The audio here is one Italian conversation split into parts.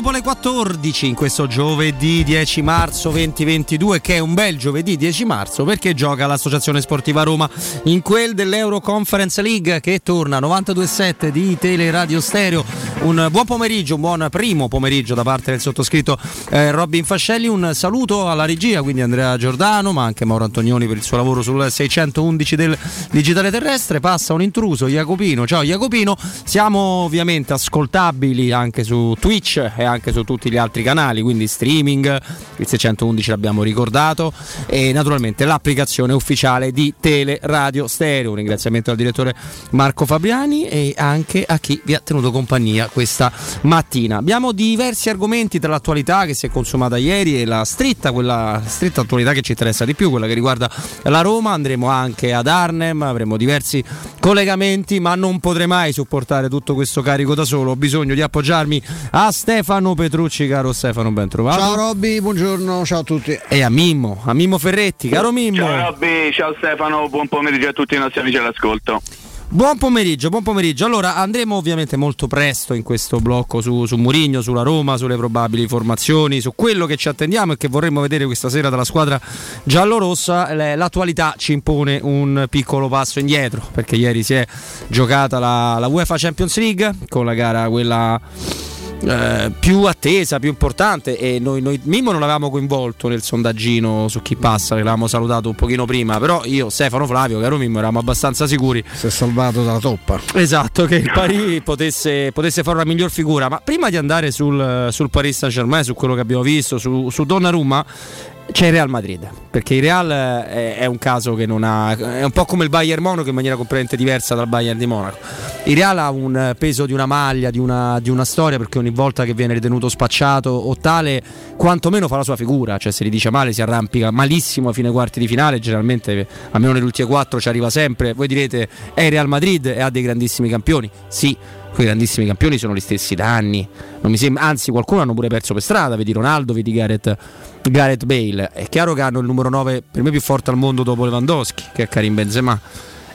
dopo le 14 in questo giovedì 10 marzo 2022 che è un bel giovedì 10 marzo perché gioca l'Associazione Sportiva Roma in quel dell'Euro Conference League che torna 92.7 di Tele Radio Stereo un buon pomeriggio, un buon primo pomeriggio da parte del sottoscritto eh, Robin Fascelli. Un saluto alla regia quindi Andrea Giordano ma anche Mauro Antonioni per il suo lavoro sul 611 del digitale terrestre. Passa un intruso Jacopino. Ciao Jacopino. Siamo ovviamente ascoltabili anche su Twitch e anche su tutti gli altri canali, quindi streaming, il 611 l'abbiamo ricordato e naturalmente l'applicazione ufficiale di Tele Radio Stereo. Un ringraziamento al direttore Marco Fabriani e anche a chi vi ha tenuto compagnia questa mattina. Abbiamo diversi argomenti tra l'attualità che si è consumata ieri e la stretta, quella stretta attualità che ci interessa di più, quella che riguarda la Roma. Andremo anche ad Arnhem, avremo diversi collegamenti, ma non potrei mai supportare tutto questo carico da solo. Ho bisogno di appoggiarmi a Stefano Petrucci, caro Stefano, ben trovato. Ciao Robby, buongiorno, ciao a tutti. E a Mimmo, a Mimmo Ferretti, caro Mimmo. Ciao Robby, ciao Stefano, buon pomeriggio a tutti i nostri amici all'ascolto. Buon pomeriggio, buon pomeriggio. Allora andremo ovviamente molto presto in questo blocco su, su Murigno, sulla Roma, sulle probabili formazioni, su quello che ci attendiamo e che vorremmo vedere questa sera dalla squadra giallorossa. L'attualità ci impone un piccolo passo indietro perché ieri si è giocata la, la UEFA Champions League con la gara quella eh, più attesa, più importante e noi, noi Mimmo non l'avevamo coinvolto nel sondaggino su chi passa, che l'avevamo salutato un pochino prima, però io, Stefano Flavio, caro Mimmo, eravamo abbastanza sicuri. Si è salvato dalla toppa. Esatto, che il Paris potesse, potesse fare una miglior figura, ma prima di andare sul, sul Paris Saint Germain, su quello che abbiamo visto, su, su Donnarumma, c'è il Real Madrid, perché il Real è, è, un caso che non ha. è un po' come il Bayern Monaco in maniera completamente diversa dal Bayern di Monaco. Il Real ha un peso di una maglia, di una, di una storia, perché ogni volta che viene ritenuto spacciato o tale, quantomeno fa la sua figura, cioè se gli dice male si arrampica malissimo a fine quarti di finale, generalmente almeno nelle ultime quattro ci arriva sempre. Voi direte è il Real Madrid e ha dei grandissimi campioni. Sì, quei grandissimi campioni sono gli stessi da anni. Sembra, anzi, qualcuno hanno pure perso per strada. Vedi Ronaldo, vedi Gareth, Gareth Bale. È chiaro che hanno il numero 9 per me più forte al mondo dopo Lewandowski, che è Karim Benzema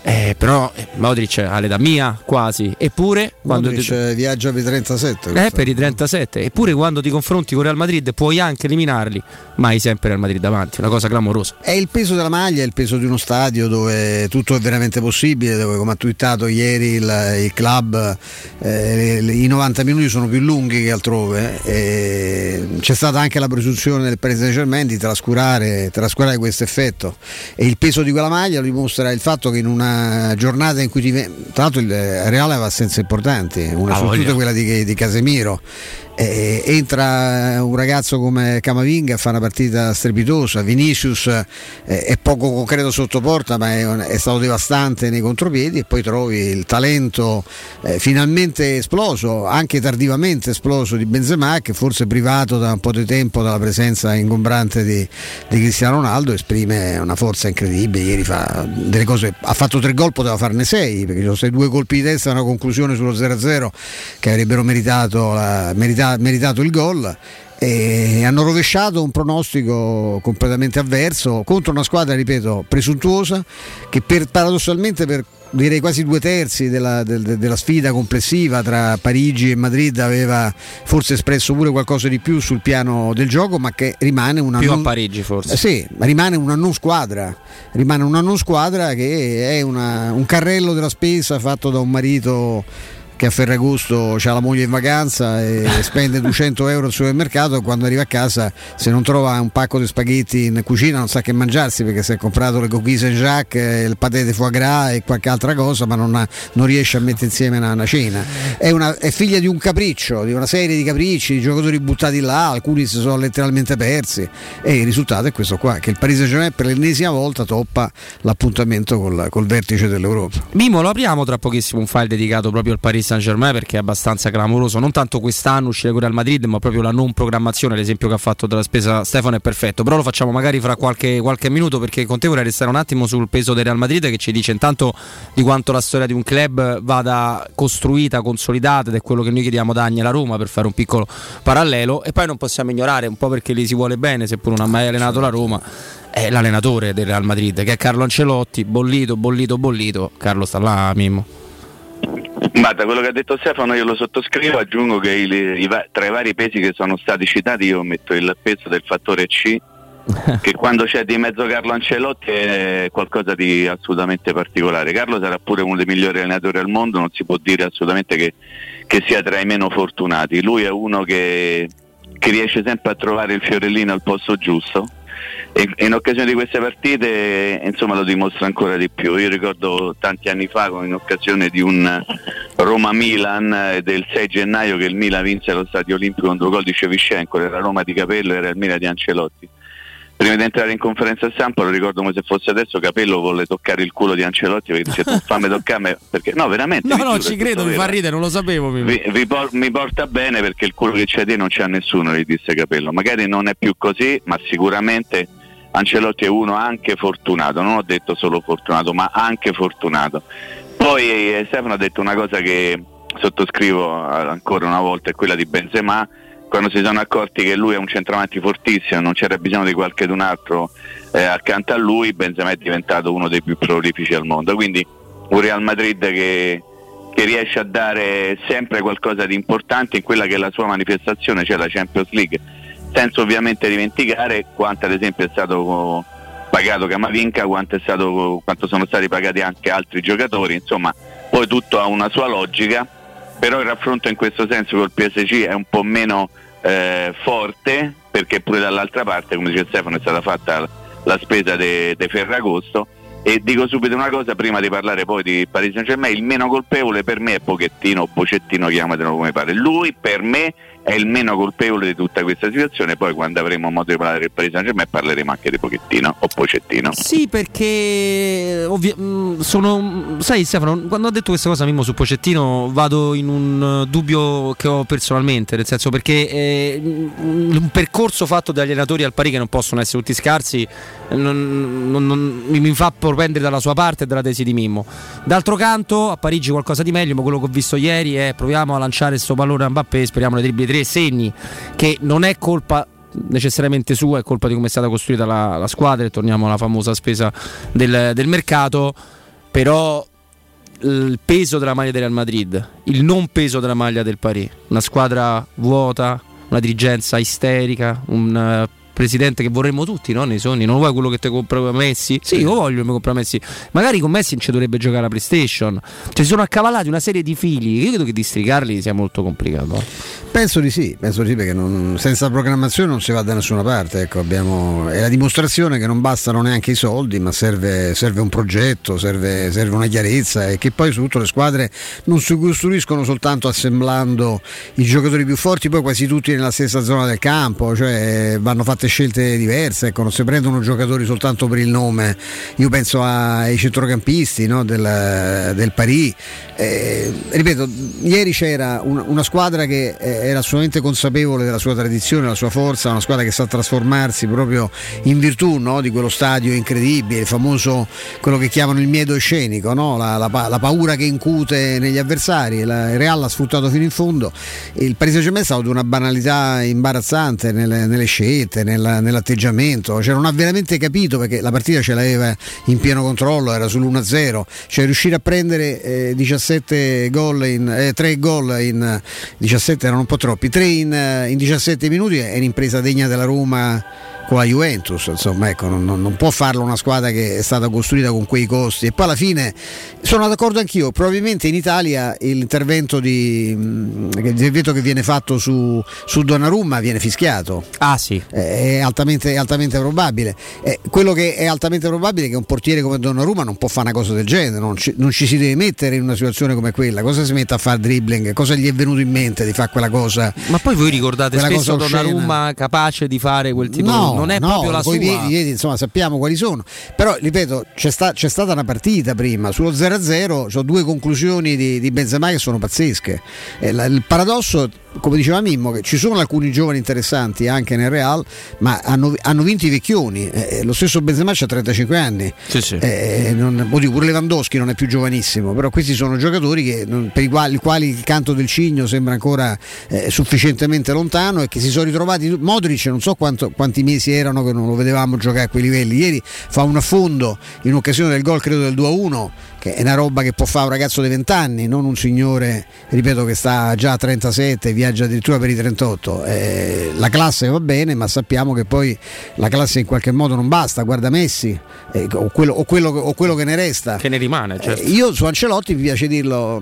eh, però eh, Modric ha l'età mia quasi. Eppure quando Modric ti... viaggia per i 37. Eh, per i 37. Eppure quando ti confronti con Real Madrid puoi anche eliminarli, ma hai sempre Real Madrid davanti, una cosa clamorosa. È il peso della maglia, è il peso di uno stadio dove tutto è veramente possibile, dove come ha twittato ieri il, il club eh, i 90 minuti sono più lunghi che altrove. Eh, c'è stata anche la presunzione del Paris Saint Germain di trascurare, trascurare questo effetto e il peso di quella maglia lo dimostra il fatto che in una giornata in cui ti... tra l'altro il Reale aveva assenze importanti, una ah, soprattutto quella di, di Casemiro. Eh, entra un ragazzo come Camavinga fa una partita strepitosa Vinicius eh, è poco concreto sotto porta ma è, è, stato devastante nei contropiedi e poi trovi il talento eh, finalmente esploso anche tardivamente esploso di Benzema che forse privato da un po' di tempo dalla presenza ingombrante di, di Cristiano Ronaldo esprime una forza incredibile ieri fa delle cose ha fatto tre gol poteva farne sei perché ci sono stati due colpi di testa e una conclusione sullo 0-0 che avrebbero meritato, la, meritato meritato il gol. E hanno rovesciato un pronostico completamente avverso contro una squadra, ripeto, presuntuosa che per, paradossalmente per direi quasi due terzi della, del, della, sfida complessiva tra Parigi e Madrid aveva forse espresso pure qualcosa di più sul piano del gioco ma che rimane una più non, a Parigi forse. Eh sì, rimane una non squadra. Rimane una non squadra che è una, un carrello della spesa fatto da un marito che a Ferragosto ha la moglie in vacanza e spende 200 euro al supermercato e quando arriva a casa se non trova un pacco di spaghetti in cucina non sa che mangiarsi perché si è comprato le coquille Saint-Jacques, il patè de foie gras e qualche altra cosa ma non, ha, non riesce a mettere insieme una, una cena. È, una, è, figlia di un capriccio, di una serie di capricci, di giocatori buttati là, alcuni si sono letteralmente persi e il risultato è questo qua, che il Paris Saint-Germain per l'ennesima volta toppa l'appuntamento col, col vertice dell'Europa. Mimo, lo apriamo tra pochissimo un file dedicato proprio al Paris Saint Germain perché è abbastanza clamoroso, non tanto quest'anno uscire con Real Madrid, ma proprio la non programmazione, l'esempio che ha fatto della spesa Stefano è perfetto, però lo facciamo magari fra qualche, qualche minuto perché con te vorrei restare un attimo sul peso del Real Madrid che ci dice intanto di quanto la storia di un club vada costruita, consolidata ed è quello che noi chiediamo da Agni alla Roma per fare un piccolo parallelo e poi non possiamo ignorare un po' perché li si vuole bene, seppur non ha mai allenato la Roma è l'allenatore del Real Madrid che è Carlo Ancelotti, bollito, bollito, bollito. Carlo sta là, Mimmo. Guarda, quello che ha detto Stefano io lo sottoscrivo, aggiungo che i, i, tra i vari pesi che sono stati citati io metto il peso del fattore C, che quando c'è di mezzo Carlo Ancelotti è qualcosa di assolutamente particolare. Carlo sarà pure uno dei migliori allenatori al mondo, non si può dire assolutamente che, che sia tra i meno fortunati. Lui è uno che, che riesce sempre a trovare il fiorellino al posto giusto e in occasione di queste partite insomma lo dimostra ancora di più. Io ricordo tanti anni fa in occasione di un Roma-Milan eh, del 6 gennaio che il Milan vinse lo Stadio Olimpico con due gol di Ceviscenko, era Roma di Capello, era il Milan di Ancelotti. Prima di entrare in conferenza stampa lo ricordo come se fosse adesso Capello volle toccare il culo di Ancelotti perché dice tu fammi toccare perché no veramente no no ci credo mi fa ridere non lo sapevo vi, vi por- mi porta bene perché il culo che c'è te non c'è nessuno gli disse Capello. Magari non è più così ma sicuramente Ancelotti è uno anche fortunato, non ho detto solo fortunato, ma anche fortunato. Poi eh, Stefano ha detto una cosa che sottoscrivo ancora una volta, è quella di Benzema, quando si sono accorti che lui è un centravanti fortissimo, non c'era bisogno di qualcun altro eh, accanto a lui, Benzema è diventato uno dei più prolifici al mondo. Quindi un Real Madrid che, che riesce a dare sempre qualcosa di importante in quella che è la sua manifestazione, cioè la Champions League senza ovviamente dimenticare quanto ad esempio è stato pagato Camavinca, quanto, stato, quanto sono stati pagati anche altri giocatori, insomma poi tutto ha una sua logica, però il raffronto in questo senso col PSG è un po' meno eh, forte perché pure dall'altra parte, come dice Stefano, è stata fatta la spesa di Ferragosto. E dico subito una cosa prima di parlare poi di Paris Saint Germain, il meno colpevole per me è Pochettino, Bocettino, chiamatelo come pare, lui per me è il meno colpevole di tutta questa situazione. Poi, quando avremo modo di parlare del Paris Saint Germain, parleremo anche di Pochettino o Pocettino. Sì, perché ovvi- mm, sono. Sai, Stefano, quando ho detto questa cosa, Mimmo, su Pocettino, vado in un dubbio che ho personalmente, nel senso perché eh, un percorso fatto dagli allenatori al pari che non possono essere tutti scarsi non, non, non, mi fa propendere dalla sua parte e dalla tesi di Mimmo. D'altro canto, a Parigi qualcosa di meglio, ma quello che ho visto ieri è proviamo a lanciare questo pallone a Mbappé, speriamo le dribbli tre segni, che non è colpa necessariamente sua, è colpa di come è stata costruita la, la squadra e torniamo alla famosa spesa del, del mercato, però il peso della maglia del Real Madrid, il non peso della maglia del Paris, una squadra vuota, una dirigenza isterica, un presidente che vorremmo tutti no? nei sogni. Non vuoi quello che ti compra Messi? Sì, io voglio che mi compra Messi. Magari con Messi non ci dovrebbe giocare la PlayStation. Si sono accavallati una serie di fili. Io credo che districarli sia molto complicato. Penso di sì, penso di sì perché non, senza programmazione non si va da nessuna parte. Ecco, abbiamo, è la dimostrazione che non bastano neanche i soldi, ma serve, serve un progetto, serve, serve, una chiarezza e che poi soprattutto le squadre non si costruiscono soltanto assemblando i giocatori più forti, poi quasi tutti nella stessa zona del campo, cioè vanno fatte scelte diverse, ecco, non si prendono giocatori soltanto per il nome. Io penso ai centrocampisti no, del, del Paris. Eh, ripeto, ieri c'era una, una squadra che... Eh, era assolutamente consapevole della sua tradizione, della sua forza, una squadra che sa trasformarsi proprio in virtù no? di quello stadio incredibile, il famoso quello che chiamano il miedo scenico, no? la, la, la, paura che incute negli avversari. La, il Real l'ha sfruttato fino in fondo. Il Paris Saint-Germain è stato di una banalità imbarazzante nelle, nelle scelte, nel, nell'atteggiamento, cioè non ha veramente capito perché la partita ce l'aveva in pieno controllo, era sull'1-0, cioè riuscire a prendere eh, 17 gol in, eh, 3 gol in 17 erano un po' troppi. Tre in, eh, in 17 minuti è un'impresa degna della Roma con la Juventus, insomma, ecco, non, non, può farlo una squadra che è stata costruita con quei costi. E poi alla fine sono d'accordo anch'io, probabilmente in Italia l'intervento, di, mm, l'intervento che viene fatto su, su Donnarumma viene fischiato. Ah sì. È altamente, è altamente probabile. Eh, quello che è altamente probabile è che un portiere come Donnarumma non può fare una cosa del genere, non ci, non ci si deve mettere in una situazione come quella. Cosa si mette a fare dribbling? Cosa gli è venuto in mente di fare quella cosa? Ma poi voi ricordate spesso Donnarumma capace di fare quel tipo no, di non è no, proprio la sua. Piedi, piedi, insomma, sappiamo quali sono. Però, ripeto, c'è, sta, c'è stata una partita prima, sullo 0-0 ho due conclusioni di, di Benzema che sono pazzesche. Eh, la, il paradosso come diceva Mimmo, che ci sono alcuni giovani interessanti anche nel Real, ma hanno, hanno vinto i vecchioni. Eh, lo stesso Benzema ha 35 anni. Sì, sì. Eh, non, oddio, pure Lewandowski non è più giovanissimo, però questi sono giocatori che, per i quali, quali, il canto del cigno sembra ancora eh, sufficientemente lontano e che si sono ritrovati. Modric non so quanto, quanti mesi erano che non lo vedevamo giocare a quei livelli. Ieri fa un affondo in occasione del gol, credo del 2-1 che è una roba che può fare un ragazzo di 20 anni, non un signore, ripeto, che sta già a 37, viaggia addirittura per i 38. Eh, la classe va bene, ma sappiamo che poi la classe in qualche modo non basta, guarda Messi eh, o, quello, o, quello, o, quello, che ne resta. Che ne rimane, certo. Eh, io su Ancelotti mi piace dirlo,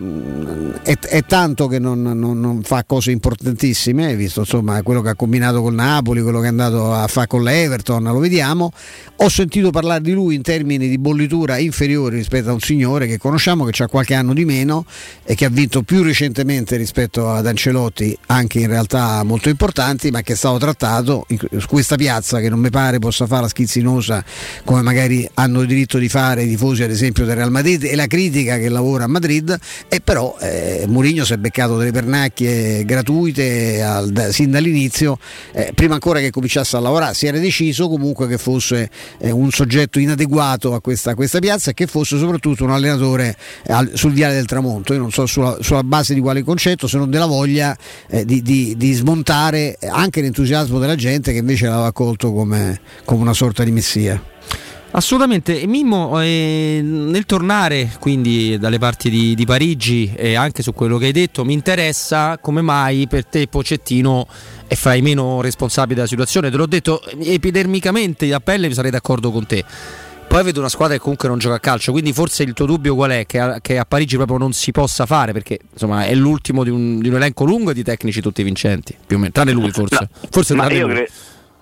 è, è tanto che non, non, non, fa cose importantissime, visto insomma quello che ha combinato col Napoli, quello che è andato a fare con l'Everton, lo vediamo. Ho sentito parlare di lui in termini di bollitura inferiori rispetto a un signore che conosciamo, che ha qualche anno di meno e che ha vinto più recentemente rispetto ad Ancelotti, anche in realtà molto importanti, ma che è stato trattato in questa piazza che non mi pare possa fare la schizzinosa come magari hanno diritto di fare i tifosi ad esempio del Real Madrid e la critica che lavora a Madrid. E però eh, Mourinho si è beccato delle pernacchie gratuite al, da, sin dall'inizio eh, prima ancora che cominciasse a lavorare. Si era deciso comunque che fosse eh, un soggetto inadeguato a questa, a questa, piazza e che fosse soprattutto un allenatore al, sul viale del tramonto io non so sulla, sulla, base di quale concetto se non della voglia eh, di, di, di, smontare anche l'entusiasmo della gente che invece l'aveva accolto come, come una sorta di messia Assolutamente, Mimmo, eh, nel tornare quindi dalle parti di, di Parigi e anche su quello che hai detto, mi interessa come mai per te Pocettino è fra i meno responsabili della situazione. Te l'ho detto epidermicamente a pelle, sarei d'accordo con te. Poi vedo una squadra che comunque non gioca a calcio, quindi forse il tuo dubbio qual è? Che a, che a Parigi proprio non si possa fare, perché insomma è l'ultimo di un, di un elenco lungo e di tecnici tutti vincenti, più o meno, tranne lui forse. No, forse ma io credo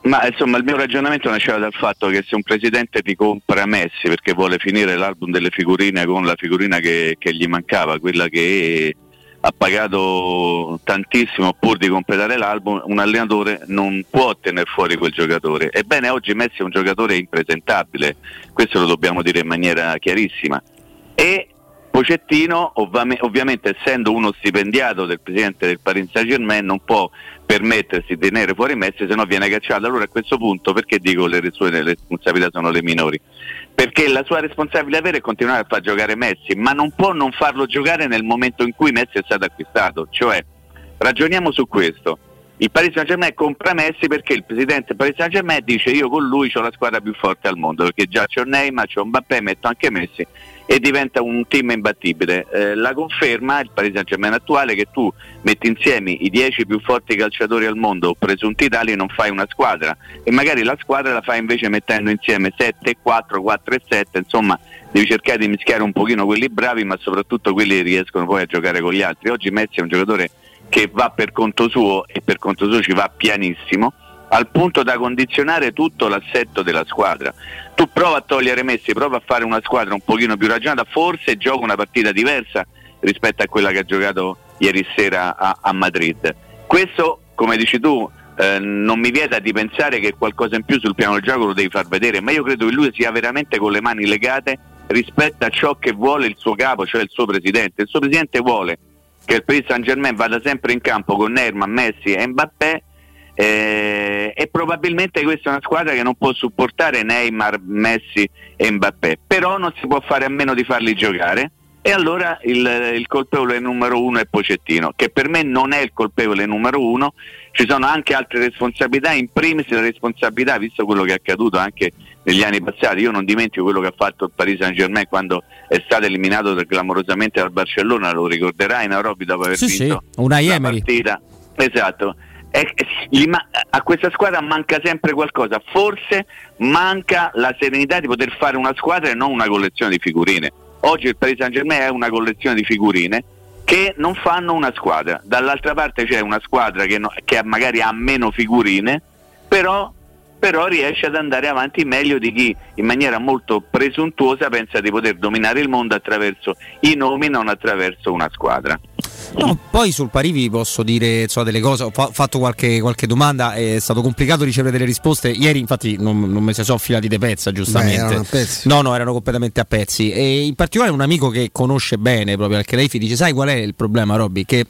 ma insomma il mio ragionamento nasceva dal fatto che se un presidente ti compra Messi perché vuole finire l'album delle figurine con la figurina che, che gli mancava, quella che ha pagato tantissimo pur di completare l'album, un allenatore non può tenere fuori quel giocatore. Ebbene oggi Messi è un giocatore impresentabile, questo lo dobbiamo dire in maniera chiarissima. E Pocettino, ovviamente essendo uno stipendiato del presidente del Paris Saint Germain, non può permettersi di tenere fuori Messi, se no viene cacciato. Allora a questo punto perché dico le sue responsabilità sono le minori? Perché la sua responsabilità vera è continuare a far giocare Messi, ma non può non farlo giocare nel momento in cui Messi è stato acquistato. Cioè, ragioniamo su questo. Il Paris Saint Germain compra Messi perché il presidente del Paris Saint Germain dice io con lui ho la squadra più forte al mondo, perché già c'ho Neymar, c'ho Mbappé, metto anche Messi e diventa un team imbattibile. Eh, la conferma il Paris Saint Germain attuale che tu metti insieme i 10 più forti calciatori al mondo, presunti tali, non fai una squadra e magari la squadra la fai invece mettendo insieme 7, 4, 4 e 7, insomma devi cercare di mischiare un pochino quelli bravi ma soprattutto quelli che riescono poi a giocare con gli altri. Oggi Messi è un giocatore che va per conto suo e per conto suo ci va pianissimo al punto da condizionare tutto l'assetto della squadra. Tu prova a togliere Messi, prova a fare una squadra un pochino più ragionata, forse gioca una partita diversa rispetto a quella che ha giocato ieri sera a, a Madrid. Questo, come dici tu, eh, non mi vieta di pensare che qualcosa in più sul piano del gioco lo devi far vedere, ma io credo che lui sia veramente con le mani legate rispetto a ciò che vuole il suo capo, cioè il suo presidente. Il suo presidente vuole che il Paris Saint Germain vada sempre in campo con Neymar, Messi e Mbappé eh, e probabilmente questa è una squadra che non può supportare Neymar, Messi e Mbappé, però non si può fare a meno di farli giocare. E allora il, il, colpevole numero uno è Pocettino, che per me non è il colpevole numero uno, ci sono anche altre responsabilità, in primis la responsabilità, visto quello che è accaduto anche negli anni passati, io non dimentico quello che ha fatto il Paris Saint Germain quando è stato eliminato clamorosamente dal Barcellona, lo ricorderai Nairobi dopo aver sì, vinto sì, una la partita. Esatto, a questa squadra manca sempre qualcosa, forse manca la serenità di poter fare una squadra e non una collezione di figurine. Oggi il Paris Saint Germain è una collezione di figurine che non fanno una squadra, dall'altra parte c'è una squadra che, no, che magari ha meno figurine, però però riesce ad andare avanti meglio di chi in maniera molto presuntuosa pensa di poter dominare il mondo attraverso i nomi, non attraverso una squadra. No, poi sul Parivi posso dire so, delle cose, ho fatto qualche, qualche, domanda, è stato complicato ricevere delle risposte. Ieri infatti non, non me si sono affilati di pezza, giustamente. Beh, no, no, erano completamente a pezzi. E in particolare un amico che conosce bene proprio al Creifi dice, sai qual è il problema Robby? Che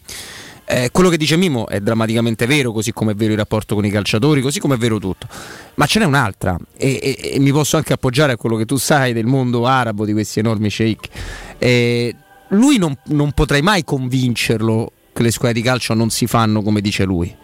eh, quello che dice Mimo è drammaticamente vero, così come è vero il rapporto con i calciatori, così come è vero tutto. Ma ce n'è un'altra e, e, e mi posso anche appoggiare a quello che tu sai del mondo arabo di questi enormi sheikh. Eh, lui non, non potrei mai convincerlo che le squadre di calcio non si fanno come dice lui.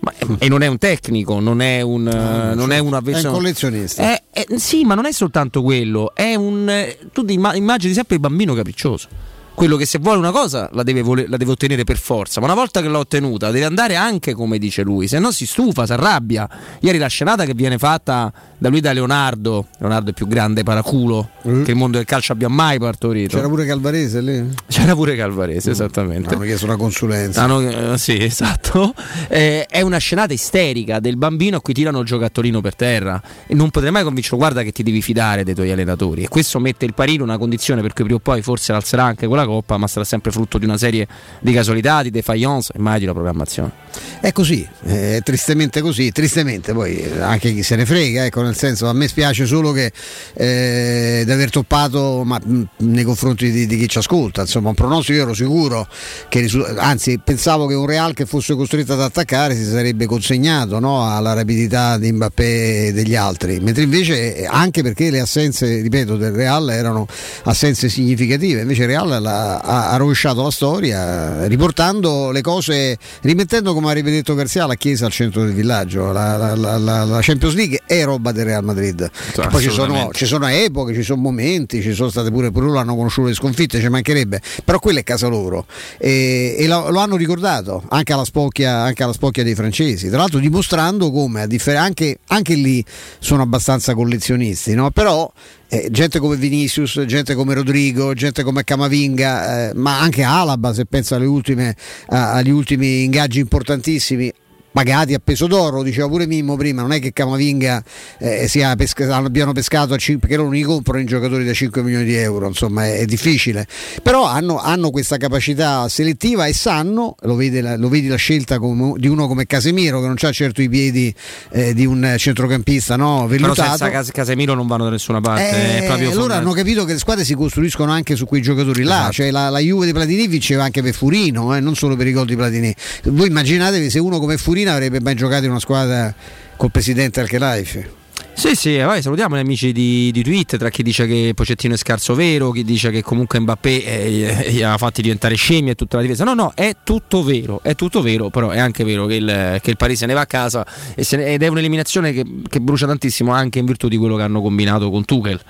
Ma, e non è un tecnico, non è un, no, non è un avversario. È un collezionista. È eh, sì, ma non è soltanto quello, è un... Eh, tu immagini sempre il bambino capriccioso quello che se vuole una cosa la deve, vole- la deve, ottenere per forza, ma una volta che l'ha ottenuta deve andare anche come dice lui, se no si stufa, si arrabbia. Ieri la scenata che viene fatta da lui da Leonardo, Leonardo è il più grande paraculo mm. che il mondo del calcio abbia mai partorito. C'era pure Calvarese lì? C'era pure Calvarese, mm. esattamente. Hanno chiesto una consulenza. Hanno, eh, sì, esatto. Eh, è una scenata isterica del bambino a cui tirano il giocattolino per terra e non potrei mai convincerlo, guarda che ti devi fidare dei tuoi allenatori e questo mette il parino in una condizione per cui prima o poi forse alzerà anche quella Coppa, ma sarà sempre frutto di una serie di casualità, di defiance e mai di una programmazione. È così, è tristemente così, tristemente poi anche chi se ne frega, ecco, nel senso a me spiace solo che eh, di aver toppato ma, nei confronti di, di, chi ci ascolta, insomma un pronostico io ero sicuro che anzi pensavo che un Real che fosse costretto ad attaccare si sarebbe consegnato no, alla rapidità di Mbappé e degli altri, mentre invece anche perché le assenze, ripeto, del Real erano assenze significative, invece Real la, ha, ha, rovesciato la storia riportando le cose, rimettendo come avrebbe detto Garzia la chiesa al centro del villaggio. La, la, la, la Champions League è roba del Real Madrid. Poi ci sono, ci sono, epoche, ci sono momenti, ci sono state pure, pure loro hanno conosciuto le sconfitte, ci mancherebbe, però quella è casa loro e, e lo, lo, hanno ricordato anche alla, spocchia, anche alla spocchia dei francesi, tra l'altro dimostrando come differ- anche, anche, lì sono abbastanza collezionisti, no? però eh, gente come Vinicius, gente come Rodrigo, gente come Camavinga, eh, ma anche Alaba se pensa ultime, agli ultimi ingaggi importantissimi pagati a peso d'oro, diceva pure Mimmo prima, non è che Camavinga eh, pesca- abbiano pescato a 5, perché loro non li comprano i giocatori da 5 milioni di euro, insomma è, è difficile, però hanno, hanno, questa capacità selettiva e sanno, lo vedi la, lo vedi la scelta come, di uno come Casemiro che non ha certo i piedi eh, di un centrocampista no, vellutato. Però senza Cas- Casemiro non vanno da nessuna parte. Eh, loro hanno capito che le squadre si costruiscono anche su quei giocatori là, esatto. cioè la, la Juve di Platini vinceva anche per Furino, eh, non solo per i gol di Platini. Voi immaginatevi se uno come Furino Fiorentina avrebbe mai giocato in una squadra col presidente Archelife. Sì, sì, vai, salutiamo gli amici di, di Twitter, tra chi dice che Pocettino è scarso vero, chi dice che comunque Mbappé eh, gli ha fatti diventare scemi e tutta la difesa. No, no, è tutto vero, è tutto vero, però è anche vero che il, che il Paris se ne va a casa ed è un'eliminazione che, che brucia tantissimo anche in virtù di quello che hanno combinato con Tuchel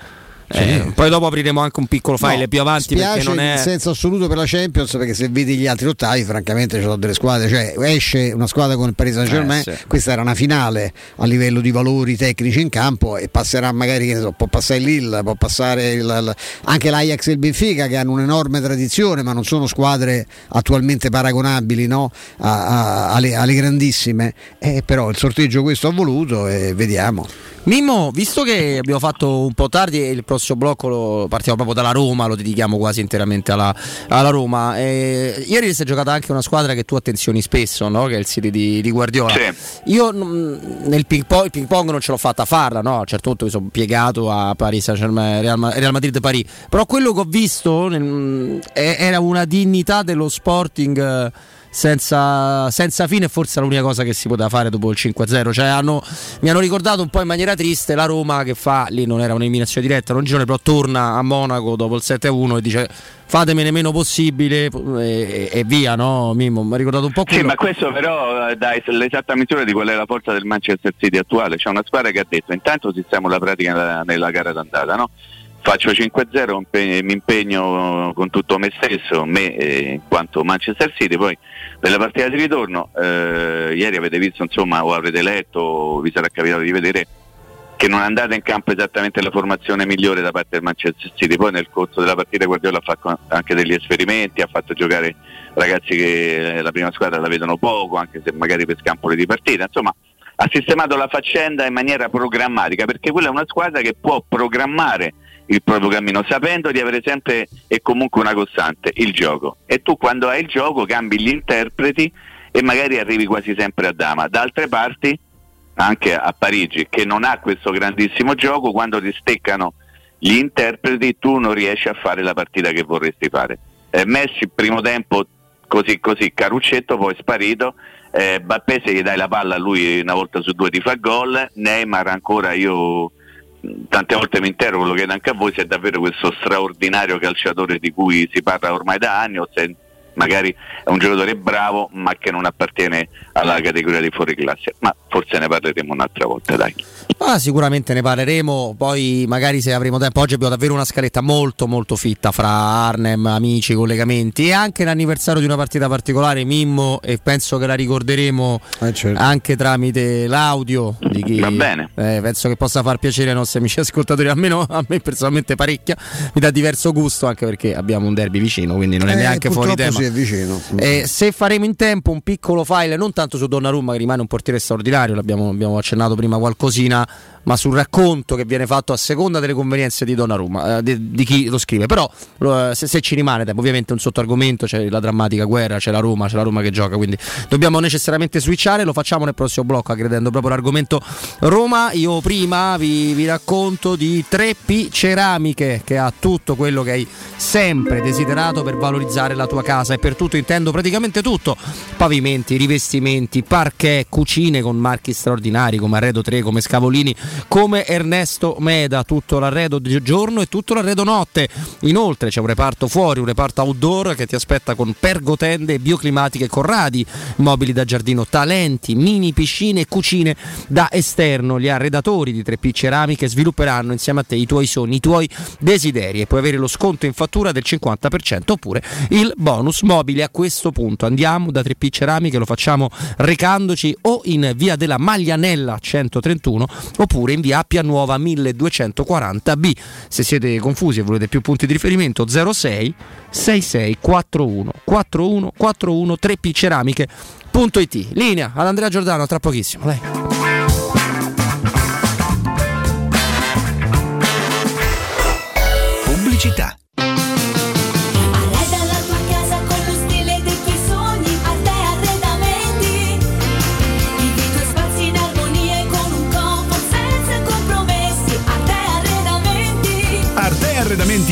eh, poi dopo apriremo anche un piccolo file no, più avanti perché non è senso assoluto per la Champions perché se vedi gli altri ottavi francamente ci sono delle squadre cioè esce una squadra con il Paris Saint Germain eh, sì. questa era una finale a livello di valori tecnici in campo e passerà magari so, può passare il Lille può passare il, il, anche l'Ajax e il Benfica che hanno un'enorme tradizione ma non sono squadre attualmente paragonabili no? a, a, alle, alle, grandissime eh, però il sorteggio questo ha voluto e vediamo Mimmo visto che abbiamo fatto un po' tardi e il prossimo blocco lo, partiamo proprio dalla Roma, lo dedichiamo quasi interamente alla, alla Roma. E, ieri si è giocata anche una squadra che tu attenzioni spesso, no? che è il City di, di Guardiola. Sì. Io nel ping pong, ping pong, non ce l'ho fatta farla, no? a un certo punto mi sono piegato a Paris Saint-Germain, Real, Real Madrid-Paris, però quello che ho visto nel, era una dignità dello sporting senza, senza fine, forse l'unica cosa che si poteva fare dopo il 5-0. Cioè, hanno, mi hanno ricordato un po' in maniera triste la Roma che fa, lì non era un'eliminazione diretta, non girone, però torna a Monaco dopo il 7-1 e dice fatemene meno possibile e, e, via, no Mimmo? Mi ha ricordato un po' quello. Sì, ma questo però eh, dà l'esatta misura di quella è la forza del Manchester City attuale. C'è una squadra che ha detto intanto sistemo la pratica nella, nella gara d'andata, no? Faccio 5-0, mi impegno con tutto me stesso, me eh, in quanto Manchester City, poi nella partita di ritorno, eh, ieri avete visto insomma o avrete letto o vi sarà capitato di vedere che non è andata in campo esattamente la formazione migliore da parte del Manchester City, poi nel corso della partita Guardiola ha fatto anche degli esperimenti, ha fatto giocare ragazzi che la prima squadra la vedono poco, anche se magari per scampoli di partita, insomma ha sistemato la faccenda in maniera programmatica, perché quella è una squadra che può programmare il proprio cammino, sapendo di avere sempre e comunque una costante, il gioco. E tu quando hai il gioco cambi gli interpreti e magari arrivi quasi sempre a dama. Da altre parti, anche a Parigi, che non ha questo grandissimo gioco, quando ti steccano gli interpreti tu non riesci a fare la partita che vorresti fare. Eh, Messi primo tempo così così, Caruccetto poi sparito, eh, Bappé se gli dai la palla lui una volta su due ti fa gol, Neymar ancora io tante volte mi interrogo, lo chiedo anche a voi, se è davvero questo straordinario calciatore di cui si parla ormai da anni o se magari è un giocatore bravo ma che non appartiene alla categoria dei fuori classe, ma forse ne parleremo un'altra volta, dai. Ah, sicuramente ne parleremo, poi magari se avremo tempo, oggi abbiamo davvero una scaletta molto molto fitta fra Arnem, amici, collegamenti e anche l'anniversario di una partita particolare, Mimmo, e penso che la ricorderemo eh certo. anche tramite l'audio di chi Va bene. Eh, penso che possa far piacere ai nostri amici ascoltatori, almeno a me personalmente parecchia, mi dà diverso gusto anche perché abbiamo un derby vicino, quindi non è eh, neanche fuori tema. Sì, è vicino. Eh, se faremo in tempo un piccolo file, non tanto su Donnarumma che rimane un portiere straordinario, l'abbiamo abbiamo accennato prima qualcosina ma sul racconto che viene fatto a seconda delle convenienze di Donnarumma, eh, di, di, chi lo scrive. Però eh, se, se, ci rimane tempo, ovviamente un sottoargomento, c'è la drammatica guerra, c'è la Roma, c'è la Roma che gioca, quindi dobbiamo necessariamente switchare, lo facciamo nel prossimo blocco aggredendo proprio l'argomento Roma. Io prima vi, vi racconto di 3P Ceramiche che ha tutto quello che hai sempre desiderato per valorizzare la tua casa e per tutto intendo praticamente tutto, pavimenti, rivestimenti, parquet, cucine con marchi straordinari come Arredo 3, come Scavolini, come Ernesto Meda, tutto l'arredo giorno e tutto l'arredo notte. Inoltre c'è un reparto fuori, un reparto outdoor che ti aspetta con pergotende bioclimatiche corradi, mobili da giardino talenti, mini piscine e cucine da esterno. Gli arredatori di 3P Ceramiche svilupperanno insieme a te i tuoi sogni, i tuoi desideri e puoi avere lo sconto in fattura del 50% oppure il bonus mobile a questo punto. Andiamo da 3P Ceramiche, lo facciamo recandoci o in via della Maglianella 131 oppure oppure in via Appia Nuova 1240B. Se siete confusi e volete più punti di riferimento 06 66 41 41 41 3P Ceramiche.it. Linea ad Andrea Giordano tra pochissimo. Lei. Pubblicità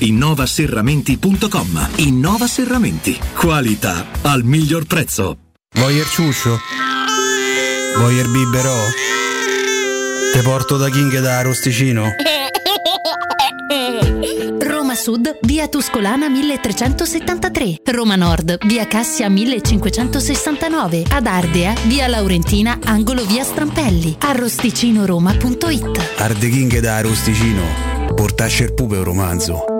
innovaserramenti.com. Innova Serramenti. Qualità al miglior prezzo. Voyer ciuscio? Voyer biberò? Te porto da King da Rosticino? Roma Sud, via Tuscolana 1373. Roma Nord, via Cassia 1569. Ad Ardea, via Laurentina, angolo via Strampelli. Arrosticinoroma.it. Arde King da Rosticino. Portasce il pupe un romanzo.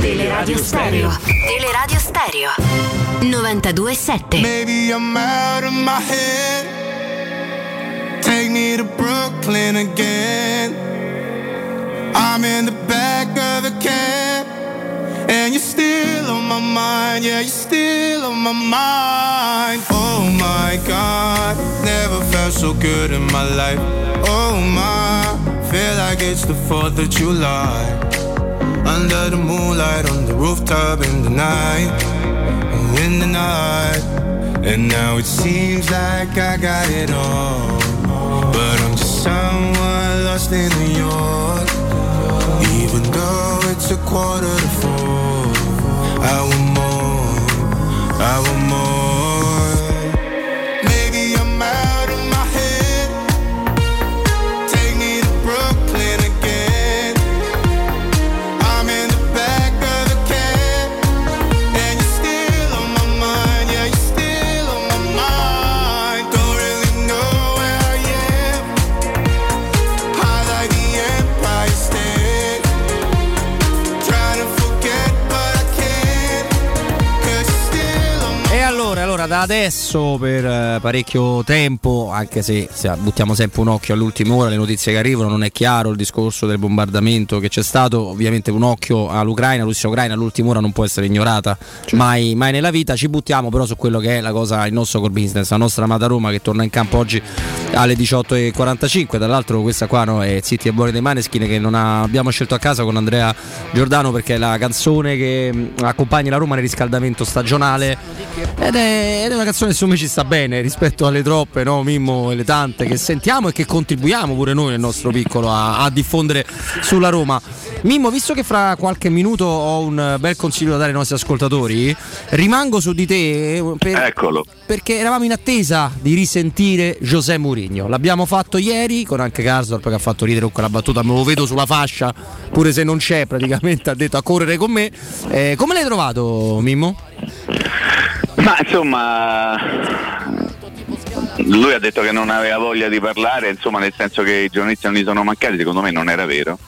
Teleradio Stereo. Teleradio Stereo. 92.7. Maybe I'm out of my head. Take me to Brooklyn again. I'm in the back of the cab. And you're still on my mind. Yeah, you're still on my mind. Oh my God. Never felt so good in my life. Oh my. Feel like it's the 4th of July. Under the moonlight, on the rooftop in the night, in the night. And now it seems like I got it all. But I'm just someone lost in New York. Even though it's a quarter to four, I want more, I want more. Da adesso per eh, parecchio tempo, anche se, se buttiamo sempre un occhio all'ultima ora, le notizie che arrivano, non è chiaro il discorso del bombardamento che c'è stato, ovviamente un occhio all'Ucraina, Russia-Ucraina all'ultima ora non può essere ignorata mai, mai nella vita, ci buttiamo però su quello che è la cosa, il nostro core business, la nostra amata Roma che torna in campo oggi alle 18.45, dall'altro questa qua no, è Zitti e Buoni dei Maneskin che non ha- abbiamo scelto a casa con Andrea Giordano perché è la canzone che mh, accompagna la Roma nel riscaldamento stagionale. Ed è, ed è una canzone che secondo me ci sta bene rispetto alle troppe, no, Mimmo, e le tante che sentiamo e che contribuiamo pure noi nel nostro piccolo a, a diffondere sulla Roma. Mimmo, visto che fra qualche minuto ho un bel consiglio da dare ai nostri ascoltatori, rimango su di te eh, per- Eccolo. Perché eravamo in attesa di risentire José Mourinho. L'abbiamo fatto ieri con anche Karsdorp che ha fatto ridere con quella battuta, me lo vedo sulla fascia, pure se non c'è, praticamente ha detto a correre con me. Eh, come l'hai trovato, Mimmo? Ma insomma, lui ha detto che non aveva voglia di parlare, insomma, nel senso che i giornalisti non gli sono mancati, secondo me non era vero.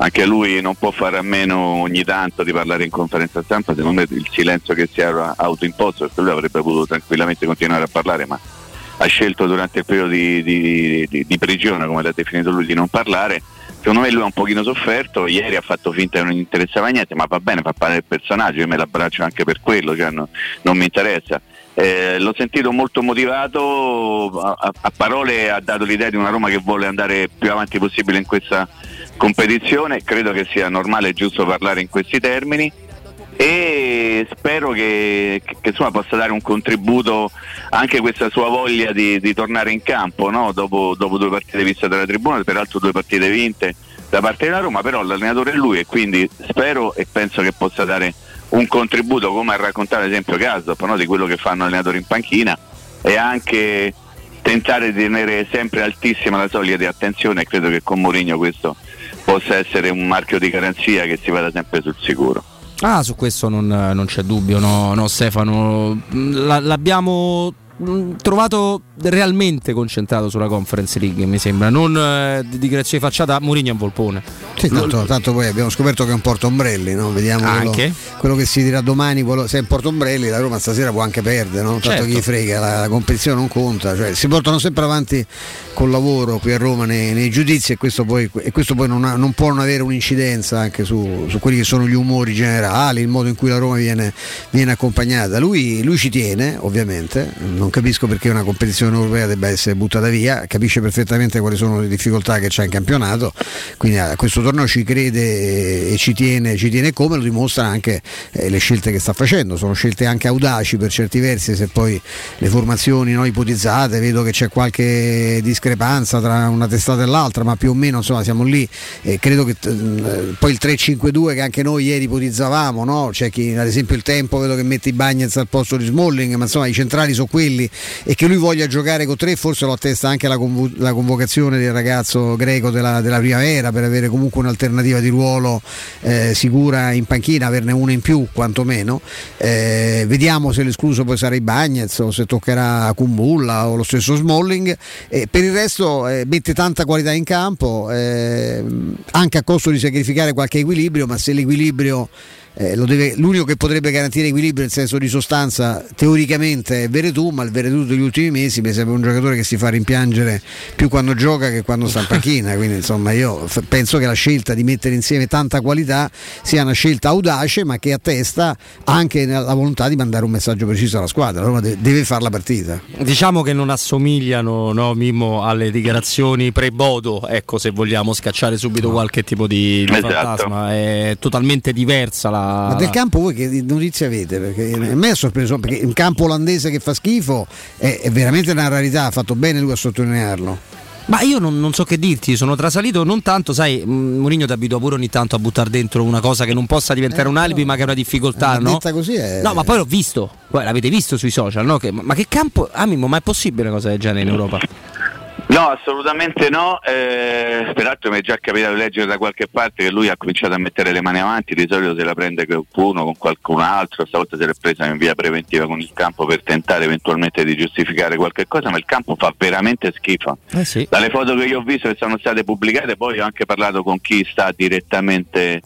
Anche lui non può fare a meno ogni tanto di parlare in conferenza stampa, secondo me il silenzio che si era autoimposto, perché lui avrebbe potuto tranquillamente continuare a parlare, ma ha scelto durante il periodo di, di- di- di prigione, come l'ha definito lui, di non parlare. Secondo me lui ha un pochino sofferto, ieri ha fatto finta che non gli interessava niente, ma va bene, fa parlare il personaggio, io me l'abbraccio anche per quello, cioè no- non mi interessa. Eh, l'ho sentito molto motivato, a- a parole ha dato l'idea di una Roma che vuole andare più avanti possibile in questa competizione, credo che sia normale e giusto parlare in questi termini. e spero che, che- insomma, possa dare un contributo anche questa sua voglia di, di tornare in campo no? dopo, dopo due partite viste dalla tribuna, peraltro due partite vinte da parte della Roma, però l'allenatore è lui e quindi spero e penso che possa dare un contributo come ha raccontato ad esempio Gasdorp no? di quello che fanno allenatori in panchina e anche tentare di tenere sempre altissima la soglia di attenzione e credo che con Mourinho questo possa essere un marchio di garanzia che si vada sempre sul sicuro. Ah, su questo non, non c'è dubbio, no, no, Stefano. La- l'abbiamo mm, trovato realmente concentrato sulla Conference League, mi sembra. Non eh, di grazie facciata, Mourinho un volpone. Sì, tanto, tanto poi abbiamo scoperto che è un portombrelli, no? vediamo quello, Anche. quello che si dirà domani, quello- se è un portombrelli la Roma stasera può anche perdere, no? tanto Certo. chi frega, la, la competizione non conta, cioè, si portano sempre avanti col lavoro qui a Roma nei, nei giudizi e questo poi, e questo poi non, ha- non può non avere un'incidenza anche su, su quelli che sono gli umori generali, il modo in cui la Roma viene, viene accompagnata. Lui, lui ci tiene, ovviamente, non capisco perché una competizione europea debba essere buttata via, capisce perfettamente quali sono le difficoltà che c'è in campionato, quindi a questo torneo ci crede e ci tiene, ci tiene come, lo dimostra anche eh, le scelte che sta facendo, sono scelte anche audaci per certi versi, se poi le formazioni no, ipotizzate, vedo che c'è qualche discrepanza tra una testata e l'altra, ma più o meno insomma siamo lì e credo che eh, poi il 3-5-2 che anche noi ieri ipotizzavamo, no? c'è chi ad esempio il tempo vedo che mette i Bagnets al posto di Smalling, ma insomma i centrali sono quelli e che lui voglia giocare con tre forse lo attesta anche la, convo- la convocazione del ragazzo greco della, della primavera per avere comunque un'alternativa di ruolo eh, sicura in panchina, averne una in più quantomeno. Eh, vediamo se l'escluso poi sarà i Bagnets o se toccherà Kumbulla o lo stesso Smalling. Eh, per il resto eh, mette tanta qualità in campo, eh, anche a costo di sacrificare qualche equilibrio, ma se l'equilibrio eh, lo deve- l'unico che potrebbe garantire equilibrio in senso di sostanza teoricamente è Veretù, ma il Veretù degli ultimi mesi mi sembra un giocatore che si fa rimpiangere più quando gioca che quando sta in panchina, quindi insomma io f- penso che la scelta di mettere insieme tanta qualità sia una scelta audace ma che attesta anche la volontà di mandare un messaggio preciso alla squadra, Roma de- deve fare la partita. Diciamo che non assomigliano, no, Mimmo, alle dichiarazioni pre-Bodo, ecco se vogliamo scacciare subito qualche tipo di, di Esatto. fantasma, è totalmente diversa la... Ma del campo voi che notizie avete? Perché a me è sorpreso perché un campo olandese che fa schifo è, è veramente una rarità, ha fatto bene lui a sottolinearlo. Ma io non, non so che dirti, sono trasalito non tanto, sai, Mourinho ti abitua pure ogni tanto a buttare dentro una cosa che non possa diventare un alibi ma che è una difficoltà, Eh, no? così è- No, ma poi l'ho visto, Poi l'avete visto sui social, no? Che- ma che campo, ah Mimmo, ma è possibile una cosa del genere in Europa? No, assolutamente no. eh, peraltro mi è già capitato di leggere da qualche parte che lui ha cominciato a mettere le mani avanti, di solito se la prende qualcuno con qualcun altro, stavolta se l'è presa in via preventiva con il campo per tentare eventualmente di giustificare qualche cosa, ma il campo fa veramente schifo. Eh sì. Dalle foto che io ho visto che sono state pubblicate, poi ho anche parlato con chi sta direttamente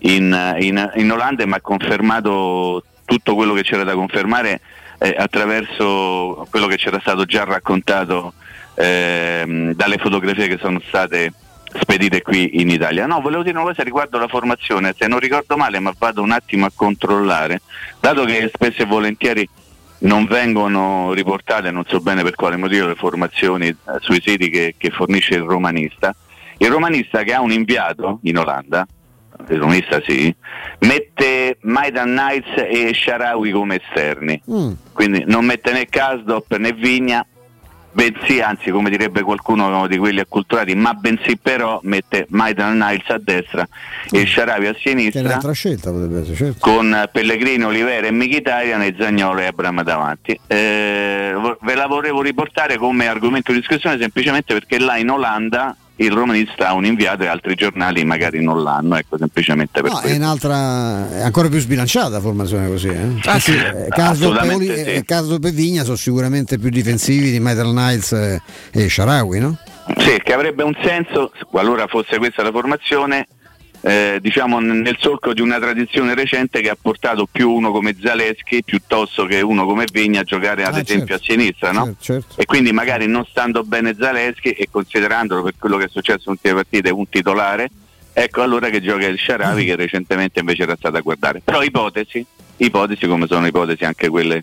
in, in- in Olanda e mi ha confermato tutto quello che c'era da confermare eh, attraverso quello che c'era stato già raccontato ehm, dalle fotografie che sono state spedite qui in Italia. No, volevo dire una cosa riguardo la formazione, se non ricordo male, ma vado un attimo a controllare, dato che spesso e volentieri non vengono riportate, non so bene per quale motivo, le formazioni eh, sui siti che, che fornisce il romanista. Il romanista che ha un inviato in Olanda, il romanista sì, mette Maidan Knights e Sharawi come esterni, Mm. quindi non mette né Kasdop né Vigna, bensì, anzi come direbbe qualcuno di quelli acculturati, ma bensì però mette Maidan Knights a destra e Sharawi a Che è sinistra un'altra scelta potrebbe essere, certo. con Pellegrini, Olivera e Mkhitaryan e Zagnolo e Abram davanti. Eh, ve la volevo riportare come argomento di discussione semplicemente perché là in Olanda il romanista ha un inviato e altri giornali magari non l'hanno, ecco semplicemente per No, è questo. un'altra, è ancora più sbilanciata la formazione così. Eh? Ah, sì. Eh, Karsdorp e Assolutamente Oli- sì. eh, Karsdorp e Vigna sono sicuramente più difensivi di Metal Knights e, e Sharawi, no? Sì, che avrebbe un senso qualora fosse questa la formazione, eh, diciamo nel solco di una tradizione recente che ha portato più uno come Zaleschi piuttosto che uno come Vigna a giocare ad Ah, esempio certo. a sinistra, no? Certo, certo. E quindi magari non stando bene Zaleschi e considerandolo per quello che è successo in ultime partite un titolare, ecco allora che gioca il Sharavi che recentemente invece era stato a guardare. Però ipotesi, ipotesi come sono ipotesi anche quelle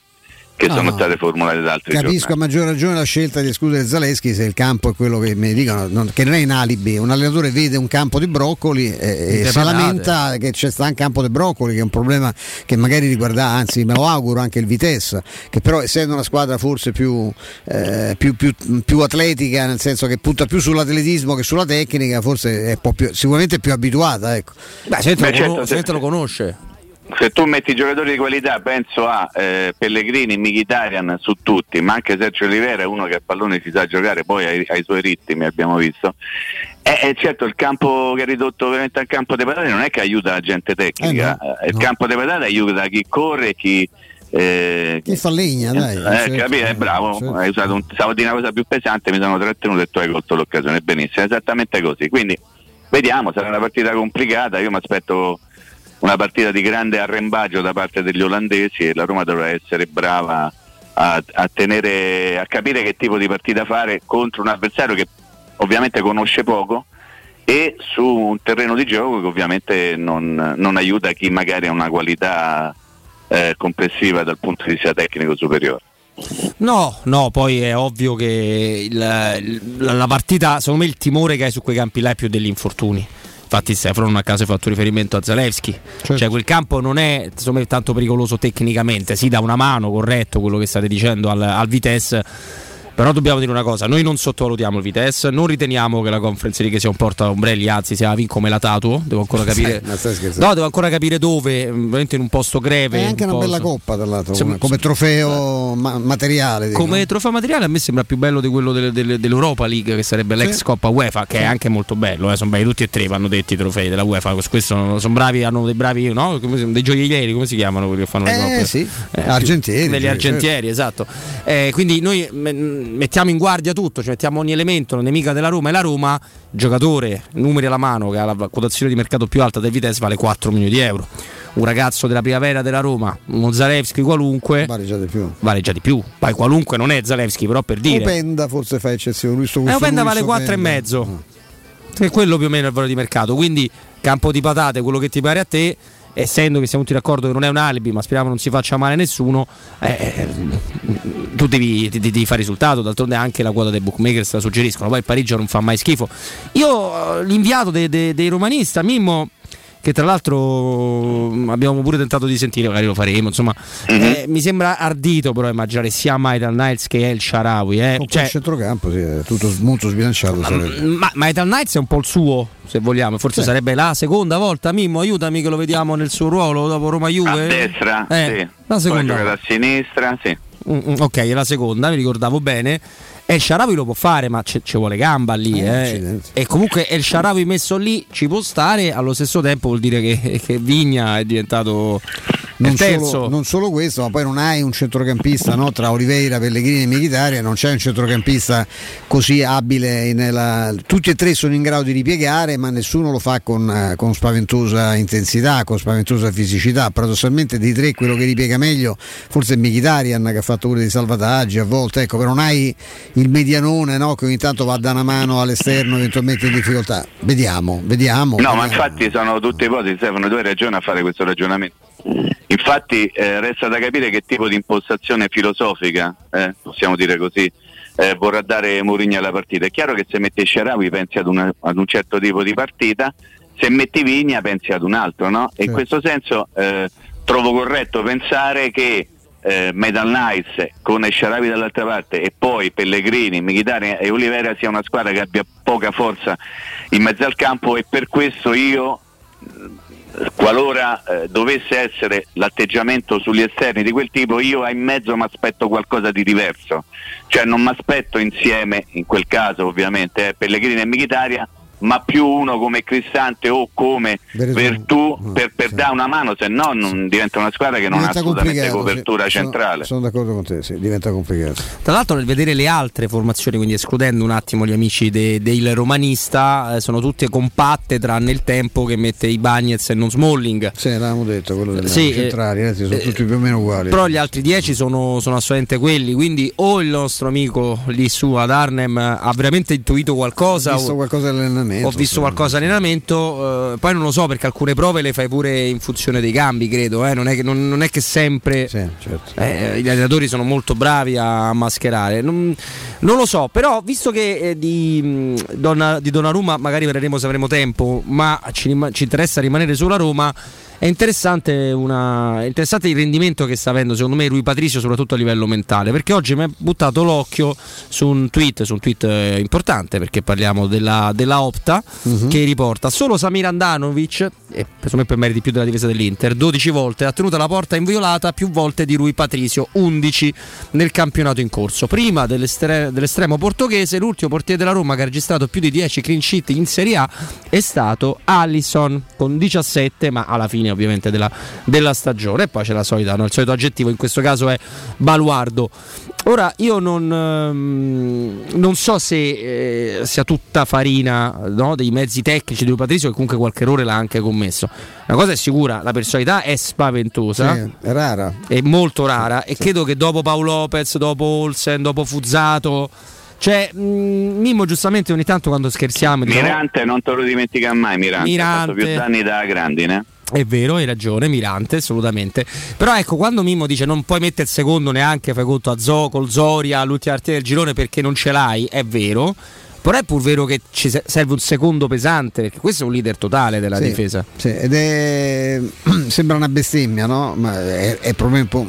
che No, sono no. state formulate da altri Capisco a giornali. maggior ragione la scelta di escludere Zaleschi se il campo è quello che mi dicono, non- che non è in alibi. Un allenatore vede un campo di broccoli e, e si lamenta che c'è sta un campo di broccoli, che è un problema che magari riguarda, anzi me lo auguro anche il Vitesse, che però essendo una squadra forse più, eh, più- più- più atletica, nel senso che punta più sull'atletismo che sulla tecnica, forse è un po' più, sicuramente più abituata. Ecco. Beh, se te, Beh, lo, certo, cono- se- se te lo conosce. Se tu metti giocatori di qualità, penso a eh, Pellegrini, Mkhitaryan su tutti, ma anche Sergio Olivera è uno che a pallone si sa giocare, poi ai, ai suoi ritmi abbiamo visto. E e certo il campo che è ridotto veramente al campo dei patate non è che aiuta la gente tecnica, Eh no, eh, il no. campo dei patate aiuta chi corre, chi... eh, Chi fa legna, dai. eh, certo. capito? È bravo, Certo. hai usato un, stavo dire una cosa più pesante, mi sono trattenuto e tu hai colto l'occasione, benissimo, è esattamente così. Quindi vediamo, sarà una partita complicata, io mi aspetto una partita di grande arrembaggio da parte degli olandesi e la Roma dovrà essere brava a, a tenere, a capire che tipo di partita fare contro un avversario che ovviamente conosce poco e su un terreno di gioco che ovviamente non, non aiuta chi magari ha una qualità eh, complessiva dal punto di vista tecnico superiore. No, no, poi è ovvio che il- la, la partita, secondo me il timore che hai su quei campi là è più degli infortuni. Infatti Stefano non a caso ha fatto riferimento a Zalewski. Cioè quel campo non è me tanto pericoloso tecnicamente, si dà una mano, corretto quello che state dicendo al, al Vitesse. Però dobbiamo dire una cosa, noi non sottovalutiamo il Vitesse, non riteniamo che la Conference League sia un porta ombrelli, anzi sia vinco come la Tatuo, devo ancora capire. No, devo ancora capire dove, mm, veramente in un posto greve. È anche un una bella posto- coppa, tra l'altro, come, come trofeo ma- materiale. dico. come trofeo materiale a me sembra più bello di quello del- del- dell'Europa League che sarebbe l'ex Sì. Coppa UEFA che è anche molto bello eh, sono belli tutti e tre vanno detti i trofei della UEFA questo sono, bravi hanno dei bravi no? Dei gioiellieri come si chiamano quelli che fanno le Eh, coppe sì, argentieri, degli sì, argentieri esatto Eh, quindi noi me- mettiamo in guardia tutto ci mettiamo ogni elemento la nemica della Roma e la Roma giocatore numeri alla mano che ha la quotazione di mercato più alta del Vitesse vale 4 milioni di euro un ragazzo della primavera della Roma uno Zalewski qualunque Vale già di più. vale già di più. Poi qualunque non è Zalewski, però per dire. Openda forse fa eccezione. Lui sto Eh, Openda vale 4 e Openda. mezzo. Che è quello più o meno il valore di mercato. Quindi campo di patate, quello che ti pare a te. Essendo che siamo tutti d'accordo che non è un alibi, ma speriamo non si faccia male a nessuno, eh, tu devi, ti- devi fare risultato. D'altronde anche la quota dei bookmakers la suggeriscono. Poi il Parigi non fa mai schifo. Io, eh, l'inviato de- de- dei romanista, Mimmo, che tra l'altro mh, abbiamo pure tentato di sentire, magari lo faremo. Insomma, eh, mi sembra ardito però immaginare sia Maital Niles che El Sharawi. Eh. Con Cioè, quel centrocampo sì, è tutto molto sbilanciato. ma Maital Nights è un po' il suo, se vogliamo. Forse Sì. sarebbe la seconda volta. Mimmo, aiutami che lo vediamo nel suo ruolo dopo Roma Juve. A destra, Eh, sì. la Poi seconda. gioca a sinistra, sì. Mm, mm, ok, è la seconda, mi ricordavo bene. El Sharawi lo può fare, ma ci vuole gamba lì. Eh, eh. E comunque El Sharawi messo lì ci può stare. Allo stesso tempo vuol dire che, che Vigna è diventato Non solo, non solo questo, ma poi non hai un centrocampista no? tra Oliveira, Pellegrini e Mkhitaryan, non c'è un centrocampista così abile. nella- Tutti e tre sono in grado di ripiegare, ma nessuno lo fa con, eh, con spaventosa intensità, con spaventosa fisicità. Paradossalmente dei tre quello che ripiega meglio forse è Mkhitaryan che ha fatto pure dei salvataggi a volte, ecco, però non hai il medianone no? che ogni tanto va a dare una mano all'esterno eventualmente in difficoltà. Vediamo, vediamo. No, ma vediamo. infatti sono tutte ipotesi, Stefano, tu hai ragione a fare questo ragionamento. Infatti eh, resta da capire che tipo di impostazione filosofica, eh, possiamo dire così, eh, vorrà dare Mourinho alla partita. È chiaro che se metti Sharawi pensi ad, una- ad un certo tipo di partita, se metti Vigna pensi ad un altro, no? E in questo senso eh, trovo corretto pensare che eh, Metal Knights con Sharawi dall'altra parte e poi Pellegrini, Mkhitaryan e Olivera sia una squadra che abbia poca forza in mezzo al campo e per questo io eh, qualora eh, dovesse essere l'atteggiamento sugli esterni di quel tipo, io in mezzo mi aspetto qualcosa di diverso. Cioè non mi aspetto insieme, in quel caso ovviamente, eh, Pellegrini e Mkhitaryan, ma più uno come Cristante o come. Vertù per, per dare una mano, se no non diventa una squadra che non ha Diventa assolutamente complicato, copertura sì. Sono- centrale. Sono, d'accordo con te, sì, diventa complicato. Tra l'altro nel vedere le altre formazioni, quindi escludendo un attimo gli amici de- del romanista, eh, sono tutte compatte tranne il tempo che mette i Bagnets e non Smalling. Sì, l'avevamo detto, quello delle Sì, centrali, eh, eh, sì, sono eh, tutti più o meno uguali. Però gli altri 10 sono, sono assolutamente quelli, quindi o il nostro amico lì su ad Arnhem ha veramente intuito qualcosa visto o, qualcosa nel, allenamento. Ho visto qualcosa allenamento, eh, poi non lo so perché alcune prove le fai pure in funzione dei cambi, credo. eh, Non, è che, non- non è che sempre certo. eh, gli allenatori sono molto bravi a mascherare. Non, non lo so, però visto che eh, di, Donna, di Donnarumma magari vedremo se avremo tempo, ma ci, ci interessa rimanere sulla Roma. È interessante, una- è interessante il rendimento che sta avendo secondo me Rui Patricio soprattutto a livello mentale perché oggi mi ha buttato l'occhio su un tweet, su un tweet eh, importante perché parliamo della, della Opta che riporta solo Samir Andanovic e secondo me per meriti più della difesa dell'Inter 12 volte ha tenuto la porta inviolata più volte di Rui Patricio 11 nel campionato in corso. Prima dell'estre- dell'estremo portoghese l'ultimo portiere della Roma che ha registrato più di 10 clean sheet in Serie A è stato Allison con 17 ma alla fine ovviamente della, della stagione e poi c'è la solita, no? il solito aggettivo in questo caso è baluardo ora io non, ehm, non so se eh, sia tutta farina no, dei mezzi tecnici di Rui Patricio che comunque qualche errore l'ha anche commesso una cosa è sicura la personalità è spaventosa Sì, è rara è molto rara e credo che dopo Paolo Lopez, dopo Olsen, dopo Fuzzato cioè mh, Mimmo giustamente ogni tanto quando scherziamo Mirante non te lo dimentica mai, Mirante. Ha fatto Mirante. più danni da grandine. È vero, hai ragione, Mirante, assolutamente. Però ecco, quando Mimmo dice non puoi mettere il secondo neanche, fai conto a Zo, col Zoria, all'ultima partita del girone perché non ce l'hai, è vero. Però è pur vero che ci se- serve un secondo pesante, perché questo è un leader totale della Sì, difesa. sì, ed è sembra una bestemmia, no? Ma è, è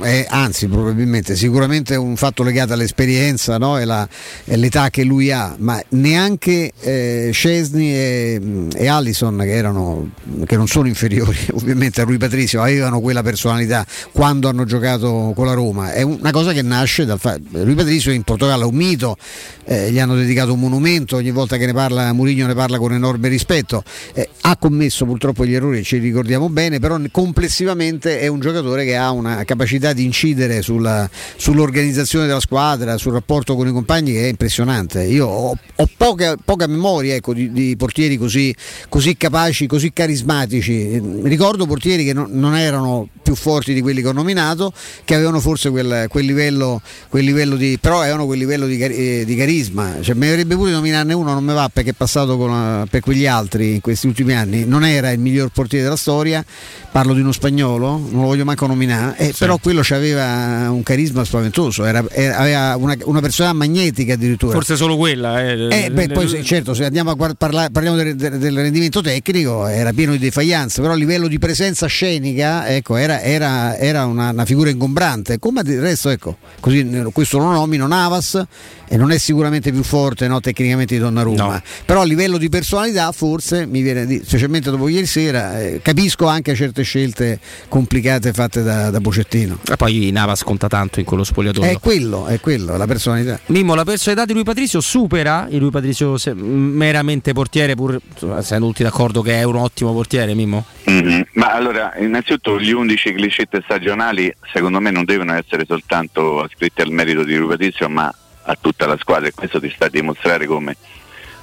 è- anzi, probabilmente, sicuramente è un fatto legato all'esperienza no? e, la- e l'età che lui ha, ma neanche eh, Scesni e, e Allison, che, erano, che non sono inferiori ovviamente a Rui Patricio, avevano quella personalità quando hanno giocato con la Roma. È una cosa che nasce dal fatto. Rui Patricio in Portogallo è un mito, eh, gli hanno dedicato un monumento, ogni volta che ne parla Mourinho ne parla con enorme rispetto. Eh, ha commesso purtroppo gli errori, ci ricordiamo bene, però complessivamente è un giocatore che ha una capacità di incidere sulla- sull'organizzazione della squadra, sul rapporto con i compagni che è impressionante. Io ho, ho poca, poca memoria ecco, di, di portieri così, così capaci, così carismatici. Ricordo portieri che non, non erano più forti di quelli che ho nominato, che avevano forse quel, quel livello, quel livello di. però avevano quel livello di, eh, di carisma. Cioè, mi avrebbe pure nominarne uno, non mi va perché è passato con, eh, per quegli altri in questi ultimi anni. Non era il miglior portiere della storia, parlo di uno spagnolo, non lo voglio manco nominare, eh, però quello aveva un carisma spaventoso, era- era- aveva una, una personalità magnetica addirittura. Forse solo quella. Eh, Eh, beh, poi certo, se andiamo a guard- parla- parliamo del, del- del rendimento tecnico, era pieno di defianze, però a livello di presenza scenica, ecco, era, era- era una, una figura ingombrante. Come del resto, ecco, così questo lo nomino Navas e non è sicuramente più forte no, tecnicamente di Donnarumma, però a livello di personalità forse mi viene di, specialmente dopo ieri sera, eh, capisco anche certe scelte complicate fatte da, da Pocettino. E poi Navas conta tanto in quello spogliatoio. È quello, è quello, la personalità. Mimmo, la personalità di Lui Patricio supera il Lui Patricio se- meramente portiere, pur essendo tutti d'accordo che è un ottimo portiere, Mimmo? Mhm. Ma allora, innanzitutto gli 11 cliché stagionali secondo me non devono essere soltanto ascritti al merito di Rui Patrizio, ma a tutta la squadra e questo ti sta a dimostrare come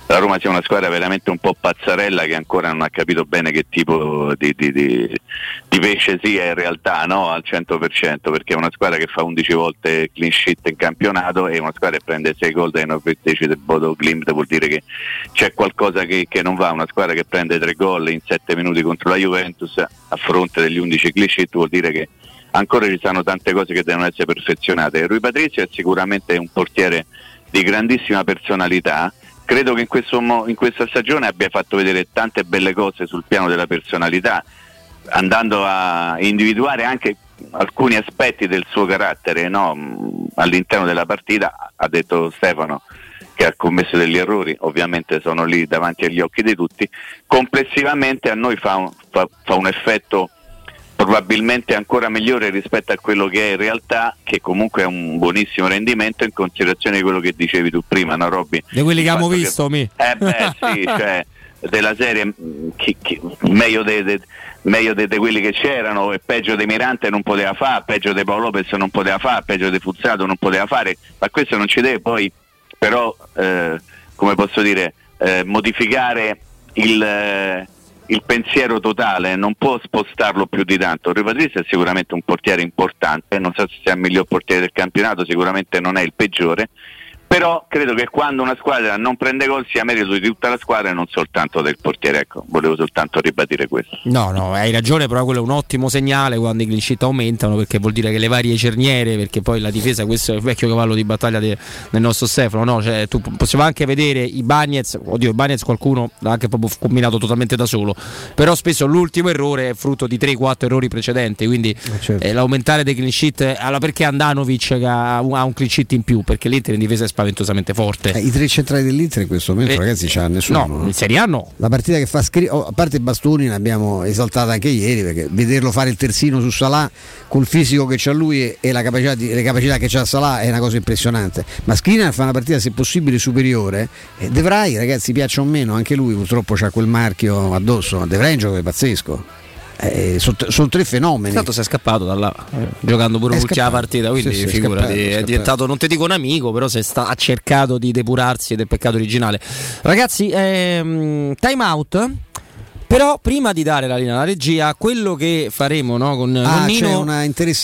la Roma sia una squadra veramente un po' pazzarella che ancora non ha capito bene che tipo di, di- di- di pesce sia in realtà no? al 100% perché è una squadra che fa 11 volte clean sheet in campionato e una squadra che prende 6 gol dai 9 del Bodo Glimt vuol dire che c'è qualcosa che, che non va, una squadra che prende 3 gol in 7 minuti contro la Juventus a fronte degli 11 clean sheet vuol dire che ancora ci sono tante cose che devono essere perfezionate. Rui Patrizio è sicuramente un portiere di grandissima personalità. Credo che in, questo in questa stagione abbia fatto vedere tante belle cose sul piano della personalità, andando a individuare anche alcuni aspetti del suo carattere no? mh, all'interno della partita. Ha detto Stefano che ha commesso degli errori, ovviamente sono lì davanti agli occhi di tutti. Complessivamente a noi fa un, fa- fa un effetto probabilmente ancora migliore rispetto a quello che è in realtà, che comunque è un buonissimo rendimento in considerazione di quello che dicevi tu prima, no Robby? Di quelli che abbiamo visto, mi. Eh beh sì, cioè della serie mh, chi- chi- meglio di quelli che c'erano e peggio di Mirante non poteva fare, peggio di Paolo Lopez non poteva fare, peggio di Fuzzato non poteva fare, ma questo non ci deve poi però eh, come posso dire eh, modificare il, eh, il pensiero totale, non può spostarlo più di tanto. Rui Patrizio è sicuramente un portiere importante, non so se sia il miglior portiere del campionato, sicuramente non è il peggiore, Però credo che quando una squadra non prende gol sia merito di tutta la squadra e non soltanto del portiere. Ecco, volevo soltanto ribadire questo. No, no, hai ragione, però quello è un ottimo segnale quando i clean sheet aumentano perché vuol dire che le varie cerniere, perché poi la difesa, questo è il vecchio cavallo di battaglia de- del nostro Stefano, no? Cioè, tu, possiamo anche vedere i Bagnets, oddio i Bagnets qualcuno l'ha anche proprio combinato totalmente da solo, però spesso l'ultimo errore è frutto di 3-4 errori precedenti, quindi certo. eh, l'aumentare dei clean sheet, allora perché Andanovic ha un, ha un clean sheet in più? Perché l'Inter in difesa è spaventosamente forte. Eh, I tre centrali dell'Inter in questo momento, Eh, ragazzi, c'ha nessuno. no, in Serie A no. La partita che fa scri- oh, a parte Bastoni l'abbiamo esaltata anche ieri perché vederlo fare il terzino su Salà col fisico che c'ha lui e- capacità di- le capacità che c'ha Salà è una cosa impressionante. Ma Skriniar fa una partita se possibile superiore e De Vrij, ragazzi, piaccia o meno, anche lui purtroppo c'ha quel marchio addosso, ma De Vrij è un giocatore pazzesco. Eh, sono, sono tre fenomeni. Tanto si è scappato da là, giocando pure l'ultima partita, quindi Sì, sì, è figurati, scappato, è è, diventato, non ti dico un amico, però sta, ha cercato di depurarsi del peccato originale. Ragazzi, ehm, time out. Però prima di dare la linea alla regia, quello che faremo no, con, Ah, con Nino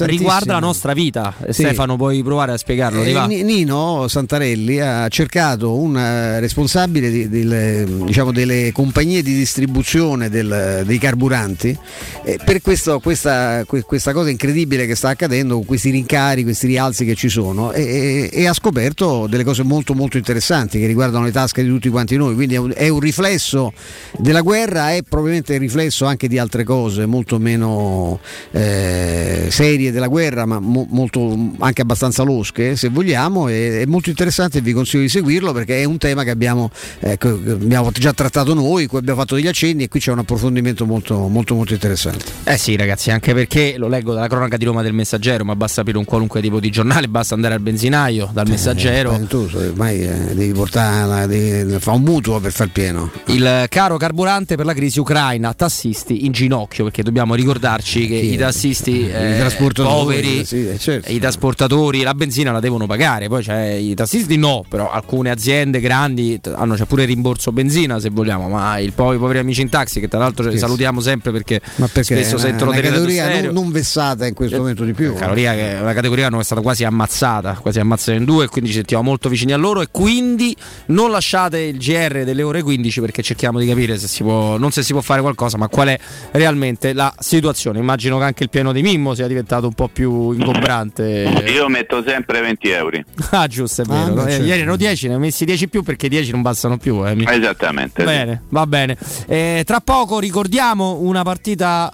riguarda la nostra vita. Sì. Stefano, puoi provare a spiegarlo? Eh, Nino Santarelli ha cercato un eh, responsabile di- delle, diciamo, delle compagnie di distribuzione del- dei carburanti eh, per questo- questa, que- questa cosa incredibile che sta accadendo con questi rincari, questi rialzi che ci sono e, e- e ha scoperto delle cose molto molto interessanti che riguardano le tasche di tutti quanti noi, quindi è un, è un riflesso della guerra, è probabilmente il riflesso anche di altre cose molto meno eh, serie della guerra, ma mo- molto, anche abbastanza losche, se vogliamo. E, è molto interessante e vi consiglio di seguirlo perché è un tema che abbiamo, ecco, che abbiamo già trattato noi, cui abbiamo fatto degli accenni e qui c'è un approfondimento molto, molto, molto interessante. Eh sì, ragazzi, anche perché lo leggo dalla cronaca di Roma del Messaggero, ma basta aprire un qualunque tipo di giornale, basta andare al benzinaio, dal Messaggero. Eh, tu ormai eh, devi portare, devi fare un mutuo per far pieno. Il caro carburante per la crisi ucraina, tassisti in ginocchio, perché dobbiamo ricordarci che i tassisti eh, trasportatori, poveri, sì, eh, certo. i trasportatori, la benzina la devono pagare, poi c'è i tassisti no, però alcune aziende grandi hanno c'è pure il rimborso benzina se vogliamo, ma il po- i poveri amici in taxi che tra l'altro Sì, salutiamo sempre perché, perché spesso una, sentono una delle categoria non, non vessata in questo momento di più. Caloria che una categoria non è stata quasi ammazzata, quasi ammazzata in due, e quindi ci sentiamo molto vicini a loro. E quindi non lasciate il GR delle ore 15 perché cerchiamo di capire se si può, non se si può fare qualcosa, ma qual è realmente la situazione. Immagino che anche il piano di Mimmo sia diventato un po' più ingombrante. Io metto sempre 20 euro. Ah, giusto, è vero. Ah, Eh, certo. Ieri erano 10, ne ho messi 10 più perché 10 non bastano più. eh. Esattamente. sì. Bene, va bene. Eh, tra poco ricordiamo una partita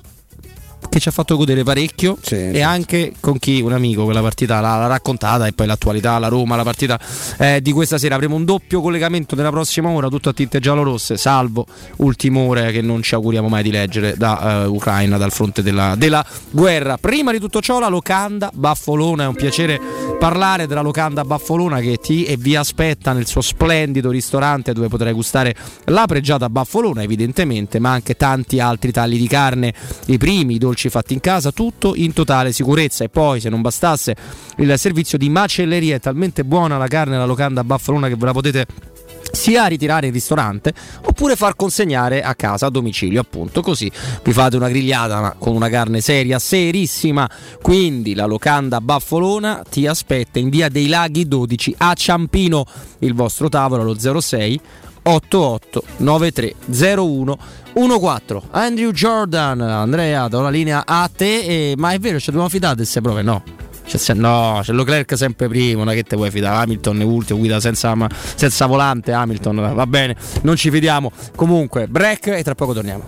che ci ha fatto godere parecchio e anche con chi un amico quella partita l'ha, raccontata e poi l'attualità, la Roma, la partita eh, di questa sera. Avremo un doppio collegamento nella prossima ora, tutto a tinte giallo-rosse, salvo ultime ore che non ci auguriamo mai di leggere da eh, Ucraina, dal fronte della, della guerra. Prima di tutto ciò la locanda Baffolona, è un piacere parlare della locanda Baffolona che ti e vi aspetta nel suo splendido ristorante dove potrai gustare la pregiata Baffolona evidentemente, ma anche tanti altri tagli di carne, i primi, i dolci fatti in casa, tutto in totale sicurezza. E poi se non bastasse il servizio di macelleria è talmente buona la carne la locanda Baffolona che ve la potete sia ritirare in ristorante oppure far consegnare a casa a domicilio appunto così vi fate una grigliata ma con una carne seria serissima. Quindi la locanda Baffolona ti aspetta in via dei Laghi 12 a Ciampino il vostro tavolo allo 06 88 93 01 14 Andrew Jordan Andrea do la linea a te e- ma è vero ci dobbiamo fidare se proprio no c'è, se- no, c'è Leclerc sempre primo, non è che te vuoi fidare. Hamilton è ultimo, guida senza, senza volante. Hamilton va bene, non ci fidiamo. Comunque, break e tra poco torniamo.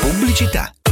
Pubblicità.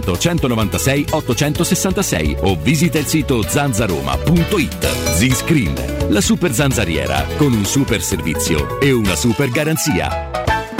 196 866 o visita il sito zanzaroma.it. Z-Screen, la super zanzariera con un super servizio e una super garanzia.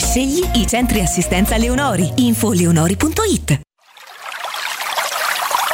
Scegli i centri assistenza Leonori. Info leonori.it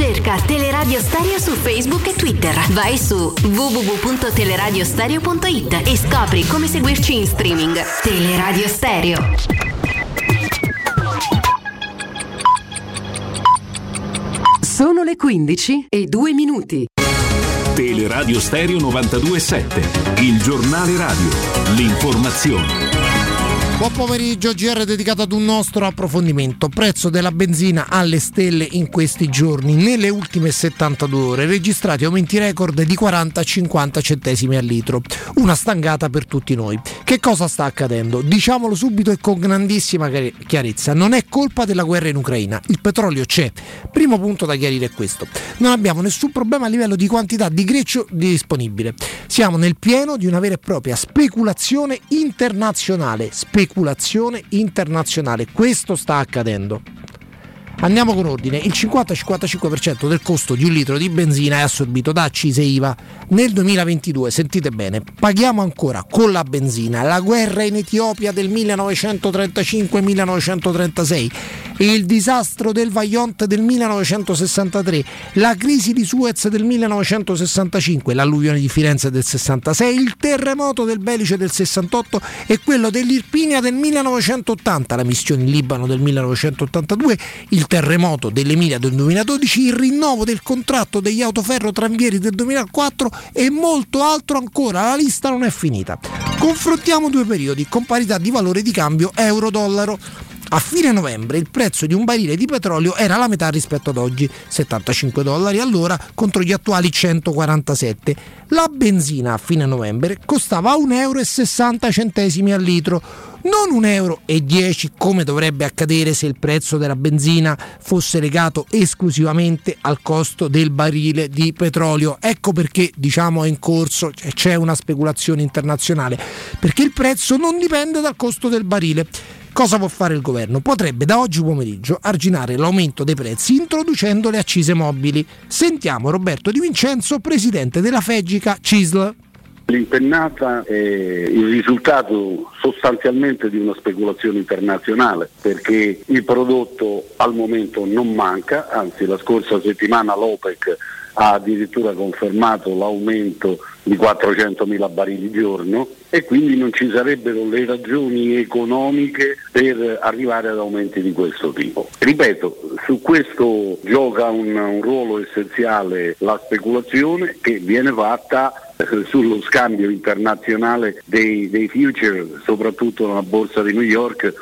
Cerca Teleradio Stereo su Facebook e Twitter. Vai su www.teleradiostereo.it e scopri come seguirci in streaming. Teleradio Stereo. Sono le 15 e 2 minuti. Teleradio Stereo 927, il giornale radio, l'informazione. Buon pomeriggio, GR dedicato ad un nostro approfondimento. Prezzo della benzina alle stelle in questi giorni. Nelle ultime 72 ore registrati aumenti record di 40-50 centesimi al litro. Una stangata per tutti noi. Che cosa sta accadendo? Diciamolo subito e con grandissima chiarezza. Non è colpa della guerra in Ucraina. Il petrolio c'è. Primo punto da chiarire è questo. Non abbiamo nessun problema a livello di quantità di greccio disponibile. Siamo nel pieno di una vera e propria speculazione internazionale. Speculazione speculazione internazionale. Questo sta accadendo. Andiamo con ordine, il 50-55% del costo di un litro di benzina è assorbito da accise IVA. Nel 2022, sentite bene, paghiamo ancora con la benzina. La guerra in Etiopia del 1935-1936, il disastro del Vajont del 1963, la crisi di Suez del 1965, l'alluvione di Firenze del 66, il terremoto del Belice del 68 e quello dell'Irpinia del 1980, la missione in Libano del 1982, il terremoto dell'Emilia del 2012, il rinnovo del contratto degli autoferro tranvieri del 2004 e molto altro ancora. La lista non è finita. Confrontiamo due periodi con parità di valore di cambio euro-dollaro. A fine novembre il prezzo di un barile di petrolio era la metà rispetto ad oggi, 75 dollari all'ora contro gli attuali 147. La benzina a fine novembre costava 1,60 euro al litro, non 1,10 euro come dovrebbe accadere se il prezzo della benzina fosse legato esclusivamente al costo del barile di petrolio. Ecco perché diciamo è in corso, c'è una speculazione internazionale, perché il prezzo non dipende dal costo del barile. Cosa può fare il governo? Potrebbe da oggi pomeriggio arginare l'aumento dei prezzi introducendo le accise mobili. Sentiamo Roberto Di Vincenzo, presidente della Fegica CISL. L'impennata è il risultato sostanzialmente di una speculazione internazionale perché il prodotto al momento non manca, anzi la scorsa settimana l'OPEC ha addirittura confermato l'aumento di 400.000 barili giorno e quindi non ci sarebbero le ragioni economiche per arrivare ad aumenti di questo tipo. Ripeto, su questo gioca un, un ruolo essenziale la speculazione che viene fatta eh, sullo scambio internazionale dei, dei future, soprattutto nella borsa di New York,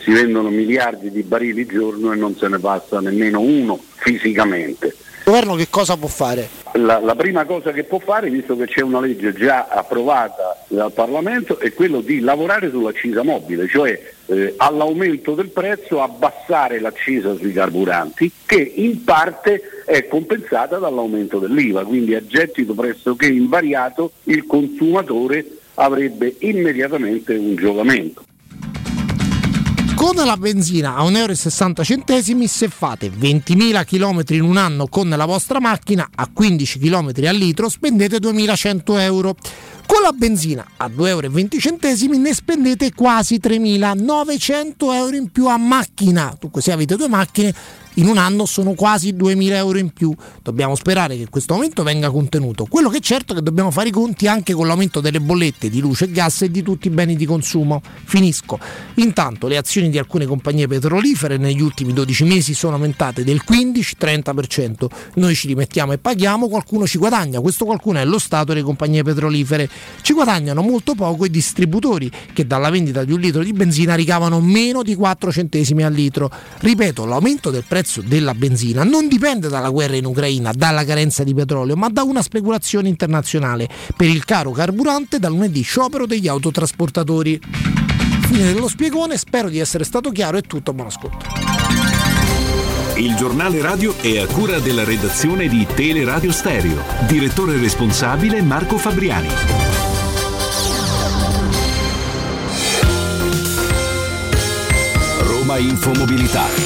si vendono miliardi di barili giorno e non se ne passa nemmeno uno fisicamente. Il governo che cosa può fare? La, la, prima cosa che può fare, visto che c'è una legge già approvata dal Parlamento, è quello di lavorare sull'accisa mobile, cioè eh, all'aumento del prezzo abbassare l'accisa sui carburanti, che in parte è compensata dall'aumento dell'IVA, quindi a gettito pressoché invariato il consumatore avrebbe immediatamente un giovamento con la benzina a 1,60 euro se fate 20.000 km in un anno con la vostra macchina a 15 km al litro spendete 2.100 euro. Con la benzina a 2,20 euro ne spendete quasi 3.900 euro in più a macchina. Dunque se avete due macchine in un anno sono quasi 2.000 euro in più. Dobbiamo sperare che questo aumento venga contenuto. Quello che è certo è che dobbiamo fare i conti anche con l'aumento delle bollette di luce e gas e di tutti i beni di consumo. Finisco. Intanto le azioni di alcune compagnie petrolifere negli ultimi 12 mesi sono aumentate del 15-30%. Noi ci rimettiamo e paghiamo, qualcuno ci guadagna. Questo qualcuno è lo Stato e le compagnie petrolifere. Ci guadagnano molto poco i distributori che dalla vendita di un litro di benzina ricavano meno di 4 centesimi al litro. Ripeto, l'aumento del prezzo prezzo della benzina non dipende dalla guerra in Ucraina, dalla carenza di petrolio, ma da una speculazione internazionale per il caro carburante da lunedì sciopero degli autotrasportatori. Fine dello spiegone, spero di essere stato chiaro, è tutto, buon ascolto. Il giornale radio è a cura della redazione di Teleradio Stereo. Direttore responsabile Marco Fabriani. Infomobilità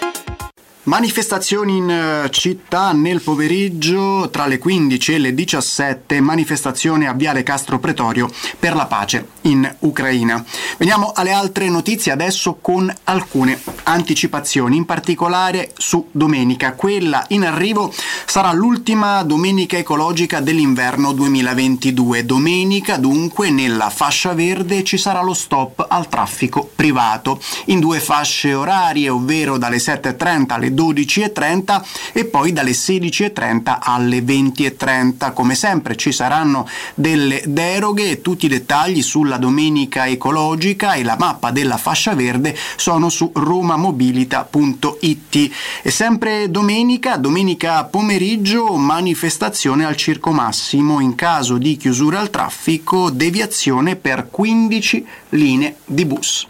Manifestazioni in eh, città nel pomeriggio tra le 15 e le 17, manifestazione a Viale Castro Pretorio per la pace in Ucraina. Veniamo alle altre notizie adesso con alcune anticipazioni, in particolare su domenica. Quella in arrivo sarà l'ultima domenica ecologica dell'inverno 2022. Domenica dunque nella fascia verde ci sarà lo stop al traffico privato in due fasce orarie, ovvero dalle 7.30 alle 12 12.30 e poi dalle 16.30 alle 20.30. Come sempre ci saranno delle deroghe e tutti i dettagli sulla domenica ecologica e la mappa della fascia verde sono su romamobilita.it. E sempre domenica, domenica pomeriggio, manifestazione al Circo Massimo in caso di chiusura al traffico, deviazione per 15 linee di bus.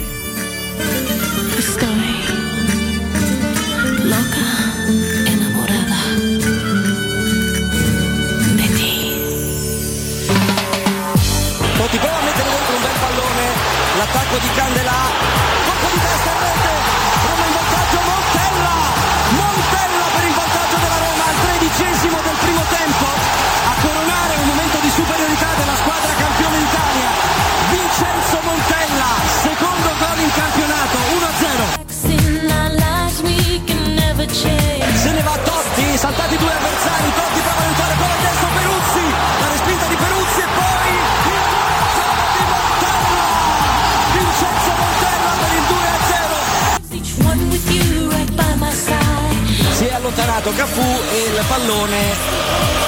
Allontanato Cafu e il pallone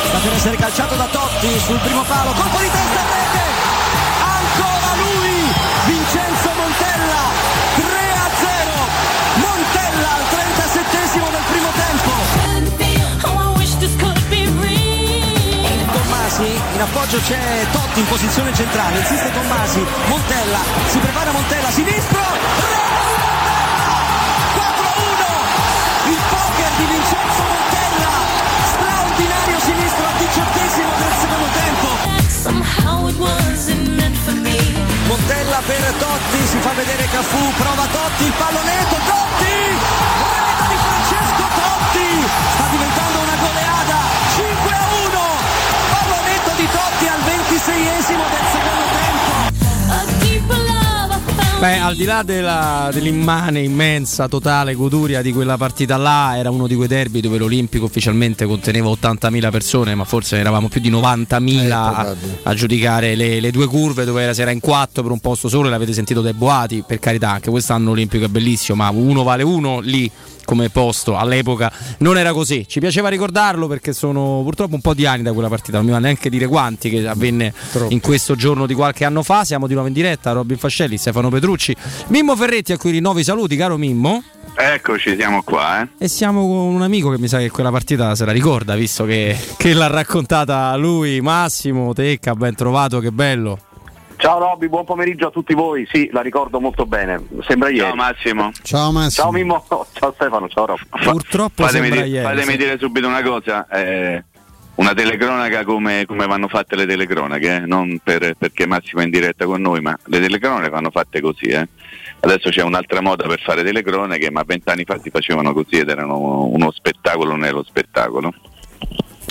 sta per essere calciato da Totti sul primo palo, colpo di testa in rete! Ancora lui! Vincenzo Montella! 3-0! Montella al 37esimo del primo tempo! Tommasi, in appoggio c'è Totti in posizione centrale, insiste Tommasi, Montella, si prepara Montella, sinistro, 4-1, Montella per Totti, si fa vedere Cafu, prova Totti, il pallonetto, Totti! Rete di Francesco Totti! Sta Beh, al di là della- dell'immane, immensa, totale goduria di quella partita là, era uno di quei derby dove l'Olimpico ufficialmente conteneva 80.000 persone, ma forse eravamo più di 90.000 a, a giudicare le, le due curve dove era, si era in quattro per un posto solo e l'avete sentito dai boati, per carità, anche quest'anno l'Olimpico è bellissimo, ma uno vale uno lì come posto. All'epoca non era così. Ci piaceva ricordarlo perché sono purtroppo un po' di anni da quella partita non mi va neanche dire quanti che avvenne in questo giorno di qualche anno fa. Siamo di nuovo in diretta Robin Fascelli Stefano Petrucci Mimmo Ferretti a cui rinnovo i saluti caro Mimmo Eccoci, siamo qua, eh. e siamo con un amico che mi sa che quella partita se la ricorda visto che, che l'ha raccontata lui Massimo Tecca ben trovato che bello Ciao Robby, buon pomeriggio a tutti voi. Sì, la ricordo molto bene. Sembra ieri. Ciao Massimo. Ciao Massimo. Ciao Mimmo. Ciao Stefano. Ciao Rob. Purtroppo fatemi, sembra di- ieri, fatemi sì. dire subito una cosa. eh, una telecronaca come, come vanno fatte le telecronache, eh, non per- perché Massimo è in diretta con noi, ma le telecronache vanno fatte così. eh. Adesso c'è un'altra moda per fare telecronache, ma vent'anni fa si facevano così ed erano uno spettacolo nello spettacolo.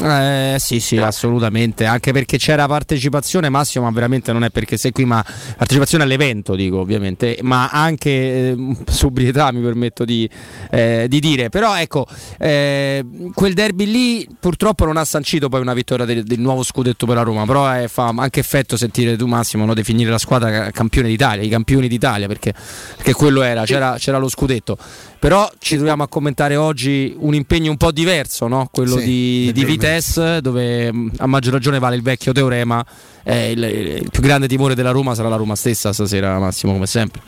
Eh sì sì assolutamente. Anche perché c'era partecipazione Massimo ma veramente non è perché sei qui ma partecipazione all'evento dico ovviamente. Ma anche eh, sobrietà mi permetto di, eh, di dire. Però ecco eh, quel derby lì purtroppo non ha sancito poi una vittoria del, del nuovo scudetto per la Roma. Però eh, fa anche effetto sentire tu Massimo no, definire la squadra ca- campione d'Italia i campioni d'Italia perché, perché quello era c'era, c'era lo scudetto però ci troviamo a commentare oggi un impegno un po' diverso no? quello Sì, di, di. Vitesse dove mh, a maggior ragione vale il vecchio teorema eh, il, il più grande timore della Roma sarà la Roma stessa stasera Massimo come sempre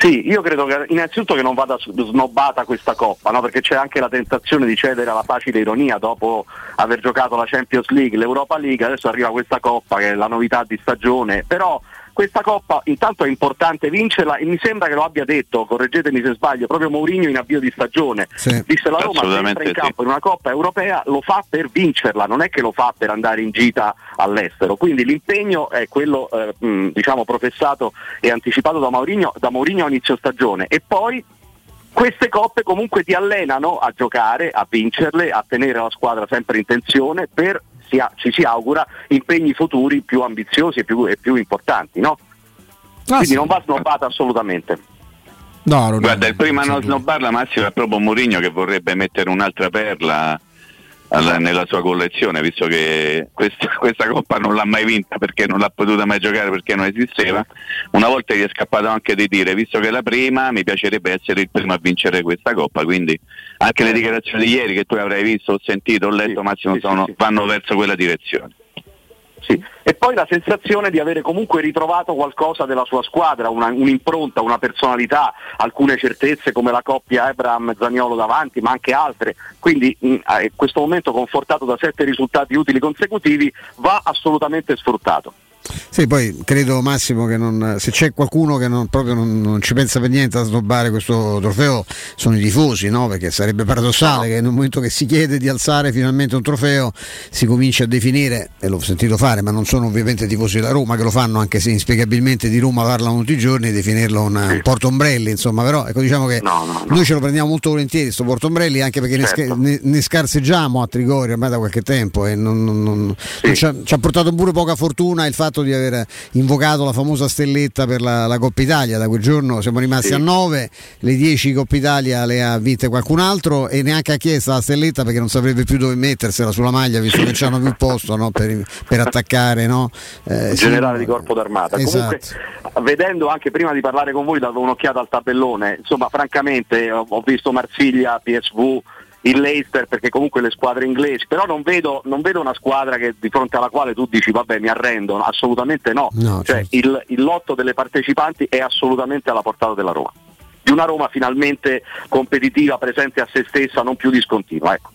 Sì, io credo che innanzitutto che non vada snobbata questa coppa, no? perché c'è anche la tentazione di cedere alla facile ironia dopo aver giocato la Champions League, l'Europa League, adesso arriva questa coppa che è la novità di stagione, però questa coppa intanto è importante vincerla e mi sembra che lo abbia detto, correggetemi se sbaglio, proprio Mourinho in avvio di stagione. Disse la Roma entra in sì. campo in una coppa europea lo fa per vincerla, non è che lo fa per andare in gita all'estero. Quindi l'impegno è quello eh, mh, diciamo professato e anticipato da Mourinho, da Mourinho a inizio stagione e poi queste coppe comunque ti allenano a giocare, a vincerle, a tenere la squadra sempre in tensione per, si ha- ci si augura, impegni futuri più ambiziosi e più, e più importanti. No? Quindi non va snobbata assolutamente. no, non Guarda, il primo a non snobbarla Massimo è proprio Mourinho che vorrebbe mettere un'altra perla alla- nella sua collezione, visto che questa, questa coppa non l'ha mai vinta perché non l'ha potuta mai giocare perché non esisteva. Una volta gli è scappato anche di dire, visto che è la prima, mi piacerebbe essere il primo a vincere questa coppa. Quindi anche le dichiarazioni di ieri che tu avrai visto, ho sentito, ho letto, Massimo, sono- vanno verso quella direzione. Sì. E poi la sensazione di avere comunque ritrovato qualcosa della sua squadra, una- un'impronta, una personalità, alcune certezze come la coppia Abraham-Zaniolo davanti, ma anche altre. Quindi mh, eh, questo momento confortato da sette risultati utili consecutivi va assolutamente sfruttato. Sì, poi credo Massimo che non- se c'è qualcuno che non, proprio non, non ci pensa per niente a snobbare questo trofeo sono i tifosi, no? perché sarebbe paradossale che nel momento che si chiede di alzare finalmente un trofeo si comincia a definire, e l'ho sentito fare, ma non sono ovviamente tifosi della Roma che lo fanno anche se inspiegabilmente di Roma parlano tutti i giorni, definirlo una- un portombrelli, insomma, però ecco diciamo che noi ce lo prendiamo molto volentieri questo portombrelli anche perché Certo. ne, ne scarseggiamo a Trigoria ormai da qualche tempo e non ci, ha, ci ha portato pure poca fortuna il fatto di aver invocato la famosa stelletta per la, la Coppa Italia. Da quel giorno siamo rimasti Sì. a 9, le 10 Coppa Italia le ha vinte qualcun altro e neanche ha chiesto la stelletta perché non saprebbe più dove mettersela sulla maglia visto che c'hanno più posto no? per, per attaccare. No? Eh, sì. generale di corpo d'armata. Comunque, Esatto. vedendo anche prima di parlare con voi, davo un'occhiata al tabellone. Insomma, francamente, ho, ho visto Marsiglia, PSV, il Leicester, perché comunque le squadre inglesi, però non vedo, non vedo una squadra che, di fronte alla quale tu dici vabbè mi arrendo, assolutamente no. No, cioè, certo. il, il lotto delle partecipanti è assolutamente alla portata della Roma. Di una Roma finalmente competitiva, presente a se stessa, non più discontinua. Ecco.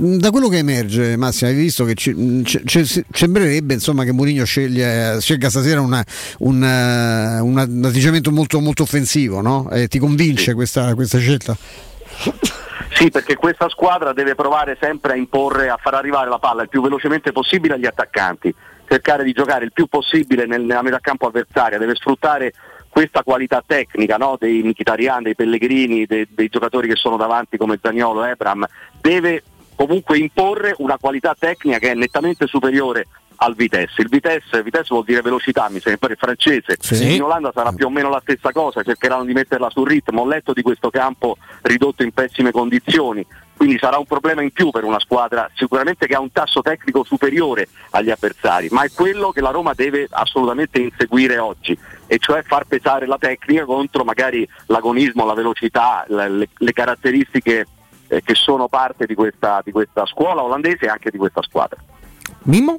Mm, Da quello che emerge, Massimo, hai visto che ci- mm, c- c- sembrerebbe insomma, che Mourinho sceglie- scelga stasera una- un, eh, un atteggiamento molto, molto offensivo, no? Eh, ti convince questa, questa scelta? Sì, perché questa squadra deve provare sempre a imporre, a far arrivare la palla il più velocemente possibile agli attaccanti, cercare di giocare il più possibile nel- nella metà campo avversaria, deve sfruttare questa qualità tecnica no? dei Mkhitaryan, dei Pellegrini, dei, dei giocatori che sono davanti come Zagnolo, Ebram, deve comunque imporre una qualità tecnica che è nettamente superiore al Vitesse. Il Vitesse, Vitesse vuol dire velocità, mi sembra il francese. Sì. In Olanda sarà più o meno la stessa cosa, cercheranno di metterla sul ritmo. Ho letto di questo campo ridotto in pessime condizioni, quindi sarà un problema in più per una squadra sicuramente che ha un tasso tecnico superiore agli avversari, ma è quello che la Roma deve assolutamente inseguire oggi, e cioè far pesare la tecnica contro magari l'agonismo, la velocità, le, le- caratteristiche eh, che sono parte di questa, di questa scuola olandese e anche di questa squadra. Mimmo?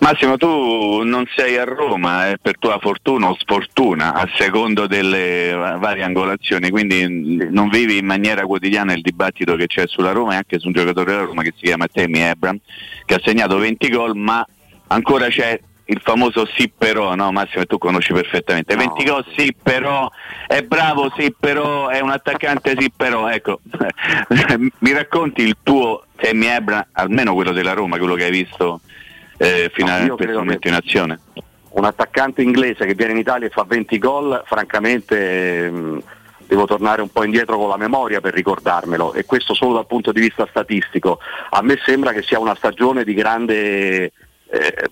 Massimo, tu non sei a Roma eh, per tua fortuna o sfortuna, a secondo delle va- varie angolazioni, quindi non vivi in maniera quotidiana il dibattito che c'è sulla Roma e anche su un giocatore della Roma che si chiama Temi Ebram, che ha segnato 20 gol, ma ancora c'è il famoso sì però, no Massimo, e tu conosci perfettamente. 20 gol sì però, è bravo sì però, è un attaccante sì però, ecco, mi racconti il tuo Temi Ebram, almeno quello della Roma, quello che hai visto eh, fino No, a io questo credo momento che- in azione. un attaccante inglese che viene in Italia e fa 20 gol, francamente ehm, devo tornare un po' indietro con la memoria per ricordarmelo e questo solo dal punto di vista statistico. A me sembra che sia una stagione di grande eh,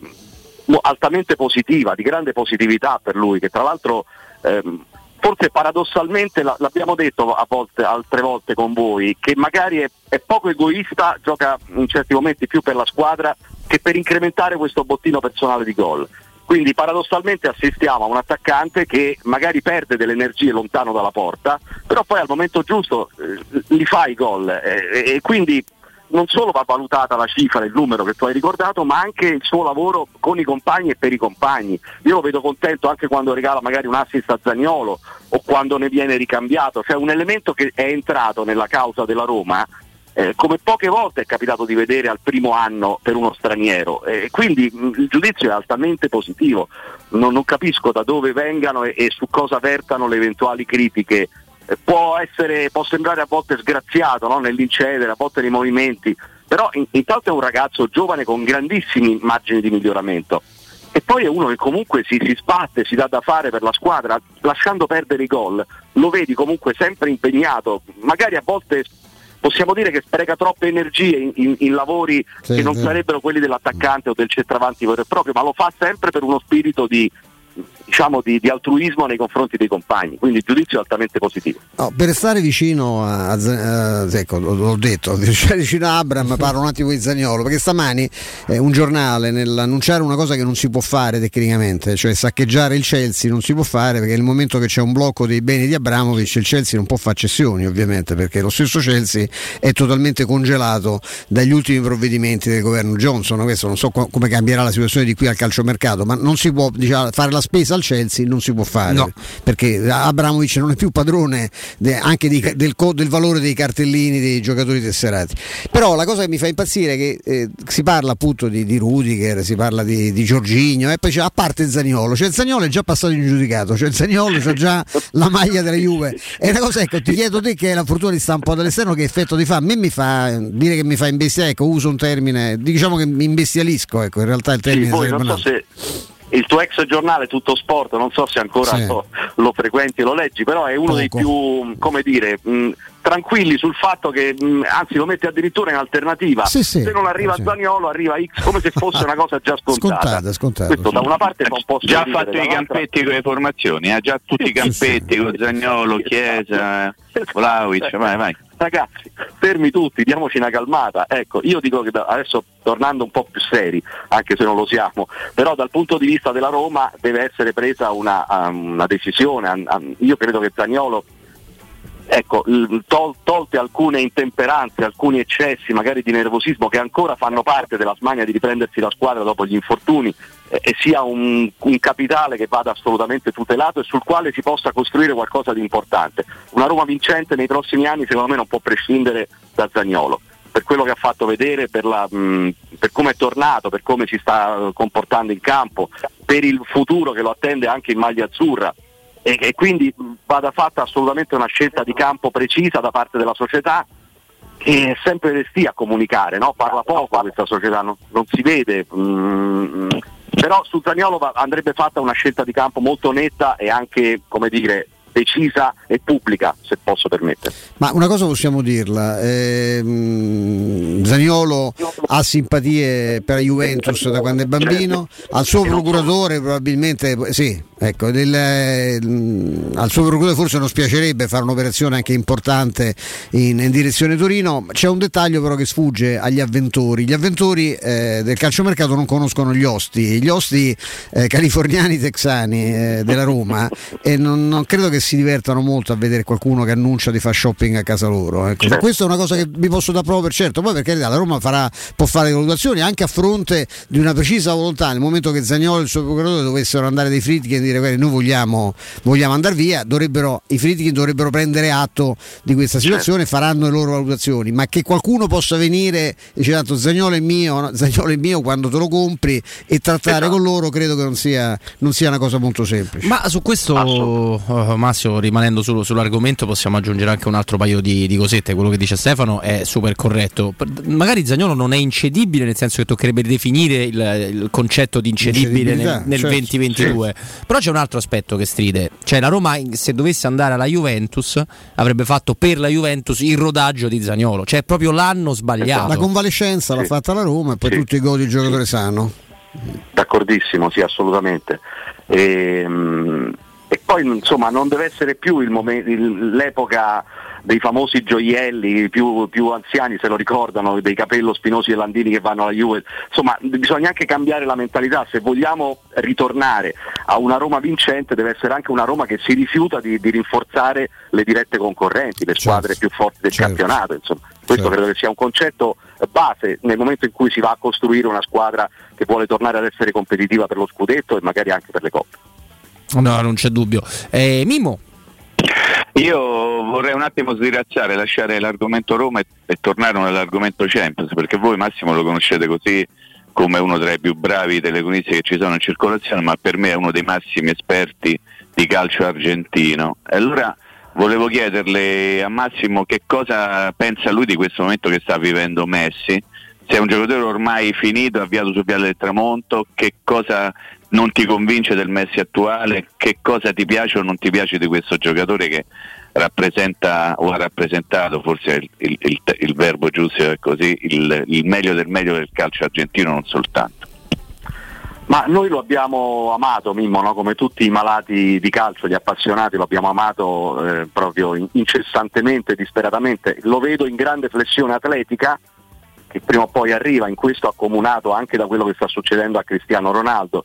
altamente positiva, di grande positività per lui, che tra l'altro ehm, forse paradossalmente la- l'abbiamo detto a volte, altre volte con voi, che magari è, è poco egoista, gioca in certi momenti più per la squadra che per incrementare questo bottino personale di gol. Quindi paradossalmente assistiamo a un attaccante che magari perde delle energie lontano dalla porta, però poi al momento giusto eh, li fa i gol eh, e quindi non solo va valutata la cifra, il numero che tu hai ricordato, ma anche il suo lavoro con i compagni e per i compagni. Io lo vedo contento anche quando regala magari un assist a Zagnolo o quando ne viene ricambiato, cioè un elemento che è entrato nella causa della Roma eh, come poche volte è capitato di vedere al primo anno per uno straniero e quindi mh, il giudizio è altamente positivo, non, non capisco da dove vengano e, e su cosa vertano le eventuali critiche. Eh, può, essere, può sembrare a volte sgraziato no? nell'incedere, a volte nei movimenti, però in- intanto è un ragazzo giovane con grandissimi margini di miglioramento e poi è uno che comunque si, si sbatte, si dà da fare per la squadra, lasciando perdere i gol, lo vedi comunque sempre impegnato, magari a volte possiamo dire che spreca troppe energie in, in- in lavori Sì, che non sarebbero quelli dell'attaccante o del centravanti vero e proprio, ma lo fa sempre per uno spirito di, diciamo di, di altruismo nei confronti dei compagni, quindi il giudizio è altamente positivo. No, per stare vicino a, a, a ecco, l'ho detto, vicino a Abram parlo un attimo di Zagnolo, perché stamani eh, un giornale nell'annunciare una cosa che non si può fare tecnicamente, cioè saccheggiare il Chelsea non si può fare perché nel momento che c'è un blocco dei beni di Abramovic il Chelsea non può fare cessioni ovviamente perché lo stesso Chelsea è totalmente congelato dagli ultimi provvedimenti del governo Johnson, questo non so co- come cambierà la situazione di qui al calciomercato, ma non si può diciamo, fare la spesa al Chelsea, non si può fare No. perché Abramovic non è più padrone de- anche di- del, del valore dei cartellini dei giocatori tesserati. Però la cosa che mi fa impazzire è che eh, si parla appunto di, di Rudiger, si parla di, di Giorginio e poi c'è a parte Zaniolo, cioè Zaniolo è già passato in giudicato, cioè Zaniolo c'ha già la maglia della Juve. E una cosa ecco, ti chiedo te che hai la fortuna di stare un po' dall'esterno, che effetto ti fa? A me mi fa dire che mi fa imbestiare, ecco, uso un termine, diciamo che mi imbestialisco, ecco, in realtà il Sì, termine poi sarebbe non un so se il tuo ex giornale Tutto Sport, non so se ancora Sì. lo, lo frequenti e lo leggi, però è uno dei Poco. più, come dire, mh, tranquilli sul fatto che, mh, anzi lo metti addirittura in alternativa. Sì, sì. Se non arriva Sì. Zaniolo arriva X come se fosse una cosa già scontata. Scontata, scontata, Questo sì. da una parte fa un po' Già fatto i campetti con le formazioni, ha già tutti i campetti con Zagnolo, Chiesa, Vlaovic, vai vai. Ragazzi, fermi tutti, diamoci una calmata. Ecco, io dico che da- adesso tornando un po' più seri, anche se non lo siamo, però dal punto di vista della Roma deve essere presa una, um, una decisione. Um, um, Io credo che Zagnolo ecco, tol- tolte alcune intemperanze, alcuni eccessi magari di nervosismo che ancora fanno parte della smania di riprendersi la squadra dopo gli infortuni eh, e sia un, un capitale che vada assolutamente tutelato e sul quale si possa costruire qualcosa di importante. Una Roma vincente nei prossimi anni secondo me non può prescindere da Zagnolo. Per quello che ha fatto vedere, per, la, mh, per come è tornato, per come si sta comportando in campo, per il futuro che lo attende anche in maglia azzurra, e, e quindi vada fatta assolutamente una scelta di campo precisa da parte della società che è sempre resti a comunicare, no? parla poco questa società, non, non si vede, mm, però su Zaniolo andrebbe fatta una scelta di campo molto netta e anche come dire, decisa e pubblica, se posso permettere. Ma una cosa possiamo dirla, ehm, Zaniolo ha simpatie per la Juventus da quando è bambino, al suo procuratore probabilmente sì, ecco, del- ehm, al suo procuratore forse non spiacerebbe fare un'operazione anche importante in, in direzione Torino, c'è un dettaglio però che sfugge agli avventori, gli avventori eh, del calciomercato non conoscono gli osti, gli osti eh, californiani texani eh, della Roma e non, non credo che si divertano molto a vedere qualcuno che annuncia di fare shopping a casa loro. Ecco. Certo. Questa è una cosa che vi posso dare proprio per certo. Poi per carità la Roma farà, può fare le valutazioni anche a fronte di una precisa volontà. Nel momento che Zagnolo e il suo procuratore dovessero andare dei Fritkin e dire "Guarda, noi vogliamo, vogliamo andare via, dovrebbero, i Fritkin dovrebbero prendere atto di questa situazione e faranno le loro valutazioni. Ma che qualcuno possa venire e dice tanto Zagnolo è mio, no? Zagnolo è mio quando te lo compri e trattare con loro credo che non sia, non sia una cosa molto semplice. Ma su questo, eh, Massimo, rimanendo su- sull'argomento, possiamo aggiungere anche un altro paio di, di cosette. Quello che dice Stefano è super corretto. Magari Zagnolo non è incedibile, nel senso che toccherebbe definire il, il concetto di incedibile nel, nel certo. 2022. Però c'è un altro aspetto che stride. Cioè, la Roma, se dovesse andare alla Juventus, avrebbe fatto per la Juventus il rodaggio di Zagnolo. Cioè, è proprio l'anno sbagliato. La convalescenza l'ha fatta la Roma e poi tutti i gol il giocatore sano. D'accordissimo, sì, assolutamente. E, mm, e poi insomma non deve essere più il momen- il- l'epoca dei famosi gioielli, più, più anziani se lo ricordano, dei capello spinosi e Landini che vanno alla Juve. Insomma, bisogna anche cambiare la mentalità, se vogliamo ritornare a una Roma vincente deve essere anche una Roma che si rifiuta di, di rinforzare le dirette concorrenti, le squadre più forti del campionato. Insomma. Questo credo che sia un concetto base nel momento in cui si va a costruire una squadra che vuole tornare ad essere competitiva per lo scudetto e magari anche per le coppe. No, non c'è dubbio. Eh, Mimo, Io vorrei un attimo sdiracciare, lasciare l'argomento Roma e, e tornare all'argomento Champions, perché voi Massimo lo conoscete così come uno tra i più bravi telecronisti che ci sono in circolazione, ma per me è uno dei massimi esperti di calcio argentino. Allora volevo chiederle a Massimo che cosa pensa lui di questo momento che sta vivendo Messi, se è un giocatore ormai finito, avviato sul Viale del Tramonto, che cosa non ti convince del Messi attuale, che cosa ti piace o non ti piace di questo giocatore che rappresenta o ha rappresentato, forse il, il- il- il verbo giusto è così, il, meglio del meglio del calcio argentino, non soltanto. Ma noi lo abbiamo amato Mimmo, no? come tutti i malati di calcio, gli appassionati, lo abbiamo amato eh, proprio in- incessantemente, disperatamente. Lo vedo in grande flessione atletica, che prima o poi arriva, in questo accomunato anche da quello che sta succedendo a Cristiano Ronaldo.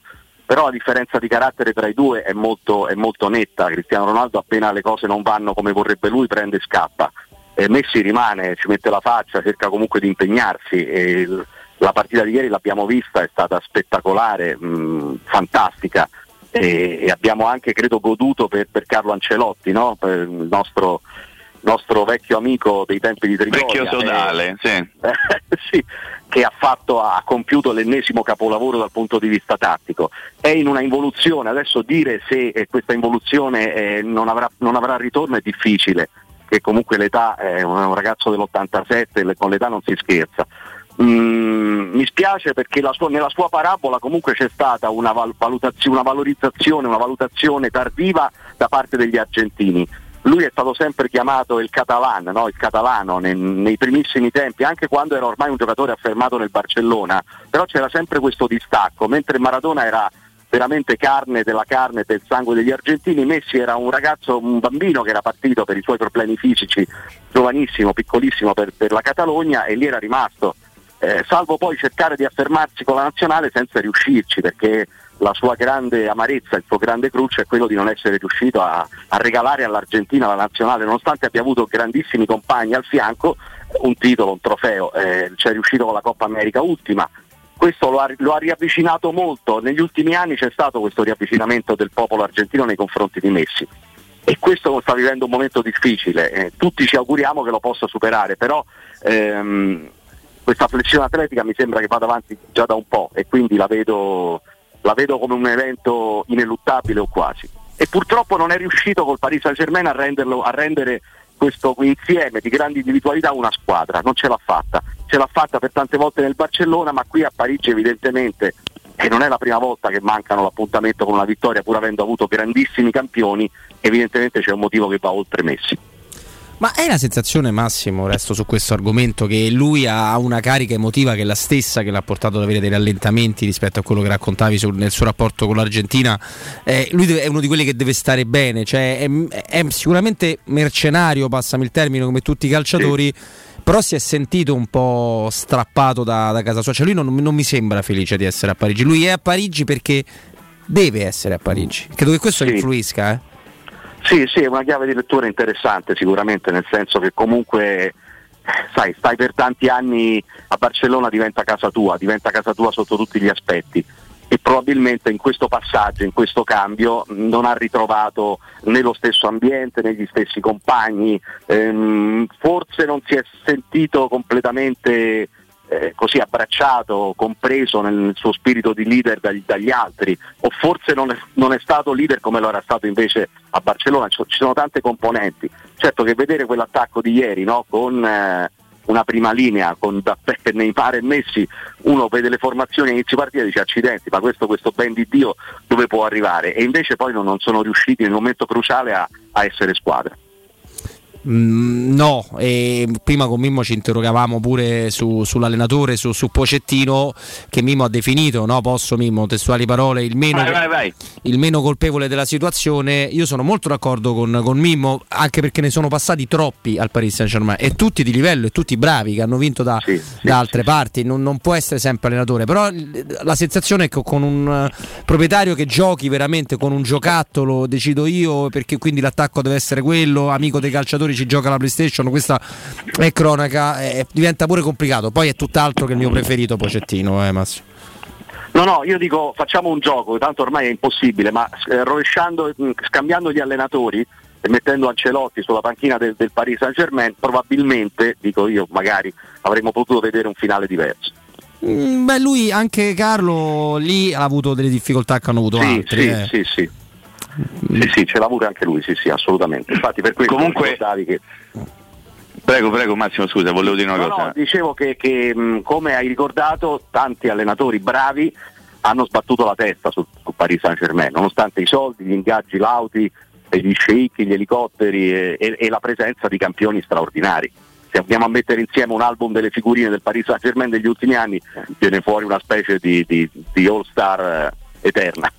Però la differenza di carattere tra i due è molto, è molto netta. Cristiano Ronaldo appena le cose non vanno come vorrebbe lui prende e scappa. E Messi rimane, ci mette la faccia, cerca comunque di impegnarsi. Il- la partita di ieri l'abbiamo vista, è stata spettacolare, mh, fantastica e, e abbiamo anche credo goduto per, per Carlo Ancelotti, no? Per il nostro, nostro vecchio amico dei tempi di Trigoria. Vecchio sodale, eh, sì. sì, che ha, fatto, ha compiuto l'ennesimo capolavoro dal punto di vista tattico. È in una involuzione, adesso dire se eh, questa involuzione eh, non, avrà, non avrà ritorno è difficile, che comunque l'età è un, un ragazzo dell'87, le- con l'età non si scherza. Mm, mi spiace perché sua- nella sua parabola comunque c'è stata una, val- valutazio- una valorizzazione, una valutazione tardiva da parte degli argentini. Lui è stato sempre chiamato il catalan, no? il catalano nei, nei primissimi tempi, anche quando era ormai un giocatore affermato nel Barcellona, però c'era sempre questo distacco, mentre Maradona era veramente carne della carne del sangue degli argentini, Messi era un ragazzo, un bambino che era partito per i suoi problemi fisici, giovanissimo, piccolissimo per, per la Catalogna e lì era rimasto eh, salvo poi cercare di affermarsi con la nazionale senza riuscirci, perché la sua grande amarezza, il suo grande cruccio è quello di non essere riuscito a, a regalare all'Argentina la nazionale, nonostante abbia avuto grandissimi compagni al fianco, un titolo, un trofeo, eh, ci riuscito con la Coppa America ultima. Questo lo ha, lo ha riavvicinato molto, negli ultimi anni c'è stato questo riavvicinamento del popolo argentino nei confronti di Messi e questo sta vivendo un momento difficile, eh, tutti ci auguriamo che lo possa superare, però ehm, questa flessione atletica mi sembra che vada avanti già da un po' e quindi la vedo, la vedo come un evento ineluttabile o quasi. E purtroppo non è riuscito col Paris Saint Germain a, renderlo, a rendere questo insieme di grandi individualità una squadra, non ce l'ha fatta. Ce l'ha fatta per tante volte nel Barcellona, ma qui a Parigi evidentemente, e non è la prima volta che mancano l'appuntamento con una vittoria, pur avendo avuto grandissimi campioni, evidentemente c'è un motivo che va oltre Messi. Ma è la sensazione Massimo, resto su questo argomento, che lui ha una carica emotiva che è la stessa che l'ha portato ad avere dei rallentamenti rispetto a quello che raccontavi sul- nel suo rapporto con l'Argentina. Eh, lui deve- è uno di quelli che deve stare bene, cioè è, è sicuramente mercenario, passami il termine, come tutti i calciatori. Però si è sentito un po' strappato da, da casa sua. Cioè, lui non, non mi sembra felice di essere a Parigi. Lui è a Parigi perché deve essere a Parigi. Credo che questo Sì. influisca, eh. Sì, sì, è una chiave di lettura interessante sicuramente, nel senso che comunque, sai, stai per tanti anni a Barcellona diventa casa tua, diventa casa tua sotto tutti gli aspetti. E probabilmente in questo passaggio, in questo cambio, non ha ritrovato né lo stesso ambiente né gli stessi compagni, ehm, forse non si è sentito completamente eh, così abbracciato, compreso nel suo spirito di leader dagli, dagli altri, o forse non è, non è stato leader come lo era stato invece a Barcellona, ci, sono tante componenti. Certo che vedere quell'attacco di ieri no, con eh, una prima linea, con Mbappé, Neymar e Messi, uno vede le formazioni a inizio partita e dice accidenti, ma questo, questo ben di Dio dove può arrivare? E invece poi non, non sono riusciti nel momento cruciale a, a essere squadra. Mm, no, e prima con Mimmo ci interrogavamo pure su- sull'allenatore, su, su Pocettino, che Mimmo ha definito, no? Posso Mimmo, testuali parole, il meno, Vai, vai, vai. il meno colpevole della situazione. Io sono molto d'accordo con, con Mimmo, anche perché ne sono passati troppi al Paris Saint Germain, e tutti di livello, e tutti bravi, che hanno vinto da, da altre parti, non, non può essere sempre allenatore, però la sensazione è che con un eh, proprietario che giochi veramente con un giocattolo, decido io, perché quindi l'attacco deve essere quello, amico dei calciatori ci gioca la PlayStation, questa è cronaca, eh, diventa pure complicato. Poi è tutt'altro che il mio preferito Pocettino, eh, Massimo. No, no, io dico facciamo un gioco, tanto ormai è impossibile, ma eh, rovesciando, mh, scambiando gli allenatori e mettendo Ancelotti sulla panchina del, del Paris Saint Germain, probabilmente, dico io, magari avremmo potuto vedere un finale diverso. Mm, beh, lui anche Carlo lì ha avuto delle difficoltà che hanno avuto Sì, altri. sì, eh. sì, sì. Sì, sì, ce l'ha avuto anche lui, sì, sì, assolutamente. Infatti per questo Comunque- che Prego, prego Massimo, scusa, volevo dire una No, cosa. no, dicevo che, che, mh, come hai ricordato, tanti allenatori bravi hanno sbattuto la testa sul, sul Paris Saint Germain, nonostante i soldi, gli ingaggi lauti, gli sceicchi, gli elicotteri e, e- e la presenza di campioni straordinari. se andiamo a mettere insieme un album delle figurine del Paris Saint Germain degli ultimi anni, viene fuori una specie di, di, di all-star eh, eterna.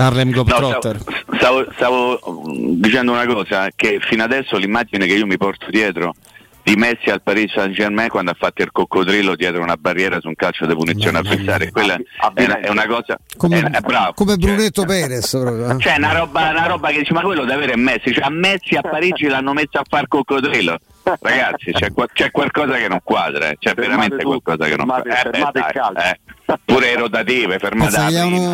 Harlem No, Globetrotter. stavo, stavo, stavo, mm, dicendo una cosa, che fino adesso l'immagine che io mi porto dietro di Messi al Paris Saint Germain quando ha fatto il coccodrillo dietro una barriera su un calcio di punizione avversaria, quella è una, è una cosa... Come, è, è bravo. come Brunetto Perez proprio. eh. Cioè una roba, una roba che dice ma quello deve avere Messi, cioè a Messi a Parigi l'hanno messo a far coccodrillo. Ragazzi, c'è, qua- c'è qualcosa che non quadra, eh. c'è Fermate veramente tutto, qualcosa che non fermate- quadra. Eh, beh, fermate il dai, calcio. eh. Pure rotative, fermate Pensa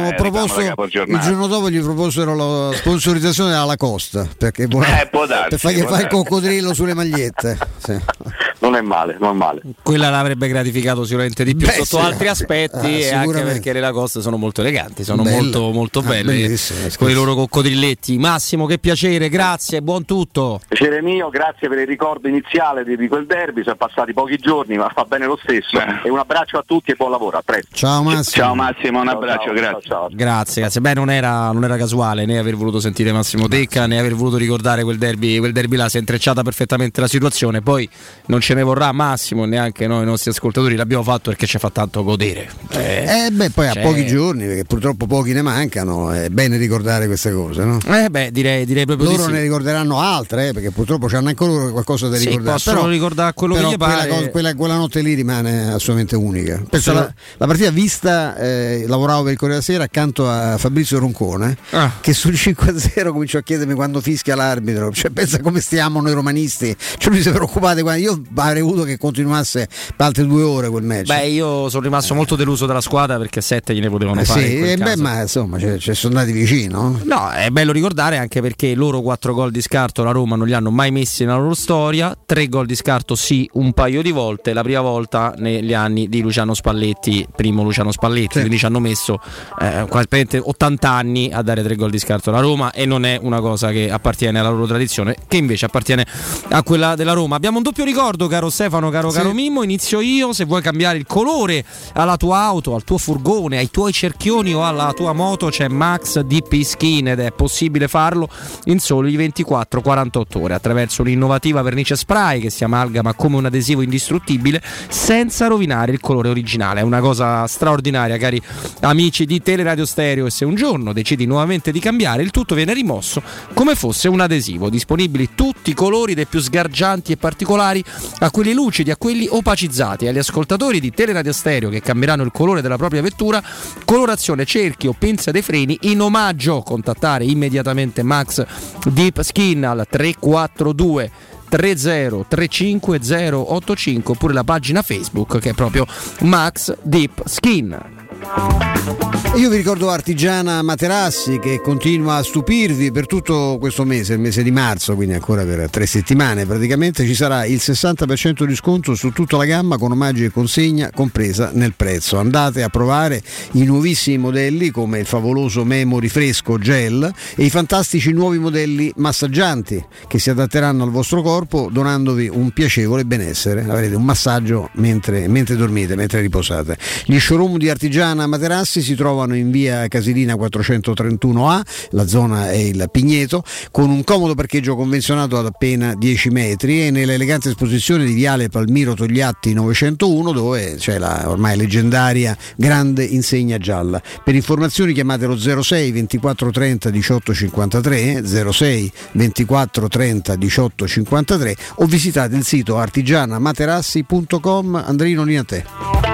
eh, proposto la il giorno dopo gli proposero la sponsorizzazione della Lacoste perché vuole- Eh, può darsi, per fargli può fare il coccodrillo sulle magliette. Sì. Non è male, non è male. Quella l'avrebbe gratificato sicuramente di più Beh, sotto sì. altri aspetti Ah, e anche sicuramente. perché le Lacoste sono molto eleganti, sono Belle. molto molto Ah, belle bellissime, con i loro coccodrilletti. Massimo, che piacere, grazie, buon tutto. Piacere mio, grazie per il ricordo iniziale di, di quel derby, sono passati pochi giorni ma va bene lo stesso e un abbraccio a tutti e buon lavoro, a presto. Ciao Massimo. Ciao Massimo, un abbraccio, ciao, grazie. ciao, ciao. Grazie, grazie. Beh, non era, non era casuale né aver voluto sentire Massimo Tecca né aver voluto ricordare quel derby, quel derby là. Si è intrecciata perfettamente la situazione. Poi non ce ne vorrà Massimo, neanche noi, i nostri ascoltatori. L'abbiamo fatto perché ci fa tanto godere. Eh, Eh beh, poi a Cioè- pochi giorni, perché purtroppo pochi ne mancano, è bene ricordare queste cose, no? eh beh, direi, direi proprio Loro di sì. ne ricorderanno altre, eh, perché purtroppo hanno anche loro qualcosa da Sì, ricordare. possono però, ricordare quello che gli quella, pare. cosa- quella- quella notte lì rimane assolutamente unica. Penso Sì. la, la partita vista, eh, lavoravo per il Corriere della Sera accanto a Fabrizio Roncone, Ah. che sul 5-0 cominciò a chiedermi quando fischia l'arbitro. Cioè, pensa come stiamo noi romanisti. Cioè, lui si preoccupate quando io avrei voluto che continuasse per altre due ore quel match. Beh, io sono rimasto molto deluso dalla squadra perché sette gliene potevano Eh fare. sì, in quel eh, beh, ma insomma, ci ci sono andati vicino. No, è bello ricordare anche perché loro quattro gol di scarto la Roma non li hanno mai messi nella loro storia, tre gol di scarto sì un paio di volte, la prima volta negli anni di Luciano Spalletti, primo Luciano Spalletti, quindi ci hanno messo eh, quasi praticamente 80 anni a dare tre gol di scarto alla Roma e non è una cosa che appartiene alla loro tradizione, che invece appartiene a quella della Roma. Abbiamo un doppio ricordo, caro Stefano, caro, Sì. caro Mimmo, inizio io, se vuoi cambiare il colore alla tua auto, al tuo furgone, ai tuoi cerchioni o alla tua moto c'è Max DP Skin ed è possibile farlo in soli 24-48 ore attraverso un'innovativa vernice spray che si amalgama come un adesivo indistruttibile senza rovinare il colore originale. È una cosa straordinaria, cari amici di Teleradio Stereo e se un giorno decidi nuovamente di cambiare, il tutto viene rimosso come fosse un adesivo. Disponibili tutti i colori dai più sgargianti e particolari a quelli lucidi, a quelli opacizzati. Agli ascoltatori di Teleradio Stereo che cambieranno il colore della propria vettura, colorazione cerchi o pinza dei freni in omaggio. Contattare immediatamente Max Deep Skin al 342 3035085 oppure la pagina Facebook che è proprio Max Deep Skin. Io vi ricordo Artigiana Materassi che continua a stupirvi per tutto questo mese, il mese di marzo, quindi ancora per tre settimane praticamente ci sarà il 60% di sconto su tutta la gamma con omaggi e consegna compresa nel prezzo. Andate a provare i nuovissimi modelli come il favoloso Memory Fresco Gel e i fantastici nuovi modelli massaggianti che si adatteranno al vostro corpo donandovi un piacevole benessere. Avrete un massaggio mentre, mentre dormite, mentre riposate. Gli showroom di Artigiana Materassi si trovano in via Casilina 431A, la zona è il Pigneto, con un comodo parcheggio convenzionato ad appena 10 metri e nell'elegante esposizione di Viale Palmiro Togliatti 901 dove c'è la ormai leggendaria grande insegna gialla. Per informazioni chiamate lo 06 24 30 18 53 06 24 30 18 53 o visitate il sito artigianamaterassi.com Andrino linea a te.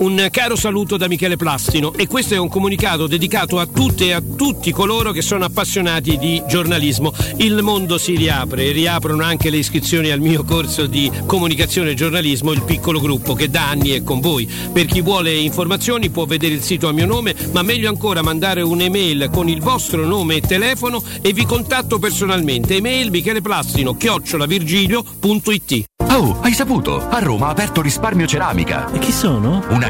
Un caro saluto da Michele Plastino e questo è un comunicato dedicato a tutte e a tutti coloro che sono appassionati di giornalismo. Il mondo si riapre e riaprono anche le iscrizioni al mio corso di comunicazione e giornalismo, il piccolo gruppo che da anni è con voi. Per chi vuole informazioni può vedere il sito a mio nome, ma meglio ancora mandare un'email con il vostro nome e telefono e vi contatto personalmente. Email micheleplastino chiocciolavirgilio.it Oh, hai saputo? A Roma ha aperto Risparmio Ceramica. E chi sono? Una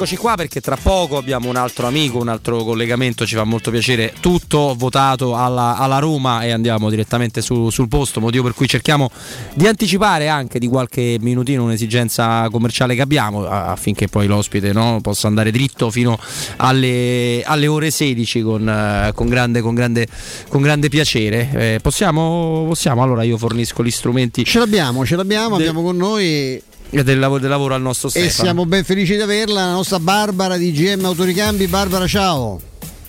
Eccoci qua perché tra poco abbiamo un altro amico, un altro collegamento, ci fa molto piacere. Tutto votato alla, alla Roma e andiamo direttamente su- sul posto, motivo per cui cerchiamo di anticipare anche di qualche minutino un'esigenza commerciale che abbiamo affinché poi l'ospite no, possa andare dritto fino alle, alle ore 16 con, eh, con grande, con grande, con grande piacere. Eh, possiamo, possiamo, allora io fornisco gli strumenti. Ce l'abbiamo, ce l'abbiamo, De- abbiamo con noi del lavoro, del lavoro al nostro e Stefano. siamo ben felici di averla, la nostra Barbara di GM Autoricambi. Barbara, ciao.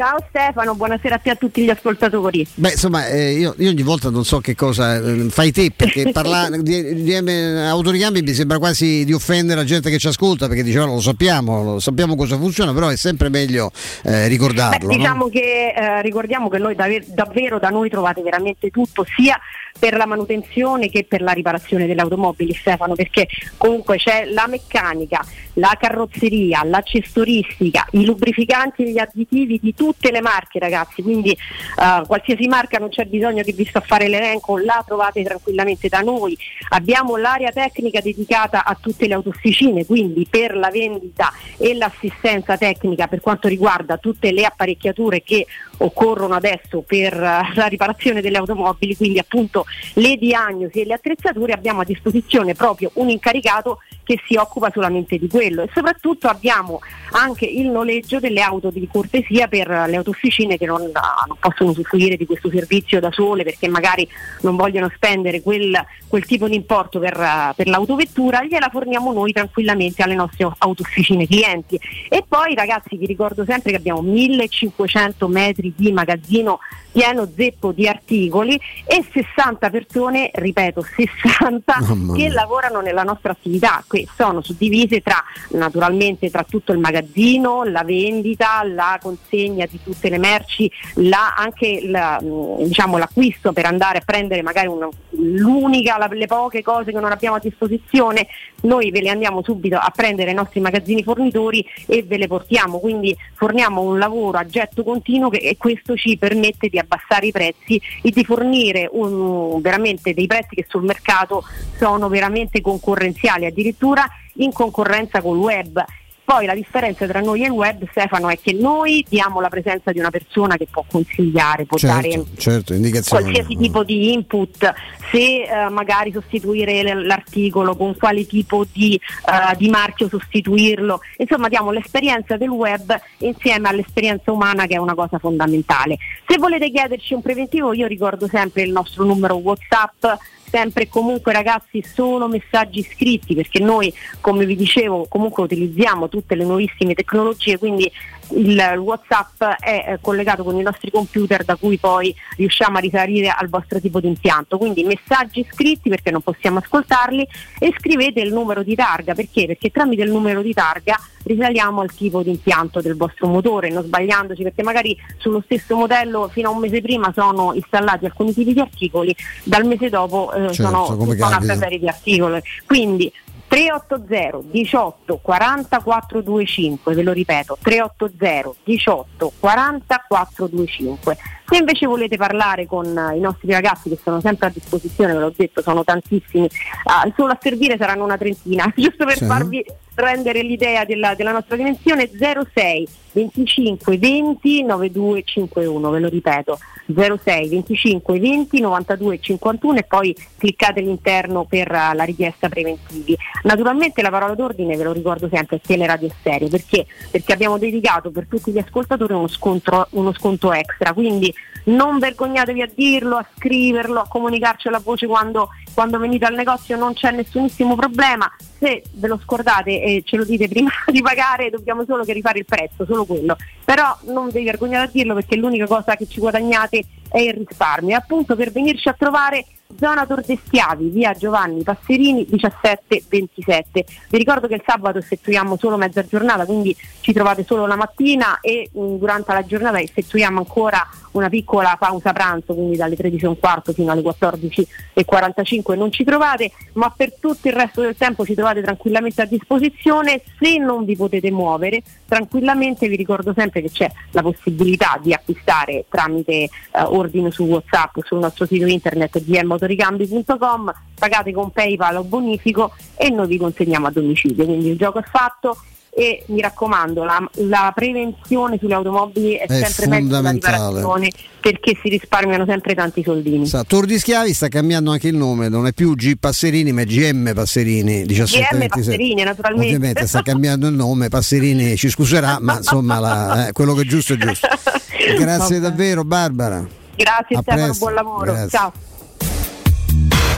Ciao Stefano, buonasera a te e a tutti gli ascoltatori. Beh, insomma, eh, io, io ogni volta non so che cosa eh, fai te, perché parlare di GM Autoricambi mi sembra quasi di offendere la gente che ci ascolta, perché dicevano lo sappiamo, lo sappiamo cosa funziona, però è sempre meglio eh, ricordarlo. Beh, no? diciamo che eh, ricordiamo che noi dav- davvero da noi trovate veramente tutto, sia per la manutenzione che per la riparazione delle automobili, Stefano, perché comunque c'è la meccanica, la carrozzeria, l'accessoristica, i lubrificanti e gli additivi di tutte le marche, ragazzi. Quindi eh, qualsiasi marca non c'è bisogno che vi sto a fare l'elenco, la trovate tranquillamente da noi. Abbiamo l'area tecnica dedicata a tutte le autofficine, quindi per la vendita e l'assistenza tecnica per quanto riguarda tutte le apparecchiature che occorrono adesso per eh, la riparazione delle automobili, quindi appunto le diagnosi e le attrezzature abbiamo a disposizione proprio un incaricato che si occupa solamente di quello e soprattutto abbiamo anche il noleggio delle auto di cortesia per le autofficine che non, non possono usufruire di questo servizio da sole perché magari non vogliono spendere quel, quel tipo di importo per, per l'autovettura, gliela forniamo noi tranquillamente alle nostre autofficine clienti. E poi ragazzi vi ricordo sempre che abbiamo 1500 metri di magazzino pieno zeppo di articoli e 60 persone, ripeto 60, Mamma che lavorano nella nostra attività, che sono suddivise tra naturalmente tra tutto il magazzino, la vendita, la consegna di tutte le merci, la- anche la- mh, diciamo, l'acquisto per andare a prendere magari una- l'unica, la- le poche cose che non abbiamo a disposizione, noi ve le andiamo subito a prendere ai nostri magazzini fornitori e ve le portiamo, quindi forniamo un lavoro a getto continuo che, e questo ci permette di abbassare i prezzi e di fornire un- veramente dei prezzi che sul mercato sono veramente concorrenziali, addirittura in concorrenza col web. Poi la differenza tra noi e il web, Stefano, è che noi diamo la presenza di una persona che può consigliare, può dare Certo, certo, indicazioni. qualsiasi tipo di input, se eh, magari sostituire l'articolo, con quale tipo di, eh, di marchio sostituirlo, insomma diamo l'esperienza del web insieme all'esperienza umana che è una cosa fondamentale. Se volete chiederci un preventivo io ricordo sempre il nostro numero WhatsApp sempre e comunque ragazzi solo messaggi scritti perché noi come vi dicevo comunque utilizziamo tutte le nuovissime tecnologie quindi il Whatsapp è eh, collegato con i nostri computer da cui poi riusciamo a risalire al vostro tipo di impianto. Quindi messaggi scritti perché non possiamo ascoltarli e scrivete il numero di targa. Perché? Perché tramite il numero di targa risaliamo al tipo di impianto del vostro motore non sbagliandoci perché magari sullo stesso modello fino a un mese prima sono installati alcuni tipi di articoli dal mese dopo eh, Certo, sono tutta un'altra serie di articoli. Quindi 380 18 40 425 ve lo ripeto 380 18 40 425 se invece volete parlare con i nostri ragazzi che sono sempre a disposizione ve l'ho detto sono tantissimi ah, solo a servire saranno una trentina giusto per Sì. farvi rendere l'idea della, della nostra dimensione 06 25 20 9251 ve lo ripeto 06 25 20 92 51 e poi cliccate all'interno per eh, la richiesta preventivi naturalmente la parola d'ordine ve lo ricordo sempre è teleradio stereo perché? perché abbiamo dedicato per tutti gli ascoltatori uno sconto, uno sconto extra quindi non vergognatevi a dirlo a scriverlo a comunicarcelo a voce quando, quando venite al negozio non c'è nessunissimo problema se ve lo scordate e ce lo dite prima di pagare dobbiamo solo che rifare il prezzo, solo quello. Però non vi vergognate a dirlo perché l'unica cosa che ci guadagnate è il risparmio. E appunto per venirci a trovare zona Tordestiavi, via Giovanni Passerini 1727. Vi ricordo che il sabato effettuiamo solo mezza giornata, quindi ci trovate solo la mattina e mh, durante la giornata effettuiamo ancora una piccola pausa pranzo, quindi dalle 13 e un quarto fino alle 14.45 non ci trovate, ma per tutto il resto del tempo ci trovate tranquillamente a disposizione. Se non vi potete muovere, tranquillamente vi ricordo sempre che c'è la possibilità di acquistare tramite eh, ordine su WhatsApp sul nostro sito internet gmotoricambi.com, pagate con PayPal o bonifico e noi vi consegniamo a domicilio. Quindi il gioco è fatto e mi raccomando la, la prevenzione sulle automobili è, È sempre fondamentale. riparazione perché si risparmiano sempre tanti soldini. Sa, Tor di Schiavi sta cambiando anche il nome, non è più G Passerini ma è GM Passerini 1727. Passerini, naturalmente. Ovviamente sta cambiando il nome, Passerini ci scuserà, ma insomma la- eh, quello che è giusto è giusto. Grazie Vabbè. davvero Barbara. Grazie A Stefano, presto. buon lavoro. Grazie. Ciao.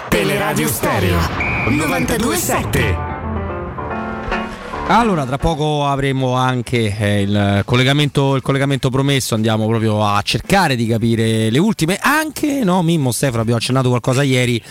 Teleradio Stereo 927. Allora, tra poco avremo anche eh, il, collegamento, il collegamento promesso, andiamo proprio a cercare di capire le ultime, anche, no Mimmo, Stefano, abbiamo accennato qualcosa ieri,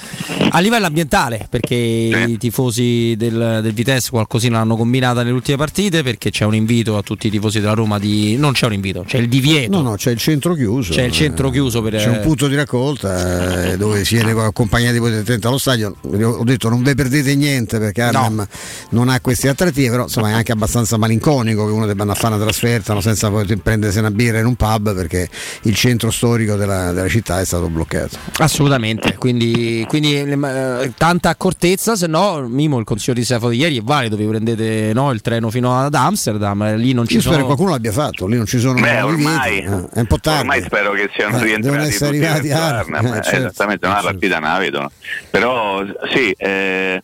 a livello ambientale, perché i tifosi del, del Vitesse qualcosina l'hanno combinata nelle ultime partite, perché c'è un invito a tutti i tifosi della Roma di... non c'è un invito, c'è il divieto. No, no, c'è il centro chiuso. C'è il centro chiuso per... C'è un punto di raccolta eh, dove si viene accompagnati poi direttamente allo stadio. Ho detto non ve perdete niente perché Arnhem non ha questi attrattivi, però insomma è anche abbastanza malinconico che uno debba andare a fare una trasferta no, senza poi prendersi una birra in un pub perché il centro storico della, della città è stato bloccato. Assolutamente, quindi, quindi, eh, tanta accortezza, se no Mimo il consiglio di Stefano di ieri è valido, vi prendete no, il treno fino ad Amsterdam, eh, lì non ci Io sono... spero che qualcuno l'abbia fatto, lì non ci sono Beh, ormai, eh, è un po' tardi. ormai spero che siano Eh, rientrati devono essere tutti arrivati a- Arnhem, eh, eh, certo, esattamente, partita non la vedono. Però sì, eh,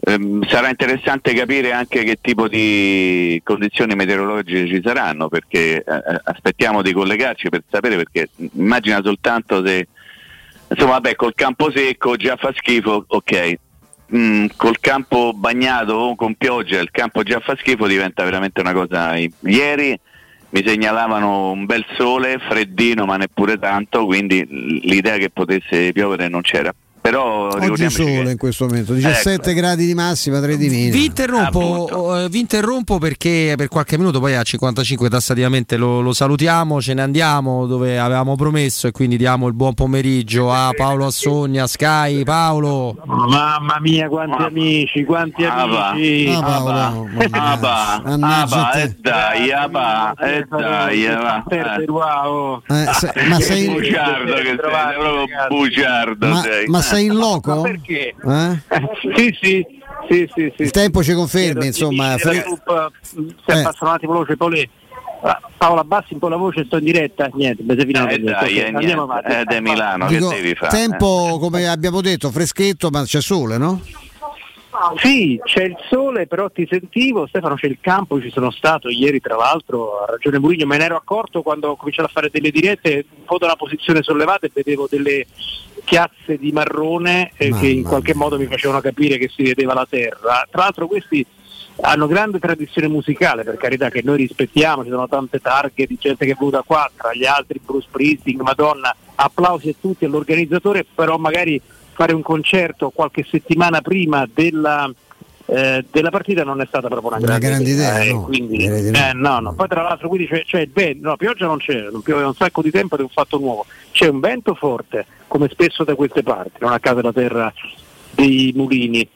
ehm, sarà interessante capire anche che tipo di condizioni meteorologiche ci saranno, perché eh, aspettiamo di collegarci per sapere, perché immagina soltanto se insomma vabbè col campo secco già fa schifo, ok. Mm, col campo bagnato o con pioggia il campo già fa schifo diventa veramente una cosa ieri mi segnalavano un bel sole, freddino ma neppure tanto, quindi l'idea che potesse piovere non c'era. Però Oggi sole che- in questo momento, 17 gradi di massima, 3 di minima. Vi interrompo, eh, vi interrompo perché per qualche minuto poi a 55 tassativamente lo, lo salutiamo, ce ne andiamo dove avevamo promesso e quindi diamo il buon pomeriggio a Paolo Assogna, Sky, Paolo. Mamma mia, quanti amici, quanti Ah, va. amici. Ah, Paolo, Ah, va, ah, va, e dai, ah, va, e dai, ah, va. Perde wow. Eh, se- ma sei- bugiardo che sei, sei proprio bugiardo Ma, sei. ma sei in loco? Ma perché? Eh? Sì, sì, sì, sì, sì. Il tempo ci confermi, insomma. Fre- troupe, Se Eh. abbassano un attimo veloce. Ah, Paola, abbassi un po' la voce, sto in diretta. Niente, beh, fino Eh, dai, eh, andiamo avanti. è di Milano, Dico, che devi fare? tempo, come abbiamo detto, freschetto, ma c'è sole, no? Sì, c'è il sole, però ti sentivo, Stefano c'è il campo, ci sono stato ieri tra l'altro, ha ragione Murigno, me ne ero accorto quando ho cominciato a fare delle dirette, un po' da una posizione sollevata e vedevo delle chiazze di marrone eh, che in qualche modo mi facevano capire che si vedeva la terra. Tra l'altro questi hanno grande tradizione musicale, per carità che noi rispettiamo, ci sono tante targhe di gente che è venuta qua, tra gli altri Bruce Springsteen, Madonna, applausi a tutti all'organizzatore, però magari fare un concerto qualche settimana prima della, eh, della partita non è stata proprio una Una grande, grande idea, eh, no, quindi- eh, no, no. Poi tra l'altro quindi c'è, c'è il vento, no, pioggia non c'è, non piove un sacco di tempo ed è un fatto nuovo. C'è un vento forte, come spesso da queste parti, non a caso la terra dei mulini.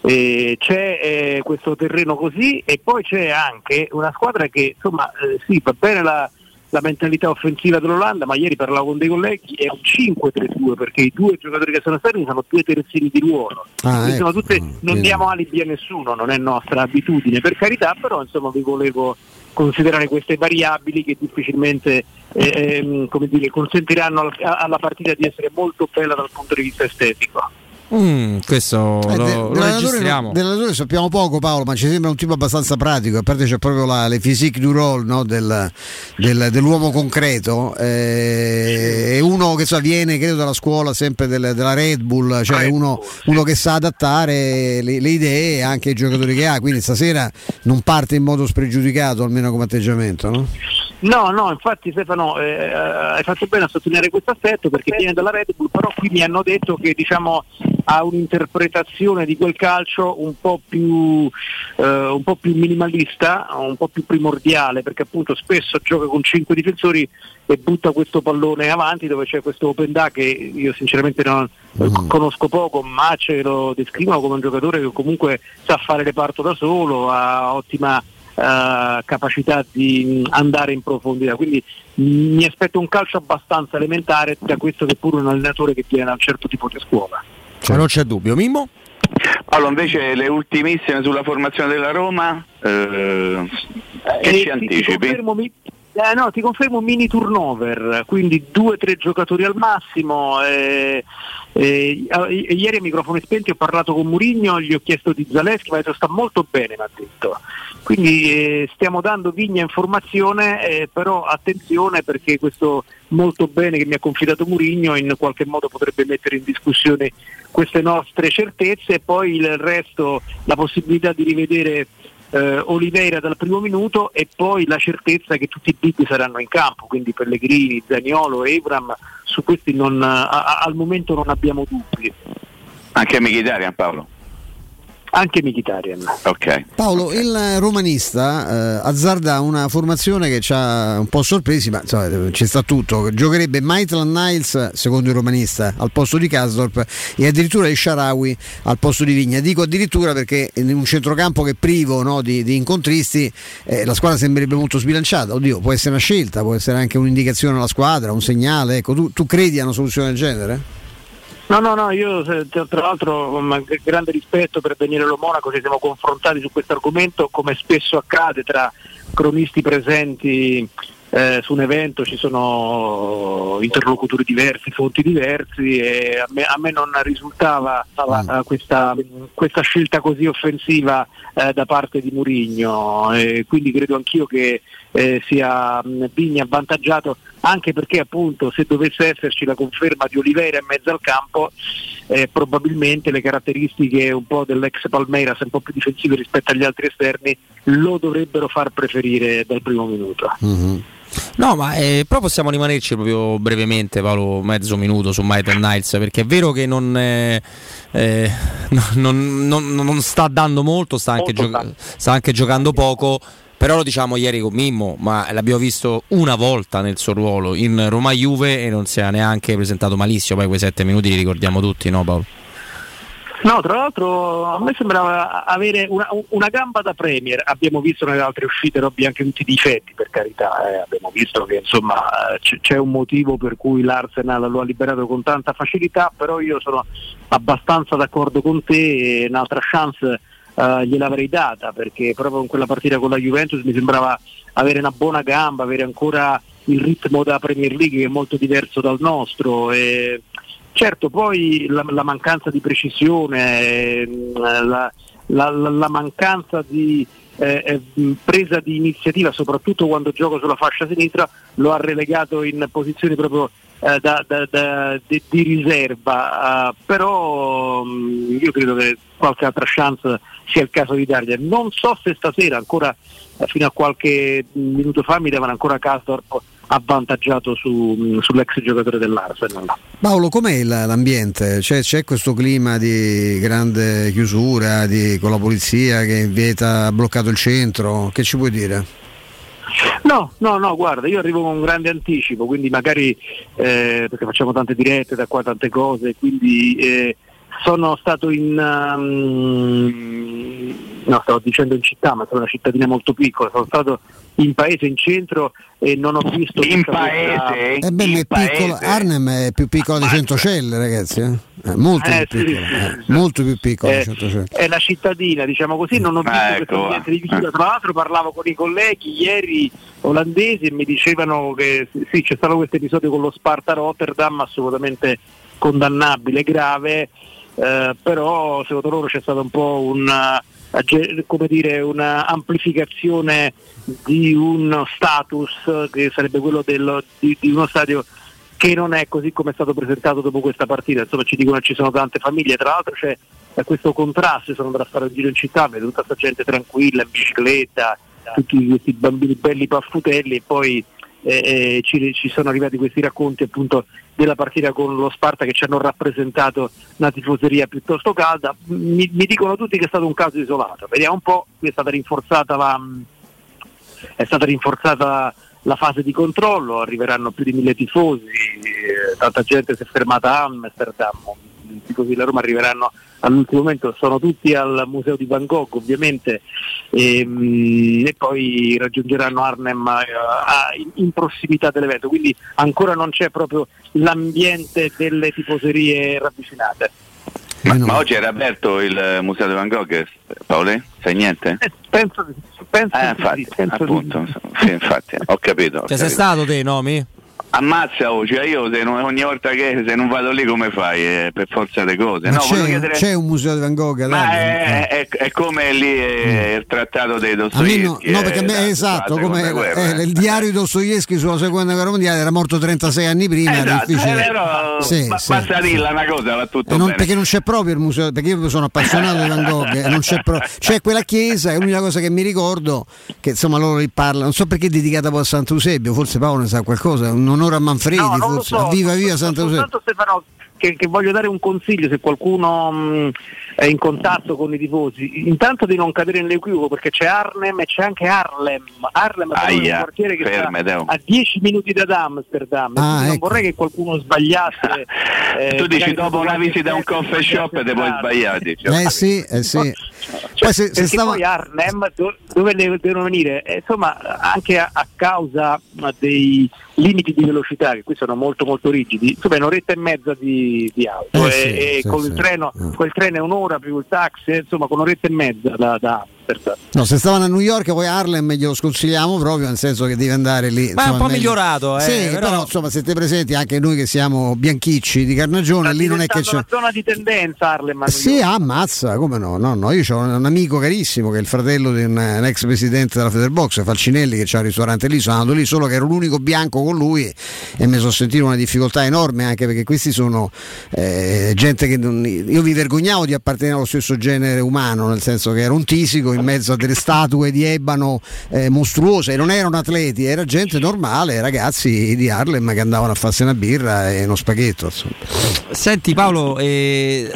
E c'è eh, questo terreno così e poi c'è anche una squadra che insomma eh, sì va bene la, la mentalità offensiva dell'Olanda ma ieri parlavo con dei colleghi è un 5-3-2 perché i due giocatori che sono esterni sono due terzini di ruolo Ah, ecco. tutte, non Quindi- diamo alibi a nessuno non è nostra abitudine per carità però insomma vi volevo considerare queste variabili che difficilmente eh, ehm, come dire, consentiranno al- alla partita di essere molto bella dal punto di vista estetico Mm, questo Eh, lo, de- lo registriamo. dell'allenatore sappiamo poco Paolo, ma ci sembra un tipo abbastanza pratico, a parte c'è proprio la, le physique du role no, del, del- dell'uomo concreto, eh, è uno che so, viene credo dalla scuola sempre del- della Red Bull, cioè uno, uno che sa adattare le, le idee anche ai giocatori che ha, quindi stasera non parte in modo spregiudicato almeno come atteggiamento. No? No, no, infatti Stefano eh, hai fatto bene a sottolineare questo aspetto perché viene dalla Red Bull, però qui mi hanno detto che diciamo ha un'interpretazione di quel calcio un po' più eh, un po' più minimalista, un po' più primordiale, perché appunto spesso gioca con cinque difensori e butta questo pallone avanti dove c'è questo Open Da che io sinceramente non conosco poco, ma ce lo descrivono come un giocatore che comunque sa fare reparto da solo, ha ottima eh, capacità di andare in profondità. Quindi mh, mi aspetto un calcio abbastanza elementare da questo che pure un allenatore che viene da un certo tipo di scuola. Ma non c'è dubbio. Mimmo? Paolo, invece le ultimissime sulla formazione della Roma, eh, che Eh, ci ti- anticipi? Ti confermo, mi- eh, no, ti confermo un mini turnover, quindi due o tre giocatori al massimo. eh, eh, ieri a microfoni spenti ho parlato con Murigno, gli ho chiesto di Zaleschi, mi ha detto sta molto bene, mi ha detto. Quindi eh, stiamo dando vigna informazione, eh, però attenzione perché questo molto bene che mi ha confidato Murigno in qualche modo potrebbe mettere in discussione queste nostre certezze e poi il resto, la possibilità di rivedere eh, Oliveira dal primo minuto e poi la certezza che tutti i big saranno in campo, quindi Pellegrini, Zaniolo, Ebram, su questi non, a- a- al momento non abbiamo dubbi. Anche Mkhitaryan Paolo. Anche Mkhitaryan. Ok. Paolo, il romanista eh, azzarda una formazione che ci ha un po' sorpresi, ma insomma, ci sta tutto. Giocherebbe Maitland Niles, secondo il romanista, al posto di Kasdorp e addirittura il Sharawi al posto di Vigna. Dico addirittura perché in un centrocampo che è privo no, di, di incontristi eh, la squadra sembrerebbe molto sbilanciata. Oddio, può essere una scelta, può essere anche un'indicazione alla squadra, un segnale. Ecco, tu, tu credi a una soluzione del genere? No, no, no, io eh, tra l'altro con grande rispetto per Daniele Monaco ci siamo confrontati su questo argomento come spesso accade tra cronisti presenti eh, su un evento, ci sono interlocutori diversi, fonti diversi e a me, a me non risultava eh, questa, questa scelta così offensiva eh, da parte di Murigno e quindi credo anch'io che eh, sia Vigna avvantaggiato anche perché appunto se dovesse esserci la conferma di Oliveira in mezzo al campo eh, probabilmente le caratteristiche un po' dell'ex Palmeiras un po' più difensive rispetto agli altri esterni lo dovrebbero far preferire dal primo minuto. No, ma eh, però possiamo rimanerci proprio brevemente, Paolo, mezzo minuto su Maitland Niles, perché è vero che non, eh, eh, non- non- non- sta dando molto, sta anche, gio- sta anche giocando poco. Però lo diciamo ieri con Mimmo, ma l'abbiamo visto una volta nel suo ruolo in Roma Juve e non si è neanche presentato malissimo. Poi quei sette minuti li ricordiamo tutti, no Paolo? No, tra l'altro a me sembrava avere una, una gamba da Premier, abbiamo visto nelle altre uscite Robby anche tutti i difetti per carità, eh, abbiamo visto che insomma eh, c- c'è un motivo per cui l'Arsenal lo ha liberato con tanta facilità, però io sono abbastanza d'accordo con te un'altra chance eh, gliel'avrei data perché proprio in quella partita con la Juventus mi sembrava avere una buona gamba, avere ancora il ritmo da Premier League che è molto diverso dal nostro. E, Certo, poi la, la mancanza di precisione, ehm, la, la- la- mancanza di eh, eh, presa di iniziativa, soprattutto quando gioca sulla fascia sinistra, lo ha relegato in posizioni proprio eh, da- da- da- di, di riserva. eh, però mh, io credo che qualche altra chance sia il caso di dargli. Non so se stasera, ancora eh, fino a qualche minuto fa, mi davano ancora Castorp avvantaggiato su- mh, sull'ex giocatore dell'Arsenal. Paolo, com'è l'ambiente? C'è, c'è questo clima di grande chiusura di- con la polizia che vieta, ha bloccato il centro? Che ci puoi dire? No, no, no, guarda, io arrivo con un grande anticipo, quindi magari eh, perché facciamo tante dirette da qua, tante cose, quindi eh, sono stato in um, no, stavo dicendo in città, ma sono una cittadina molto piccola, sono stato in paese, in centro e non ho visto In tutta questa- paese? Eh beh, ma è piccolo, Arnhem è più piccola di Centocelle, ragazzi. eh? È molto Eh, più sì, piccola, sì, eh, molto più piccola di Eh, Centocelle. è la cittadina, diciamo così, non ho visto Ecco, ambiente di chiusura. Tra l'altro parlavo con i colleghi ieri olandesi e mi dicevano che sì, c'è stato questo episodio con lo Sparta Rotterdam assolutamente condannabile, grave, eh, però secondo loro c'è stata un po' agge- come dire, una amplificazione di uno status che sarebbe quello dello- di, di uno stadio che non è così come è stato presentato dopo questa partita. Insomma, ci dicono che ci sono tante famiglie, tra l'altro c'è questo contrasto, sono andato a fare un giro in città, vedo tutta questa gente tranquilla, in bicicletta, tutti questi bambini belli paffutelli e poi eh, ci, ci sono arrivati questi racconti appunto della partita con lo Sparta che ci hanno rappresentato una tifoseria piuttosto calda. Mi, mi dicono tutti che è stato un caso isolato, vediamo un po', qui è stata rinforzata la, stata rinforzata la fase di controllo, arriveranno più di mille tifosi, eh, tanta gente si è fermata a Amsterdam, tifosi della Roma arriveranno all'ultimo momento, sono tutti al museo di Van Gogh ovviamente ehm, e, poi raggiungeranno Arnhem eh, a- in, in prossimità dell'evento, quindi ancora non c'è proprio l'ambiente delle tifoserie ravvicinate. Ma, ma oggi era aperto il eh, museo di Van Gogh, eh, Paolo? Sai niente? Penso, penso Eh, di infatti, sì, penso di appunto, sì, infatti, ho capito. ho Cioè, sei capito. stato te, Nomi? Ammazza, oh, cioè io se non- ogni volta che se non vado lì come fai? Eh, per forza di cose. Ma no, c'è, chiedere- c'è un museo di Van Gogh? Ma dai. è, è- è come lì eh, il trattato dei Dostoevsky. no, no, perché a me eh, esatto, come guerra, eh, eh. il diario di Dostoevsky sulla seconda guerra mondiale era morto 36 anni prima, Esatto, difficile. eh, però Sì, ba- sì, basta sì. dirla una cosa, va tutto non- perché non c'è proprio il museo, perché io sono appassionato di Van Gogh, non c'è, pro- c'è quella chiesa, è l'unica cosa che mi ricordo, che insomma loro lì parlano, non so perché è dedicata poi a Sant'Eusebio, forse Paolo ne sa qualcosa, un onore a Manfredi, No, forse, so, viva viva. Soltanto Stefano che, che voglio dare un consiglio se qualcuno mh, è in contatto con i tifosi, intanto di non cadere nell'equivoco perché c'è Arnhem e c'è anche Harlem. Harlem è un quartiere che ferme, sta a 10 minuti da Amsterdam. Ah, quindi non ecco. vorrei che qualcuno sbagliasse. eh, tu dici dopo una visita a un coffee shop te puoi sbagliare. dici, ho Eh sì, eh sì. Cioè, Poi se, se perché stava... poi Arnhem do- dove devono venire? Eh, insomma, anche a, a causa eh, dei limiti di velocità che qui sono molto molto rigidi, insomma è un'oretta e mezza di, di auto Eh e, sì, e sì, il treno, quel treno è un'ora più il taxi, insomma con un'oretta e mezza da, da Amsterdam. No, se stavano a New York poi Harlem glielo sconsigliamo proprio, nel senso che devi andare lì. Ma è un insomma, po' meglio- migliorato, eh, Sì, però- però... insomma se te presenti anche noi che siamo bianchicci di carnagione, lì non è che c'è... una zona di tendenza Harlem Sì, ah, ammazza, come no? No, no, io ho un amico carissimo che è il fratello di un, un ex presidente della Federbox, Falcinelli, che c'ha un ristorante lì, sono andato lì solo che ero l'unico bianco con lui e mi sono sentito una difficoltà enorme anche perché questi sono eh, gente che non, io mi vergognavo di appartenere allo stesso genere umano, nel senso che ero un tisico in mezzo a delle statue di ebano eh, mostruose non erano atleti, era gente normale, ragazzi di Harlem che andavano a farsi una birra e uno spaghetto. Insomma. Senti Paolo, eh,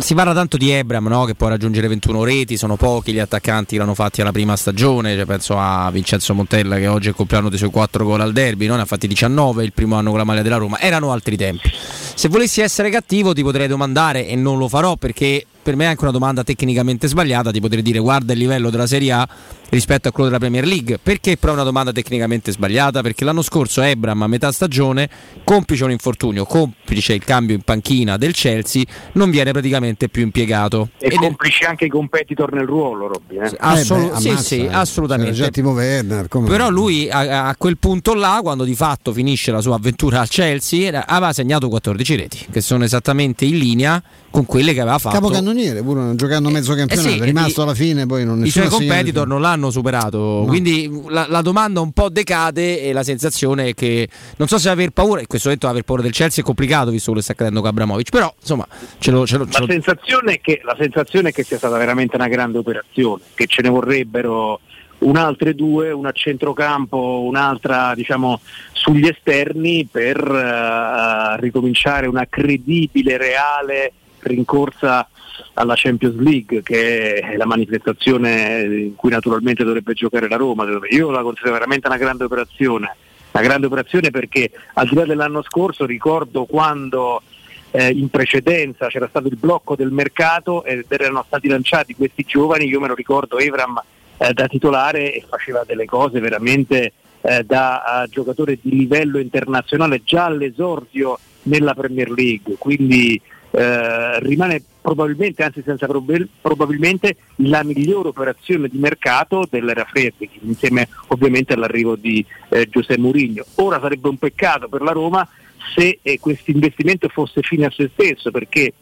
si parla tanto di Ebram no? che può raggiungere 21 reti, sono pochi gli attaccanti che l'hanno fatti alla prima stagione, cioè, penso a Vincenzo Montella che oggi è il dei suoi 4 gol al derby, no? ne ha fatti 19 il primo anno con la maglia della Roma, erano altri tempi. Se volessi essere cattivo ti potrei domandare, e non lo farò perché per me è anche una domanda tecnicamente sbagliata, ti potrei dire guarda il livello della Serie A rispetto a quello della Premier League. Perché però è una domanda tecnicamente sbagliata? Perché l'anno scorso Ebram a metà stagione, complice un infortunio, complice il cambio in panchina del Chelsea, non viene praticamente più impiegato. E Ed è- complici anche i competitor nel ruolo, Robby. eh. Assolu- Eh beh, sì, ammazza, sì, eh. assolutamente. Werner, come- Però lui a, a quel punto là, quando di fatto finisce la sua avventura al Chelsea, era- aveva segnato 14 reti, che sono esattamente in linea con quelle che aveva fatto. Capocannoniere, pure giocando mezzo campionato, Eh sì, è rimasto i- alla fine, poi non I nessuno suoi competitor non l'hanno superato, quindi la, la domanda un po' decade e la sensazione è che non so se aver paura, in questo momento aver paura del Chelsea è complicato visto quello che sta accadendo con Abramovic, però insomma ce lo, ce lo- ce La lo- sensazione, è che, la sensazione è che sia stata veramente una grande operazione, che ce ne vorrebbero un'altra due, una a centrocampo, un'altra diciamo, sugli esterni per eh, ricominciare una credibile, reale rincorsa alla Champions League, che è la manifestazione in cui naturalmente dovrebbe giocare la Roma. Io la considero veramente una grande operazione, una grande operazione perché al di là dell'anno scorso ricordo quando eh, in precedenza c'era stato il blocco del mercato ed erano stati lanciati questi giovani, io me lo ricordo Evram eh, da titolare e faceva delle cose veramente eh, da eh, giocatore di livello internazionale già all'esordio nella Premier League, quindi eh, rimane probabilmente, anzi senza prob- probabilmente, la migliore operazione di mercato dell'era Freddi, insieme ovviamente all'arrivo di eh, Giuseppe Mourinho. Ora sarebbe un peccato per la Roma se eh, questo investimento fosse fine a se stesso, perché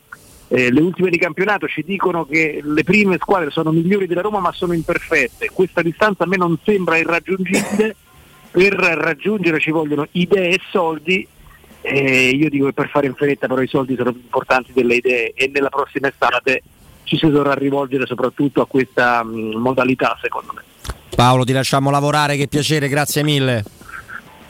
eh, le ultime di campionato ci dicono che le prime squadre sono migliori della Roma ma sono imperfette. Questa distanza a me non sembra irraggiungibile, per raggiungere ci vogliono idee e soldi. E io dico che per fare in fretta però i soldi sono più importanti delle idee e nella prossima estate ci si dovrà rivolgere soprattutto a questa mh, modalità secondo me. Paolo ti lasciamo lavorare, che piacere, grazie mille.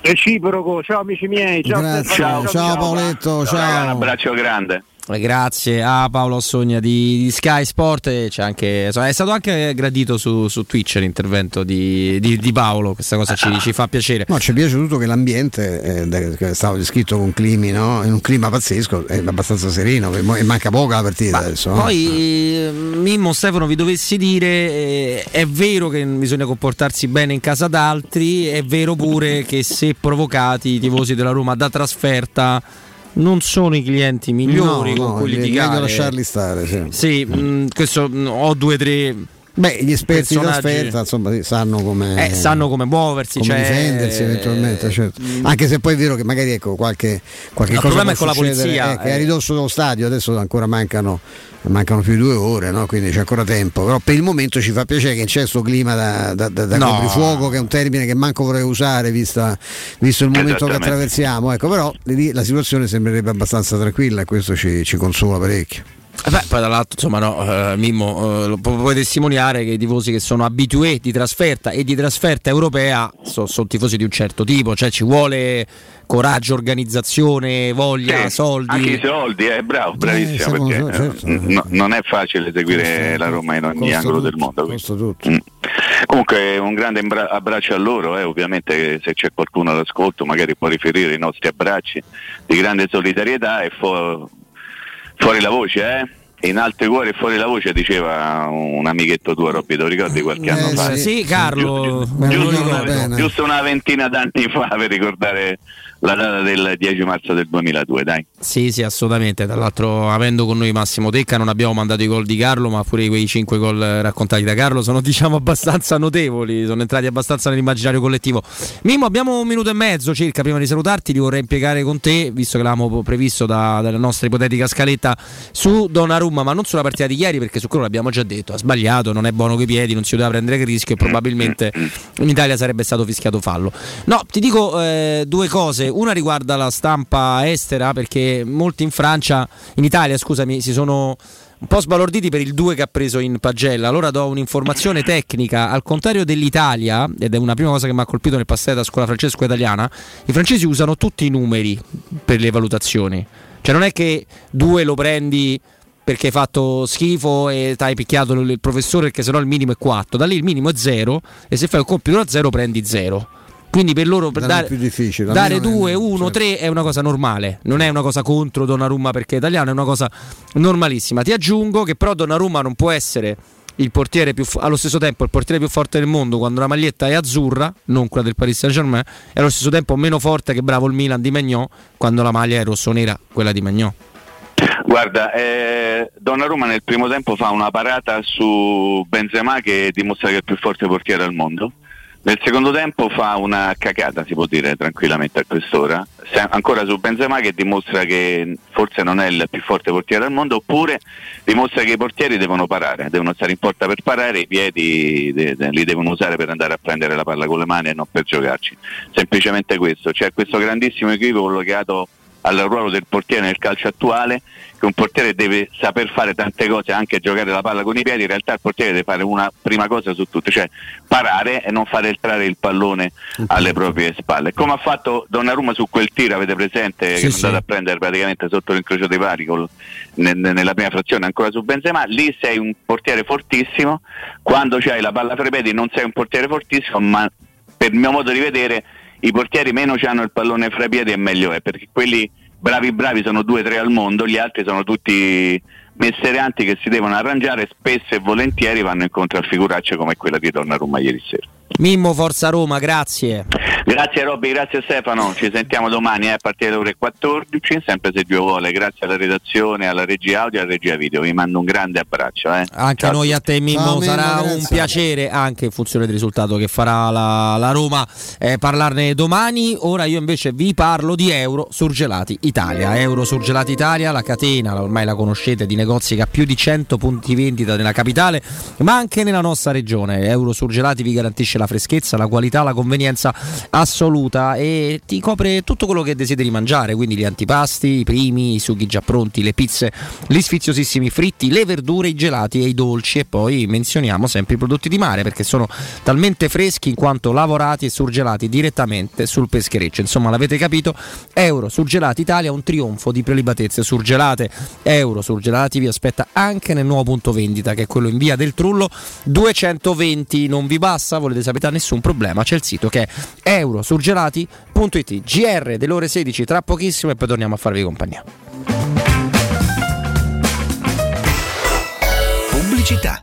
Reciproco, ciao amici miei, ciao Grazie, Stefano, ciao, Paoletto, ciao. Un abbraccio grande. Eh, Grazie a Paolo Sogna di, di Sky Sport. e C'è anche, è stato anche gradito su, su Twitch l'intervento di, di- di Paolo. Questa cosa ci, ci fa piacere. No, ci è piaciuto che l'ambiente, eh, è stato descritto con climi, no? in un clima pazzesco, è abbastanza sereno, e manca poco la partita adesso. no? Poi, eh, Mimmo Stefano, vi dovessi dire: eh, è vero che bisogna comportarsi bene in casa d'altri, è vero pure che se provocati i tifosi della Roma da trasferta non sono i clienti migliori No, con no, cui litigare. meglio lasciarli stare. Sì. Sì, mh, questo mh, ho due o tre. Beh, gli esperti di trasferta insomma, sì, sanno come, Eh, sanno come muoversi, come cioè- difendersi eventualmente. certo. Anche se poi è vero che magari ecco, qualche, qualche Il cosa problema può è con la polizia, eh, che è a eh. ridosso dello stadio, adesso ancora mancano, mancano più di due ore, no? quindi c'è ancora tempo. Però per il momento ci fa piacere che c'è questo clima da, da, da, da No. coprifuoco, che è un termine che manco vorrei usare vista- visto il momento che attraversiamo. Ecco, però lì la situazione sembrerebbe abbastanza tranquilla e questo ci, ci consola parecchio. Eh Beh, poi dall'altro, insomma, no, eh, Mimmo, eh, lo puoi testimoniare che i tifosi che sono abitué di trasferta e di trasferta europea so- sono tifosi di un certo tipo, cioè ci vuole coraggio, organizzazione, voglia, Sì, soldi. Anche i soldi, eh, bravo, bravissimo, siamo- perché certo. eh, no- non è facile seguire la Roma in ogni Costa angolo tutto, del mondo. costa. Mm. Comunque un grande imbra- abbraccio a loro, eh, ovviamente se c'è qualcuno all'ascolto magari può riferire i nostri abbracci di grande solidarietà e fu- fuori la voce, eh? In alto cuore e fuori la voce diceva un amichetto tuo Robby, te lo ricordi qualche anno fa? Eh, sì, Carlo, Giusto una, bene. giusto una ventina d'anni fa per ricordare la data del 10 marzo del 2002, dai. Sì, sì, assolutamente. Tra l'altro, avendo con noi Massimo Tecca, non abbiamo mandato i gol di Carlo, ma pure quei 5 gol raccontati da Carlo sono, diciamo, abbastanza notevoli. Sono entrati abbastanza nell'immaginario collettivo. Mimmo, abbiamo un minuto e mezzo circa prima di salutarti. Ti vorrei impiegare con te, visto che l'avevamo previsto da- dalla nostra ipotetica scaletta su Donnarumma, ma non sulla partita di ieri, perché su quello l'abbiamo già detto. Ha sbagliato, non è buono coi piedi, non si doveva prendere il rischio e probabilmente in Italia sarebbe stato fischiato fallo. No, ti dico eh, due cose. Una riguarda la stampa estera, perché molti in Francia, in Italia, scusami, si sono un po' sbalorditi per il 2 che ha preso in pagella. Allora do un'informazione tecnica. Al contrario dell'Italia, ed è una prima cosa che mi ha colpito nel passato a scuola francesco italiana, i francesi usano tutti i numeri per le valutazioni. Cioè non è che 2 lo prendi perché hai fatto schifo e ti hai picchiato il professore perché sennò il minimo è 4. Da lì il minimo è 0 e se fai un compito da 0 prendi 0. Quindi per loro per dare, più difficile, da dare me non è- 2, 1, 3 è una cosa normale, non è una cosa contro Donnarumma perché è italiano, è una cosa normalissima. Ti aggiungo che però Donnarumma non può essere il portiere più fo- allo stesso tempo il portiere più forte del mondo quando la maglietta è azzurra, non quella del Paris Saint-Germain, e allo stesso tempo meno forte che bravo il Milan di Magnò quando la maglia è rossonera, quella di Magnò. Guarda, eh, Donnarumma nel primo tempo fa una parata su Benzema che dimostra che è il più forte portiere al mondo. Nel secondo tempo fa una cacata, si può dire tranquillamente a quest'ora, ancora su Benzema che dimostra che forse non è il più forte portiere al mondo, oppure dimostra che i portieri devono parare, devono stare in porta per parare, i piedi li devono usare per andare a prendere la palla con le mani e non per giocarci. Semplicemente questo, c'è questo grandissimo equivoco legato al ruolo del portiere nel calcio attuale, che un portiere deve saper fare tante cose, anche giocare la palla con i piedi, in realtà il portiere deve fare una prima cosa su tutte, cioè parare e non fare entrare il pallone alle proprie spalle. Come ha fatto Donnarumma su quel tiro, avete presente, Sì, che è sì. andato a prendere praticamente sotto l'incrocio dei pari col- ne- ne- nella prima frazione ancora su Benzema, lì sei un portiere fortissimo, quando c'hai la palla fra i piedi non sei un portiere fortissimo, ma per mio modo di vedere i portieri meno hanno il pallone fra i piedi e meglio è, perché quelli bravi bravi sono due o tre al mondo, gli altri sono tutti messereanti che si devono arrangiare, spesso e volentieri vanno incontro a figuracce come quella di Donnarumma ieri sera. Mimmo Forza Roma, grazie. Grazie Robby, grazie Stefano, ci sentiamo domani eh, a partire dalle ore 14, sempre se Dio vuole, grazie alla redazione, alla regia audio e alla regia video, vi mando un grande abbraccio. eh. Anche Ciao a noi a te Mimmo Ciao, Mimmo, sarà un grazie. piacere anche in funzione del risultato che farà la, la Roma eh, parlarne domani. Ora io invece vi parlo di Euro Surgelati Italia. Euro Surgelati Italia, la catena, ormai la conoscete, di negozi che ha più di 100 punti vendita nella capitale, ma anche nella nostra regione. Euro Surgelati vi garantisce la freschezza, la qualità, la convenienza assoluta e ti copre tutto quello che desideri mangiare, quindi gli antipasti, i primi, i sughi già pronti, le pizze, gli sfiziosissimi fritti, le verdure, i gelati e i dolci e poi menzioniamo sempre i prodotti di mare perché sono talmente freschi in quanto lavorati e surgelati direttamente sul peschereccio. Insomma, l'avete capito? Euro Surgelati Italia, un trionfo di prelibatezze surgelate. Euro Surgelati vi aspetta anche nel nuovo punto vendita che è quello in via del Trullo 220. Non vi basta? Volete sapere? Nessun problema, c'è il sito che è eurosurgelati.it. GR delle ore 16 tra pochissimo e poi torniamo a farvi compagnia. Pubblicità.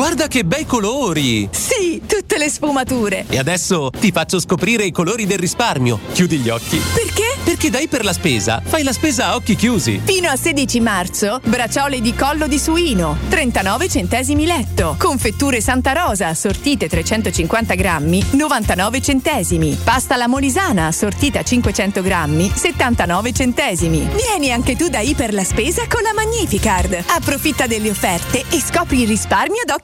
Guarda che bei colori! Sì, tutte le sfumature. E adesso ti faccio scoprire i colori del risparmio. Chiudi gli occhi. Perché? Perché dai per la spesa, fai la spesa a occhi chiusi. Fino a 16 marzo, braccioli di collo di suino, 39 centesimi letto. Confetture Santa Rosa, assortite 350 grammi, 99 centesimi. Pasta alla molisana, assortita 500 grammi, 79 centesimi. Vieni anche tu da Iper la Spesa con la Magnificard. Approfitta delle offerte e scopri il risparmio ad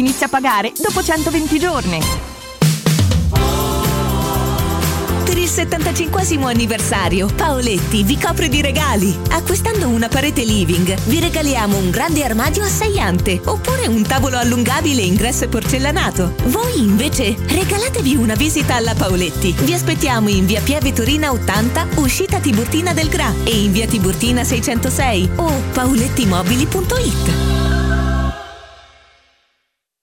inizia a pagare dopo 120 giorni. Per il 75 anniversario, Paoletti vi copre di regali. Acquistando una parete living, vi regaliamo un grande armadio a 6 ante oppure un tavolo allungabile ingresso e porcellanato. Voi invece regalatevi una visita alla Paoletti. Vi aspettiamo in via Pieve Torina 80, uscita Tiburtina del Gra e in via Tiburtina 606 o paolettimobili.it.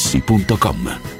artigianamaterassi.com.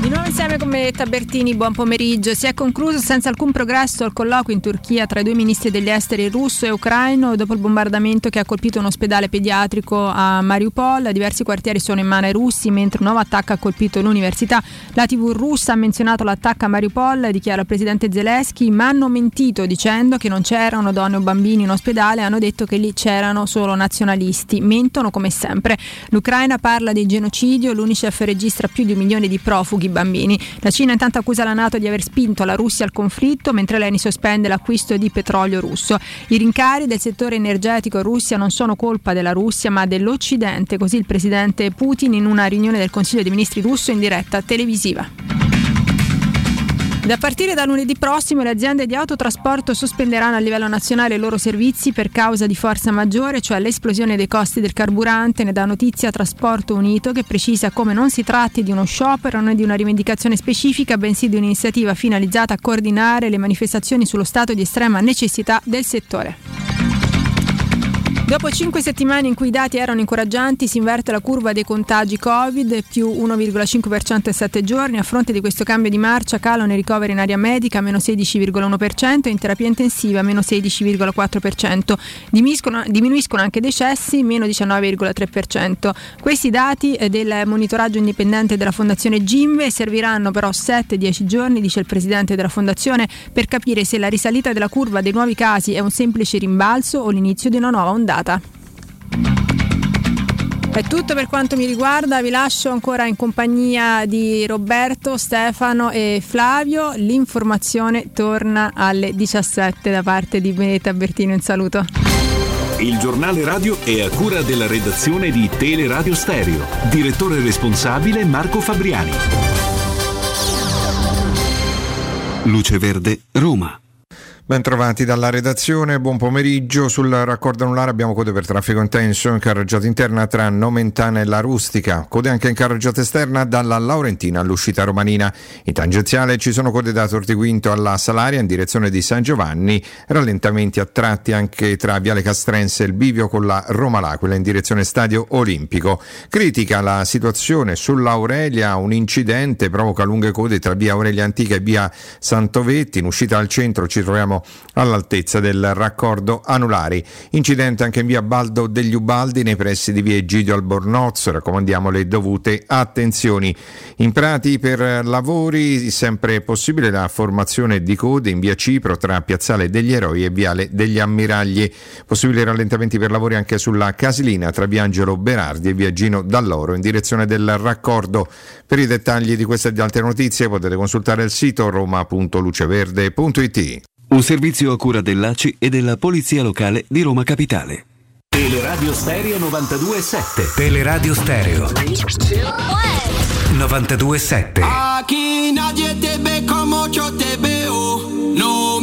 Di nuovo insieme con me Tabertini, buon pomeriggio. Si è concluso senza alcun progresso il colloquio in Turchia tra i due ministri degli esteri russo e ucraino dopo il bombardamento che ha colpito un ospedale pediatrico a Mariupol. Diversi quartieri sono in mano ai russi mentre un nuovo attacco ha colpito l'università. La TV russa ha menzionato l'attacco a Mariupol, dichiara il presidente Zelensky, ma hanno mentito dicendo che non c'erano donne o bambini in ospedale, hanno detto che lì c'erano solo nazionalisti. Mentono come sempre. L'Ucraina parla di genocidio, l'UNICEF registra più di un milione di profughi bambini. La Cina intanto accusa la Nato di aver spinto la Russia al conflitto mentre l'ENI sospende l'acquisto di petrolio russo. I rincari del settore energetico Russia non sono colpa della Russia ma dell'Occidente, così il presidente Putin in una riunione del Consiglio dei Ministri russo in diretta televisiva. Da partire da lunedì prossimo le aziende di autotrasporto sospenderanno a livello nazionale i loro servizi per causa di forza maggiore, cioè l'esplosione dei costi del carburante. Ne dà notizia Trasporto Unito che precisa come non si tratti di uno sciopero né di una rivendicazione specifica, bensì di un'iniziativa finalizzata a coordinare le manifestazioni sullo stato di estrema necessità del settore. Dopo cinque settimane in cui i dati erano incoraggianti, si inverte la curva dei contagi Covid, più 1,5% in 7 giorni. A fronte di questo cambio di marcia calano i ricoveri in area medica, meno 16,1% e in terapia intensiva, meno 16,4%. Diminuiscono, diminuiscono anche i decessi, meno 19,3%. Questi dati eh, del monitoraggio indipendente della Fondazione Gimbe serviranno però 7-10 giorni, dice il presidente della Fondazione, per capire se la risalita della curva dei nuovi casi è un semplice rimbalzo o l'inizio di una nuova ondata. È tutto per quanto mi riguarda, vi lascio ancora in compagnia di Roberto, Stefano e Flavio. L'informazione torna alle 17 da parte di Benedetta Bertino. Un saluto. Il giornale radio è a cura della redazione di Teleradio Stereo. Direttore responsabile Marco Fabriani. Luce Verde, Roma. Bentrovati dalla redazione, buon pomeriggio. Sul raccordo anulare abbiamo code per traffico intenso in carreggiata interna tra Nomentana e La Rustica, code anche in carreggiata esterna dalla Laurentina all'uscita romanina. In tangenziale ci sono code da Tortiquinto alla Salaria in direzione di San Giovanni, rallentamenti a tratti anche tra Viale Castrense e il bivio con la Roma L'Aquila in direzione Stadio Olimpico. Critica la situazione sull'Aurelia, un incidente provoca lunghe code tra via Aurelia Antica e via Santovetti, in uscita al centro ci troviamo all'altezza del raccordo anulari. Incidente anche in via Baldo degli Ubaldi nei pressi di via Egidio Albornoz, raccomandiamo le dovute attenzioni. In prati per lavori sempre possibile la formazione di code in via Cipro tra Piazzale degli Eroi e Viale degli Ammiragli. Possibili rallentamenti per lavori anche sulla Casilina tra via Angelo Berardi e via Gino Dall'Oro in direzione del raccordo. Per i dettagli di queste e di altre notizie potete consultare il sito roma.luceverde.it. Un servizio a cura dell'ACI e della Polizia Locale di Roma Capitale. Teleradio Stereo 927. Teleradio Stereo 927. Aquí nadie te ve como yo te veo. No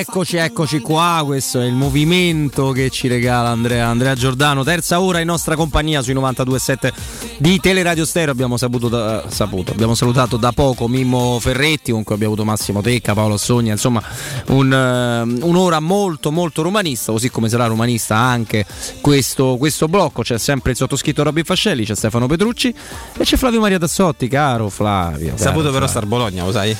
Eccoci, eccoci qua, questo è il movimento che ci regala Andrea, Andrea Giordano, terza ora in nostra compagnia sui 92.7 di Teleradio Stereo, abbiamo, saputo da, saputo, abbiamo salutato da poco Mimmo Ferretti, comunque abbiamo avuto Massimo Tecca, Paolo Sogna, insomma un, uh, un'ora molto molto romanista, così come sarà romanista anche questo, questo blocco, c'è sempre il sottoscritto Robin Fascelli, c'è Stefano Petrucci e c'è Flavio Maria Tassotti, caro Flavio. Saputo caro però Flavio. star Bologna, lo sai?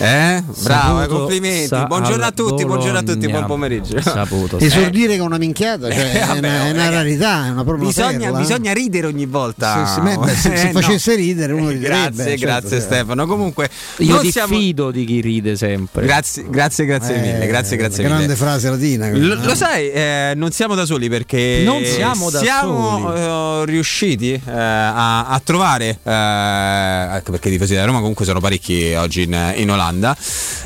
Eh? Bravo, eh, Saputo complimenti. sa- buongiorno a al tutti, buongiorno a tutti, buon pomeriggio. Saputo. Esordire con una minchiata cioè, Eh, è, vabbè, una, è una rarità, è una propria Bisogna, perla. bisogna ridere ogni volta. Se- se- beh, se- se Eh, facesse ridere uno riderebbe, Grazie, certo, grazie certo. Stefano. Comunque, Io ti siamo- fido di chi ride sempre. Grazie, grazie, grazie Eh, mille. Grazie, grazie grande mille. frase latina. Lo, quella, lo eh. sai, eh, non siamo da soli perché Non siamo da siamo, eh, riusciti eh, a, a trovare, eh, anche perché i tifosi della Roma comunque sono parecchi oggi in, in Olanda,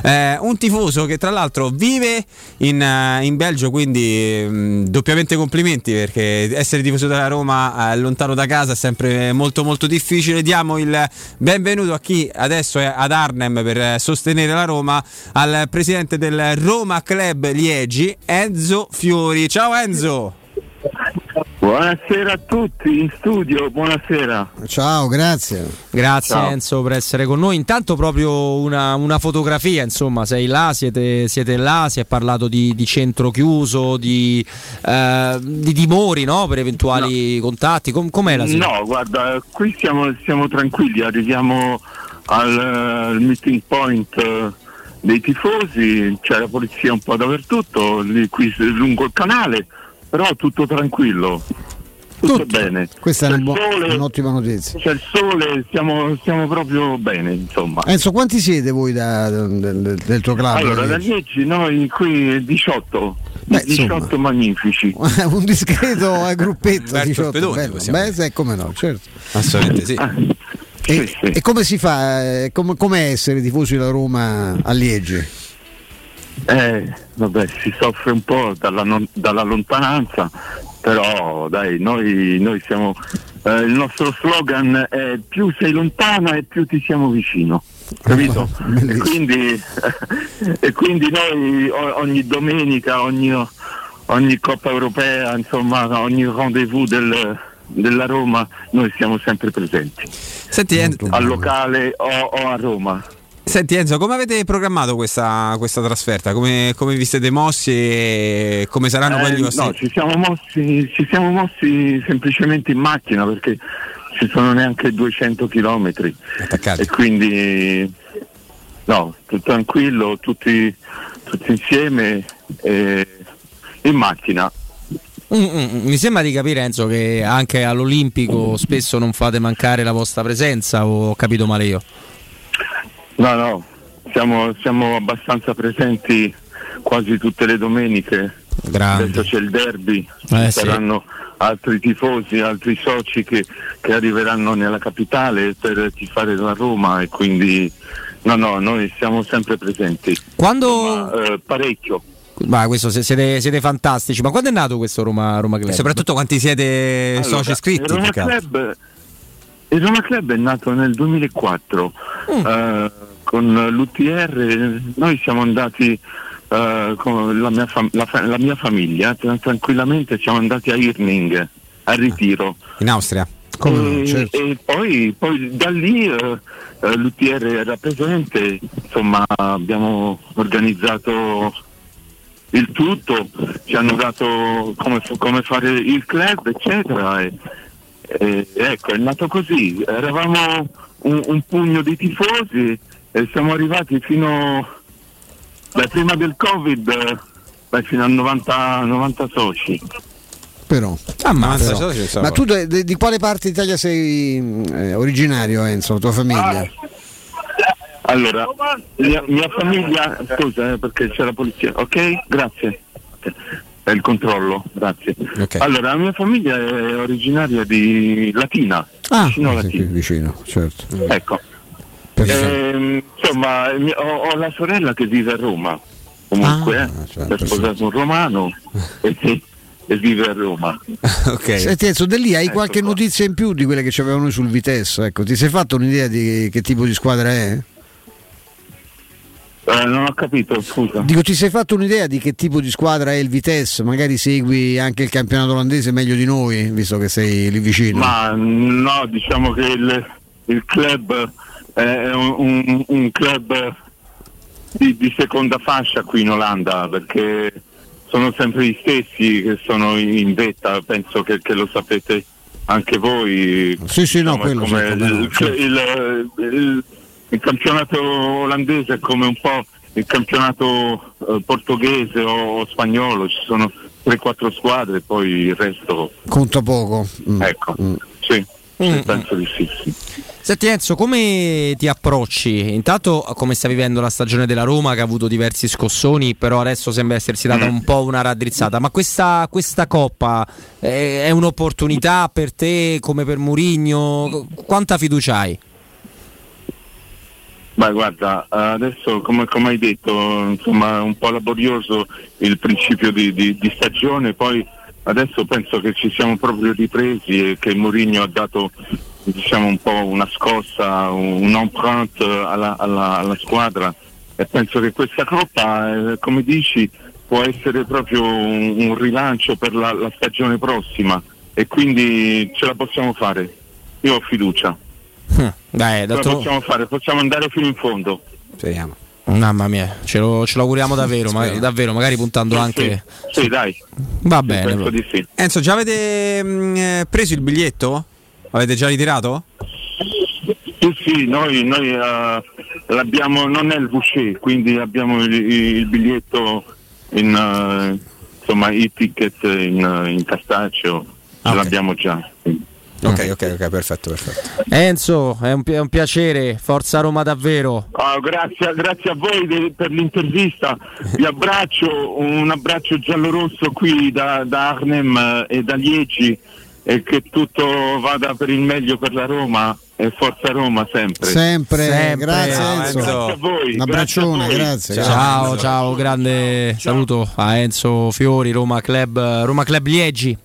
eh, un tifoso che tra l'altro vive in, eh, in Belgio, quindi mh, doppiamente complimenti perché essere tifoso della Roma eh, lontano da casa è sempre molto molto difficile. Diamo il benvenuto a chi adesso è ad Arnhem per sostenere la Roma, al presidente del Roma Club Liegi, Enzo Fiori. Ciao Enzo! Buonasera a tutti in studio, buonasera. Ciao, grazie. Grazie Ciao. Enzo per essere con noi. Intanto proprio una, una fotografia, insomma, sei là, siete, siete là, si è parlato di, di centro chiuso, di, eh, di timori no? per eventuali contatti. Com- com'è la situazione? No, guarda, qui siamo, siamo tranquilli, arriviamo al, al meeting point eh, dei tifosi, c'è la polizia un po' dappertutto, lì, qui lungo il canale, però tutto tranquillo, tutto, bene. Questa è C'è una il buo- sole, un'ottima notizia. C'è il sole, stiamo, stiamo proprio bene, insomma. Enzo, quanti siete voi da- del, del tuo club? Allora, da 10 noi qui 18, Beh, 18 insomma. magnifici. un discreto eh, gruppetto Beh, 18 torpedoni, bello. possiamo Beh, sai, come no, certo. Assolutamente sì. E, e come si fa? eh, com- com'è essere tifosi della Roma a Liegi? Eh, vabbè, si soffre un po' dalla, non- dalla lontananza, però dai, noi, noi siamo. eh, il nostro slogan è più sei lontana e più ti siamo vicino. Capito? e, quindi, e quindi noi ogni domenica, ogni, ogni Coppa Europea, insomma, ogni rendezvous del- della Roma, noi siamo sempre presenti. Senti, En- al locale o, o a Roma. Senti Enzo, come avete programmato questa, questa trasferta? Come, come vi siete mossi e come saranno poi Eh, gli vostri... no, ci siamo, mossi, ci siamo mossi semplicemente in macchina perché ci sono neanche 200 chilometri e quindi no, tutto tranquillo, tutti, tutti insieme eh, in macchina. Mm, mm, mm. Mi sembra di capire Enzo che anche all'Olimpico spesso non fate mancare la vostra presenza o ho capito male io? No, no, siamo, siamo abbastanza presenti quasi tutte le domeniche. Grande. Adesso c'è il derby, Eh, ci sì. saranno altri tifosi, altri soci che, che arriveranno nella capitale per tifare la Roma e quindi no, no, noi siamo sempre presenti. Quando... Insomma, eh, parecchio. Ma questo se- siete, siete fantastici. Ma quando è nato questo Roma, Roma Club? E soprattutto quanti siete Allora, soci iscritti? Roma? Club, il Roma Club è nato nel 2004 Mm. eh, con l'UTR, noi siamo andati eh, con la mia, fam- la fa- la mia famiglia, tra- tranquillamente siamo andati a Irning, a ritiro. In Austria? e, e poi, poi da lì eh, eh, l'UTR era presente, insomma abbiamo organizzato il tutto, ci hanno dato come, come fare il club, eccetera. E, e ecco, è nato così. Eravamo un, un pugno di tifosi e siamo arrivati fino beh, prima del Covid, eh, beh, fino a 90, 90 soci. Però. Ammazza, Però. so che so. Ma tu de- de- di quale parte d'Italia sei eh, originario, Enzo, la tua famiglia? Allora, mia, mia famiglia, scusa eh, perché c'è la polizia, ok? Grazie. È il controllo, grazie. Allora, la mia famiglia è originaria di Latina, Ah, vicino Latina. vicino, certo. Ecco. Ehm, insomma, ho, ho la sorella che vive a Roma, comunque, Ah, eh, certo, è sposato un romano e, e vive a Roma. Senti Enzo, da lì hai Ecco qualche notizia in più di quelle che avevamo noi sul Vitesse? Ecco, ti sei fatto un'idea di che tipo di squadra è? Eh, non ho capito, scusa. Dico, ti sei fatto un'idea di che tipo di squadra è il Vitesse? Magari segui anche il campionato olandese meglio di noi, visto che sei lì vicino. Ma no, diciamo che il, il club è un, un- un club di, di seconda fascia qui in Olanda perché sono sempre gli stessi che sono in vetta, penso che, che lo sapete anche voi. Sì, sì, no, Insomma, quello il, certo. il- il- il campionato olandese è come un po' il campionato eh, portoghese o spagnolo, ci sono 3-4 squadre e poi il resto Conta poco. Mm. Ecco, sì, sì, penso di sì. sì. Senti Enzo, come ti approcci? Intanto come sta vivendo la stagione della Roma che ha avuto diversi scossoni, però adesso sembra essersi data un po' una raddrizzata, ma questa, questa coppa eh, è un'opportunità per te come per Murigno? Quanta fiducia hai? Beh, guarda, adesso come, come hai detto, insomma, un po' laborioso il principio di, di- di stagione, poi adesso penso che ci siamo proprio ripresi e che Mourinho ha dato diciamo, un po' una scossa, un empreinte alla, alla- alla squadra e penso che questa coppa, eh, come dici, può essere proprio un, un rilancio per la, la stagione prossima e quindi ce la possiamo fare. Io ho fiducia. Dai, Ce la d'altro- possiamo fare, possiamo andare fino in fondo. Speriamo. Mamma mia, ce lo, ce lo auguriamo davvero, ma- davvero, magari puntando anche... Sì, dai. Va bene. penso di sì. Enzo, già avete mm, eh, preso il biglietto? Avete già ritirato? Sì, sì, noi, noi, eh, l'abbiamo, non è il Boucher, quindi abbiamo il, il biglietto in, eh, insomma, i ticket in, in cartaceo, ce l'abbiamo già. Ok, ok, ok, perfetto, perfetto. Enzo, è un, pi- è un piacere, forza Roma davvero. Ah, grazie, grazie a voi de- per l'intervista, vi abbraccio, un abbraccio giallo-rosso qui da, da Arnhem eh, e da Liegi e che tutto vada per il meglio per la Roma e forza Roma sempre. Sempre, grazie Ciao, Enzo. Enzo. Grazie a voi, Un abbraccione, grazie grazie. Ciao, ciao, grande saluto a Enzo Fiori, Roma Club, Roma Club Liegi.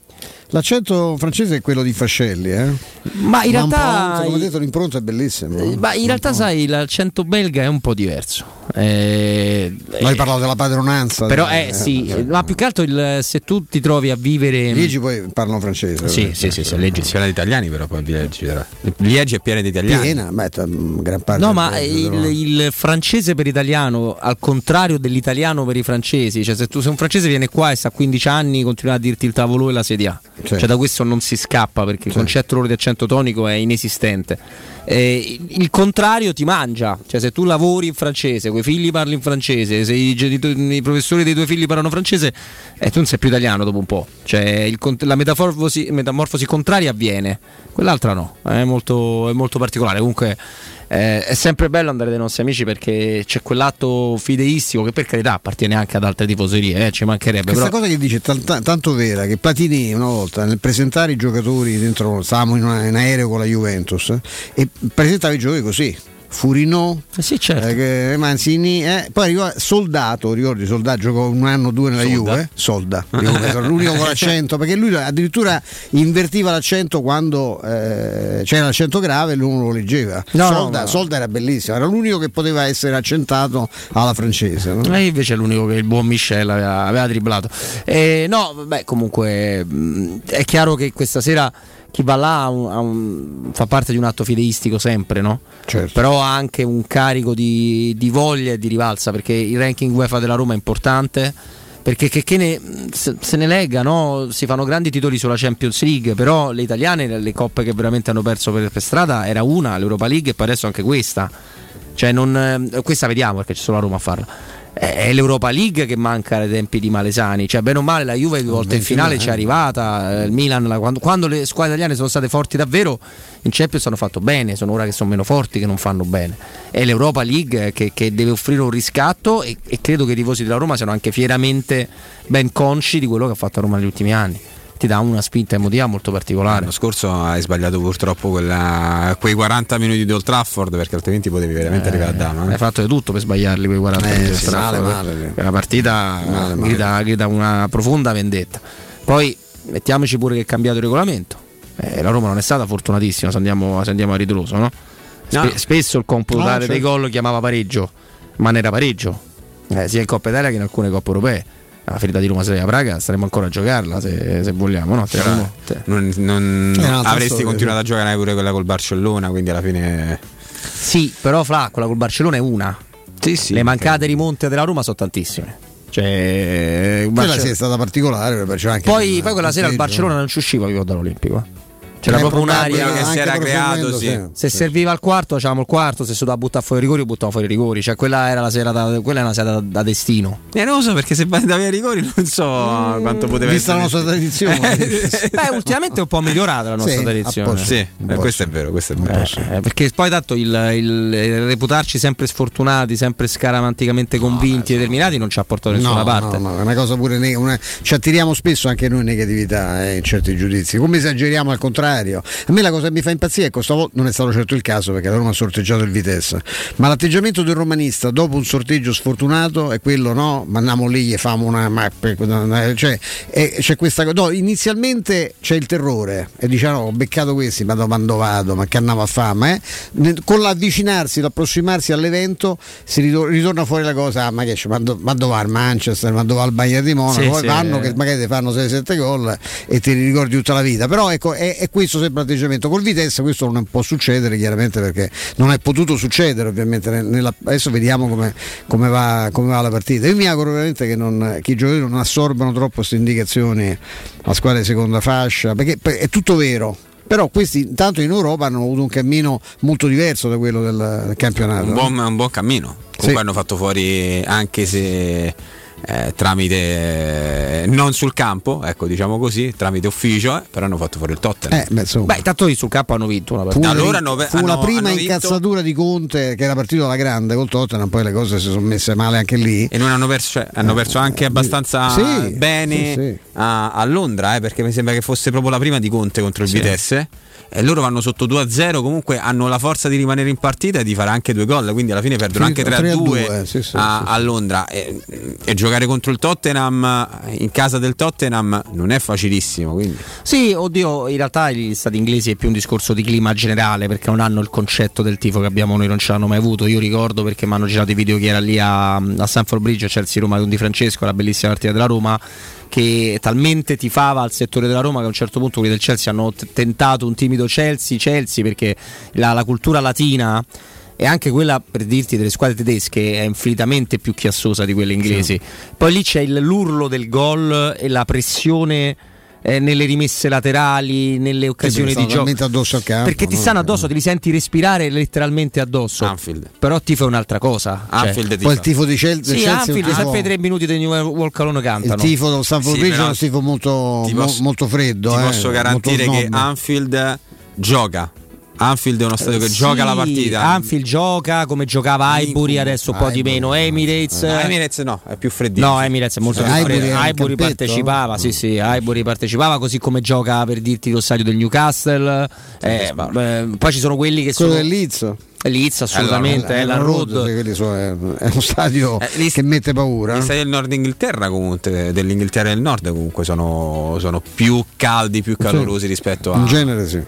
L'accento francese è quello di Fascelli, eh? Ma in realtà- L'impronta, come detto, l'impronta è bellissima. Eh, Ma in realtà, sai, l'accento belga è un po' diverso. Eh, Noi parlavo della padronanza. Però, eh, eh, sì, ma più che altro il- se tu ti trovi a vivere. Liegi poi parlano francese. Sì, sì, sì, sì, Liegi. Piena di italiani però poi Liegi. però. Liegi è piena di italiani. Piena, beh, t- gran parte. No, ma il, il francese per italiano, al contrario dell'italiano per i francesi, cioè se tu se un francese viene qua e sta a 15 anni, continua a dirti il tavolo e la sedia. Sì. Cioè da questo non si scappa perché il concetto loro di accento tonico è inesistente. Eh, il contrario ti mangia, cioè se tu lavori in francese, quei figli parli in francese, se i, genitori- i professori dei tuoi figli parlano francese, eh, tu non sei più italiano dopo un po'. Cioè il la metamorfosi, metamorfosi contraria avviene, quell'altra no, è molto, è molto particolare. Comunque eh, è sempre bello andare dai nostri amici perché c'è quell'atto fideistico che per carità appartiene anche ad altre tifoserie, eh, ci mancherebbe. Questa però- cosa che dice tant- tanto vera che Platini una volta nel presentare i giocatori dentro, stavamo in, una- in aereo con la Juventus eh, e presentava i giocatori così. Furino, certo. eh, Manzini, eh, poi arriva Soldato, ricordi Soldato giocò un anno o due nella Solda. Juve, Solda, Juve, l'unico con l'accento, perché lui addirittura invertiva l'accento quando eh, c'era l'accento grave e lui non lo leggeva. No, no, Solda, no. Solda era bellissimo, era l'unico che poteva essere accentato alla francese. no? E invece è l'unico che il buon Michel aveva, aveva dribblato. Eh, no, vabbè, comunque mh, è chiaro che questa sera chi va là ha un- ha un- fa parte di un atto fideistico sempre, no? Certo. Però ha anche un carico di, di voglia e di rivalsa perché il ranking UEFA della Roma è importante. Perché che, che ne, se, se ne lega, no? si fanno grandi titoli sulla Champions League, però le italiane, le coppe che veramente hanno perso per, per strada, era una, l'Europa League e poi adesso anche questa. Cioè non, eh, questa vediamo perché c'è solo la Roma a farla. È l'Europa League che manca ai tempi di Malesani. Cioè, bene o male, la Juve due volte in finale ci è arrivata. eh, Il Milan, la- quando, quando le squadre italiane sono state forti davvero, in Champions hanno fatto bene. Sono ora che sono meno forti che non fanno bene. È l'Europa League che, che deve offrire un riscatto e, e credo che i tifosi della Roma siano anche fieramente ben consci di quello che ha fatto Roma negli ultimi anni. Ti dà una spinta emotiva molto particolare. L'anno scorso hai sbagliato purtroppo quella- quei 40 minuti di Old Trafford perché altrimenti potevi veramente arrivare a Dama. eh. Hai fatto di tutto per sbagliarli quei 40 Eh, minuti. Strano, male, eh. male. È una partita grida, grida una profonda vendetta. Poi mettiamoci pure che è cambiato il regolamento. Eh, la Roma non è stata fortunatissima se andiamo, se andiamo a ritroso, no? Spe- No. Spesso il computo No, certo. dei gol chiamava pareggio. ma ne era pareggio, eh, sia in Coppa Italia che in alcune Coppe Europee. La ferita di Roma Slavia Praga staremo ancora a giocarla se, se vogliamo, no? Te- Però te- non, non avresti storia, continuato a giocare pure quella col Barcellona, quindi alla fine. Sì, però Fla, quella col Barcellona è una. Le mancate rimonte della Roma sono tantissime. Cioè, Quella Barce- sì è stata particolare. poi, poi quella sera il punteggio. Barcellona non ci usciva vivo dall'Olimpico. Eh. C'era proprio un'aria che si era creato, sì. Se serviva il quarto, facevamo il quarto. Se si doveva buttare fuori i rigori, buttavamo fuori i rigori. Cioè, quella era la sera da, quella è una sera da, da destino. Eh, non lo so perché se vai da via rigori non so quanto poteva Vista la essere. nostra tradizione. Beh, ultimamente è un po' migliorata la nostra Sì, tradizione. Sì, eh, questo è vero, questo è vero. Eh, perché poi tanto il, il- il reputarci sempre sfortunati, sempre scaramanticamente convinti e determinati non ci ha portato da nessuna No, parte. no, no, è una cosa pure neg- una- ci attiriamo spesso anche noi negatività eh, in certi giudizi, come esageriamo al contrario. A me la cosa che mi fa impazzire, ecco, stavolta non è stato certo il caso perché la Roma ha sorteggiato il Vitesse, ma l'atteggiamento del romanista dopo un sorteggio sfortunato è quello, no? Ma andiamo lì e famo una mappa, cioè è- c'è questa cosa. No, inizialmente c'è il terrore e diciamo ho beccato questi, ma dove quando vado, ma che andavo a fare? Ma, eh, con l'avvicinarsi, l'approssimarsi all'evento si ritor- ritorna fuori la cosa, ah, ma che c'è, ma, do- ma dove va il Manchester, ma dove va il Bayern di Monaco, Sì, poi sì. vanno che magari ti fanno 6-7 gol e ti ricordi tutta la vita. Però ecco, è, è questo sempre l'atteggiamento. Col Vitesse questo non può succedere chiaramente perché non è potuto succedere ovviamente. nel- nella- adesso vediamo come, come va, come va la partita. Io mi auguro veramente che, non, che i giocatori non assorbano troppo queste indicazioni alla squadra di seconda fascia, perché per- è tutto vero. Però questi intanto in Europa hanno avuto un cammino molto diverso da quello del, del campionato. Un buon, un buon cammino. Comunque Sì. hanno fatto fuori anche se eh, tramite eh, non sul campo, ecco diciamo così, tramite ufficio, eh, però hanno fatto fuori il Tottenham. Eh, beh. Beh, intanto sul campo hanno vinto una Fu, partita. una, allora hanno- fu la hanno- prima hanno vinto- incazzatura di Conte che era partito alla grande col Tottenham, poi le cose si sono messe male anche lì. E non hanno perso, cioè, hanno perso anche abbastanza Sì, bene sì, sì. A, a Londra, eh, perché mi sembra che fosse proprio la prima di Conte contro il Sì. Vitesse. E loro vanno sotto 2-0, comunque hanno la forza di rimanere in partita e di fare anche due gol, quindi alla fine perdono anche Finito 3-2 3-2, sì, sì, a, sì, sì. a Londra. E, e giocare contro il Tottenham in casa del Tottenham non è facilissimo. Quindi. Sì, oddio, in realtà gli stati inglesi è più un discorso di clima generale perché non hanno il concetto del tifo che abbiamo noi, non ce l'hanno mai avuto. Io ricordo perché mi hanno girato i video che era lì a, a Stanford Bridge, Chelsea Roma con Di Francesco, la bellissima partita della Roma che talmente tifava al settore della Roma che a un certo punto quelli del Chelsea hanno t- tentato un timido Chelsea Chelsea perché la, la cultura latina e anche quella per dirti delle squadre tedesche è infinitamente più chiassosa di quelle inglesi. Poi lì c'è il- l'urlo del gol e la pressione eh, nelle rimesse laterali, nelle occasioni Sì, di gioco. campo, perché ti no? stanno addosso, te li senti respirare letteralmente addosso. Anfield. Però tifo è un'altra cosa. Cioè- Anfield Poi il tifo di del Sì, Chelsea, Anfield, è un sempre i tre minuti di New Walk Alone il cantano. tifo dello Stanford Sì, Bridge è un tifo molto, ti mo- posso- molto freddo. Ti eh, posso garantire che. Anfield gioca. Anfield è uno stadio che Sì, gioca la partita. Anfield gioca come giocava Highbury, Incubo. adesso un po' di meno. Emirates. No, Emirates no, è più freddino. No, Emirates è molto Sì, più Highbury campetto? partecipava, sì, sì, Highbury partecipava così come gioca per dirti lo stadio del Newcastle. Eh, eh, poi ci sono quelli che Quello sono del Leeds. Leeds assolutamente, Eh, eh, la Road, Road. sì, sono- è, è uno stadio Eh, gli- che mette paura. Gli stadi del nord Inghilterra comunque, dell'Inghilterra del nord comunque sono, sono più caldi, più calorosi rispetto a... In genere sì.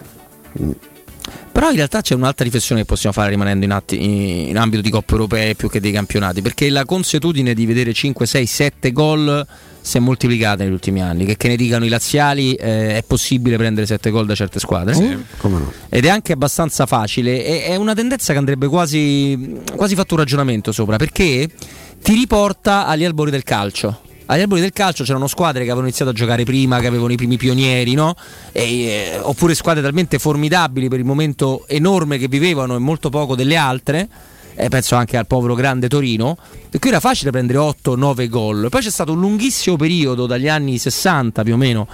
Però in realtà c'è un'altra riflessione che possiamo fare rimanendo in, atti- in- ambito di coppe europee più che dei campionati, perché la consuetudine di vedere 5, 6, 7 gol si è moltiplicata negli ultimi anni, che, che ne dicano i laziali eh, è possibile prendere 7 gol da certe squadre. Come no? Ed è anche abbastanza facile, e- è una tendenza che andrebbe quasi, quasi fatto un ragionamento sopra, perché ti riporta agli albori del calcio. Agli albori del calcio c'erano squadre che avevano iniziato a giocare prima, che avevano i primi pionieri, no? E, eh, oppure squadre talmente formidabili per il momento enorme che vivevano e molto poco delle altre. E penso anche al povero grande Torino, per cui era facile prendere 8-9 gol. Poi c'è stato un lunghissimo periodo, dagli anni 60 più o meno,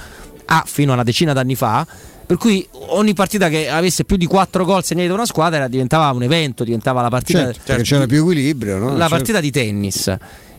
a fino a una decina d'anni fa, per cui ogni partita che avesse più di 4 gol segnati da una squadra diventava un evento, diventava la partita, Certo, perché c'era più equilibrio. No? la Certo. partita di tennis.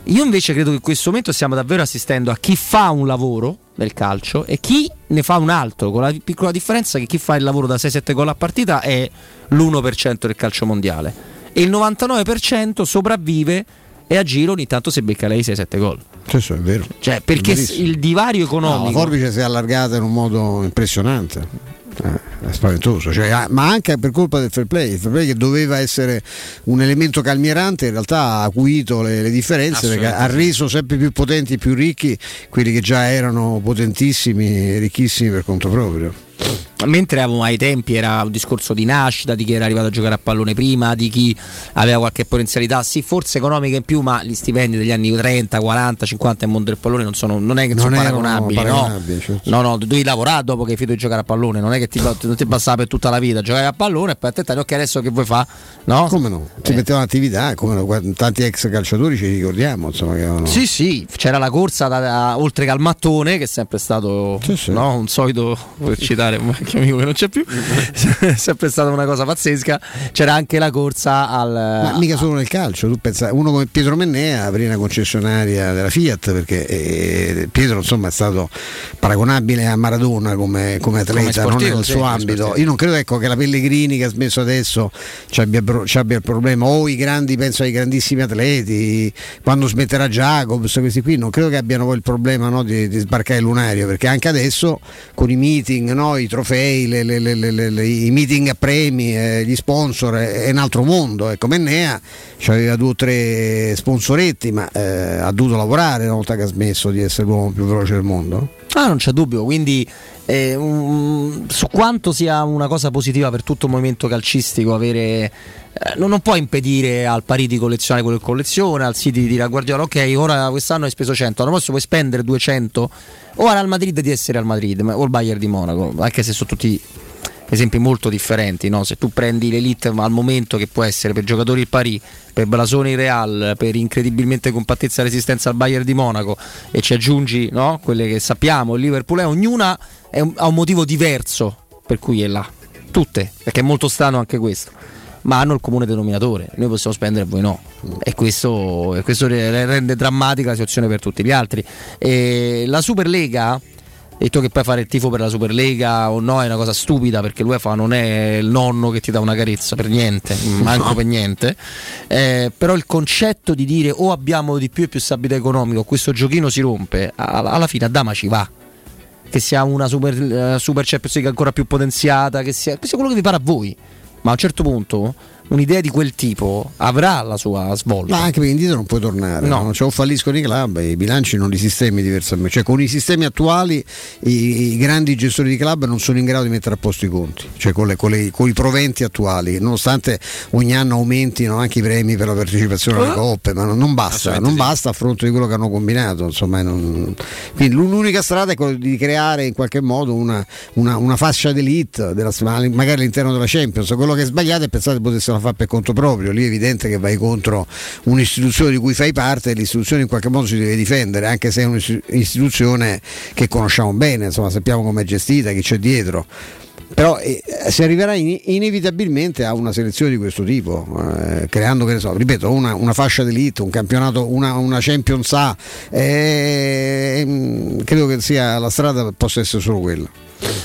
Io invece credo che in questo momento stiamo davvero assistendo a chi fa un lavoro nel calcio e chi ne fa un altro, con la piccola differenza che chi fa il lavoro da 6-7 gol a partita è l'1% del calcio mondiale e il 99% sopravvive e a giro ogni tanto si becca lei 6-7 gol. Sì, sì, è vero. Cioè, perché il divario No, la economico forbice si è allargata in un modo impressionante. Eh, è spaventoso, cioè, ah, ma anche per colpa del fair play, il fair play che doveva essere un elemento calmierante in realtà ha acuito le, le differenze perché ha reso sempre più potenti e più ricchi quelli che già erano potentissimi e ricchissimi per conto proprio. Mentre ai tempi era un discorso di nascita, di chi era arrivato a giocare a pallone prima, di chi aveva qualche potenzialità, sì, forse economica in più, ma gli stipendi degli anni 30, 40, 50 nel mondo del pallone non, sono, non è che Non sono paragonabili, paragonabili, no? certo. No, no, devi lavorare dopo che hai finito di giocare a pallone, non è che ti, non ti passava per tutta la vita, giocavi a pallone e poi attentare, ok, adesso che vuoi fare? No? Come no? Si mettevano attività, come no, tanti ex calciatori ci ricordiamo, insomma, che avevano... Sì, sì, c'era la corsa da- da- oltre che al mattone, che è sempre stato no, un solito, per citare un vecchio amico che non c'è più, è sempre stata una cosa pazzesca. C'era anche la corsa al. Ma mica solo nel calcio, tu pensa, uno come Pietro Mennea aprì una concessionaria della Fiat perché eh, Pietro insomma è stato paragonabile a Maradona come, come atleta, Come sportivo, non nel suo ambito. Io non credo ecco, che la Pellegrini che ha smesso adesso ci abbia, ci abbia il problema, o i grandi, penso ai grandissimi atleti, quando smetterà Jacobs, questi qui, non credo che abbiano poi il problema no, di, di sbarcare il lunario, perché anche adesso con i meeting, no, i trofei, le- le- le- i meeting a premi, eh, gli sponsor, è, è un altro mondo. Ecco, Mennea aveva due o tre sponsoretti, ma eh, ha dovuto lavorare una volta che ha smesso di essere l'uomo più veloce del mondo. Ah, non c'è dubbio, quindi eh, un- su quanto sia una cosa positiva per tutto il movimento calcistico avere... eh, non, non può impedire al Parì di collezionare quello che colleziona, al City di dire a Guardiola ok, ora quest'anno hai speso 100, l'anno prossimo puoi spendere 200 o al Madrid di essere al Madrid ma- o al Bayern di Monaco, anche se sono tutti esempi molto differenti, no? se tu prendi l'elite al momento che può essere per giocatori il Parì, per Blasoni il Real, per incredibilmente compattezza e resistenza al Bayern di Monaco e ci aggiungi no? quelle che sappiamo, il Liverpool è ognuna è un- ha un motivo diverso per cui è là, tutte, perché è molto strano anche questo. Ma hanno il comune denominatore, noi possiamo spendere e voi no. E questo, e questo re- rende drammatica la situazione per tutti gli altri. E la Superlega, detto che poi fare il tifo per la Superlega o no è una cosa stupida perché l'UEFA non è il nonno che ti dà una carezza per niente, manco per niente. Eh, però il concetto di dire o abbiamo di più e più stabilità economica o questo giochino si rompe, alla, fine a Dama ci va. Che sia una super, eh, super Champions League ancora più potenziata, che sia, che sia quello che vi pare a voi. Ma a un certo punto un'idea di quel tipo avrà la sua svolta. Ma anche perché indietro non puoi tornare, No. no. Cioè, o falliscono i club, i bilanci non li sistemi diversamente. Cioè, con i sistemi attuali i, i grandi gestori di club non sono in grado di mettere a posto i conti, cioè con, le- con le- con i proventi attuali, nonostante ogni anno aumentino anche i premi per la partecipazione alle Eh? coppe, ma non, non basta, non basta a fronte di quello che hanno combinato. Insomma, non- Quindi l'unica strada è quella di creare in qualche modo una, una- una fascia d'elite, della, magari all'interno della Champions. Quello che è sbagliato è pensare che potessero fare per conto proprio, lì è evidente che vai contro un'istituzione di cui fai parte e l'istituzione in qualche modo si deve difendere, anche se è un'istituzione che conosciamo bene, insomma sappiamo come è gestita, chi c'è dietro. Però eh, si arriverà in- inevitabilmente a una selezione di questo tipo, eh, creando, che ne so, ripeto, una, una fascia d'elite, un campionato, una, una Champions A, eh, mm, credo che sia la strada possa essere solo quella.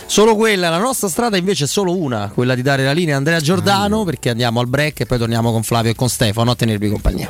Solo quella, la nostra strada invece è solo una, quella di dare la linea a Andrea Giordano perché andiamo al break e poi torniamo con Flavio e con Stefano a tenervi compagnia.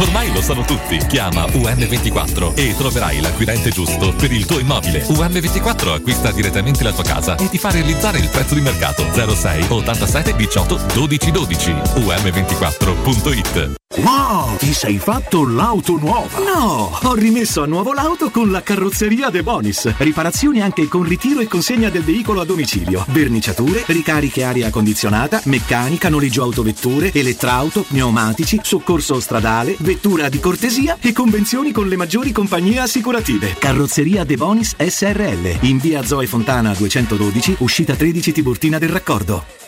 Ormai lo sanno tutti. Chiama UM24 e troverai l'acquirente giusto per il tuo immobile. UM24 acquista direttamente la tua casa e ti fa realizzare il prezzo di mercato 06 87 18 12 12. UM24.it Wow, ti sei fatto l'auto nuova? No, ho rimesso a nuovo l'auto con la carrozzeria De Bonis. Riparazioni anche con ritiro e consegna del veicolo a domicilio. Verniciature, ricariche aria condizionata, meccanica, noleggio autovetture, elettrauto, pneumatici, soccorso stradale, vettura di cortesia e convenzioni con le maggiori compagnie assicurative. Carrozzeria De Bonis SRL. In via Zoe Fontana 212, uscita 13 Tiburtina del Raccordo.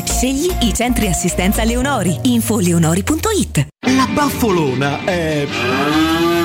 Scegli i centri assistenza Leonori. Infoleonori.it La baffolona è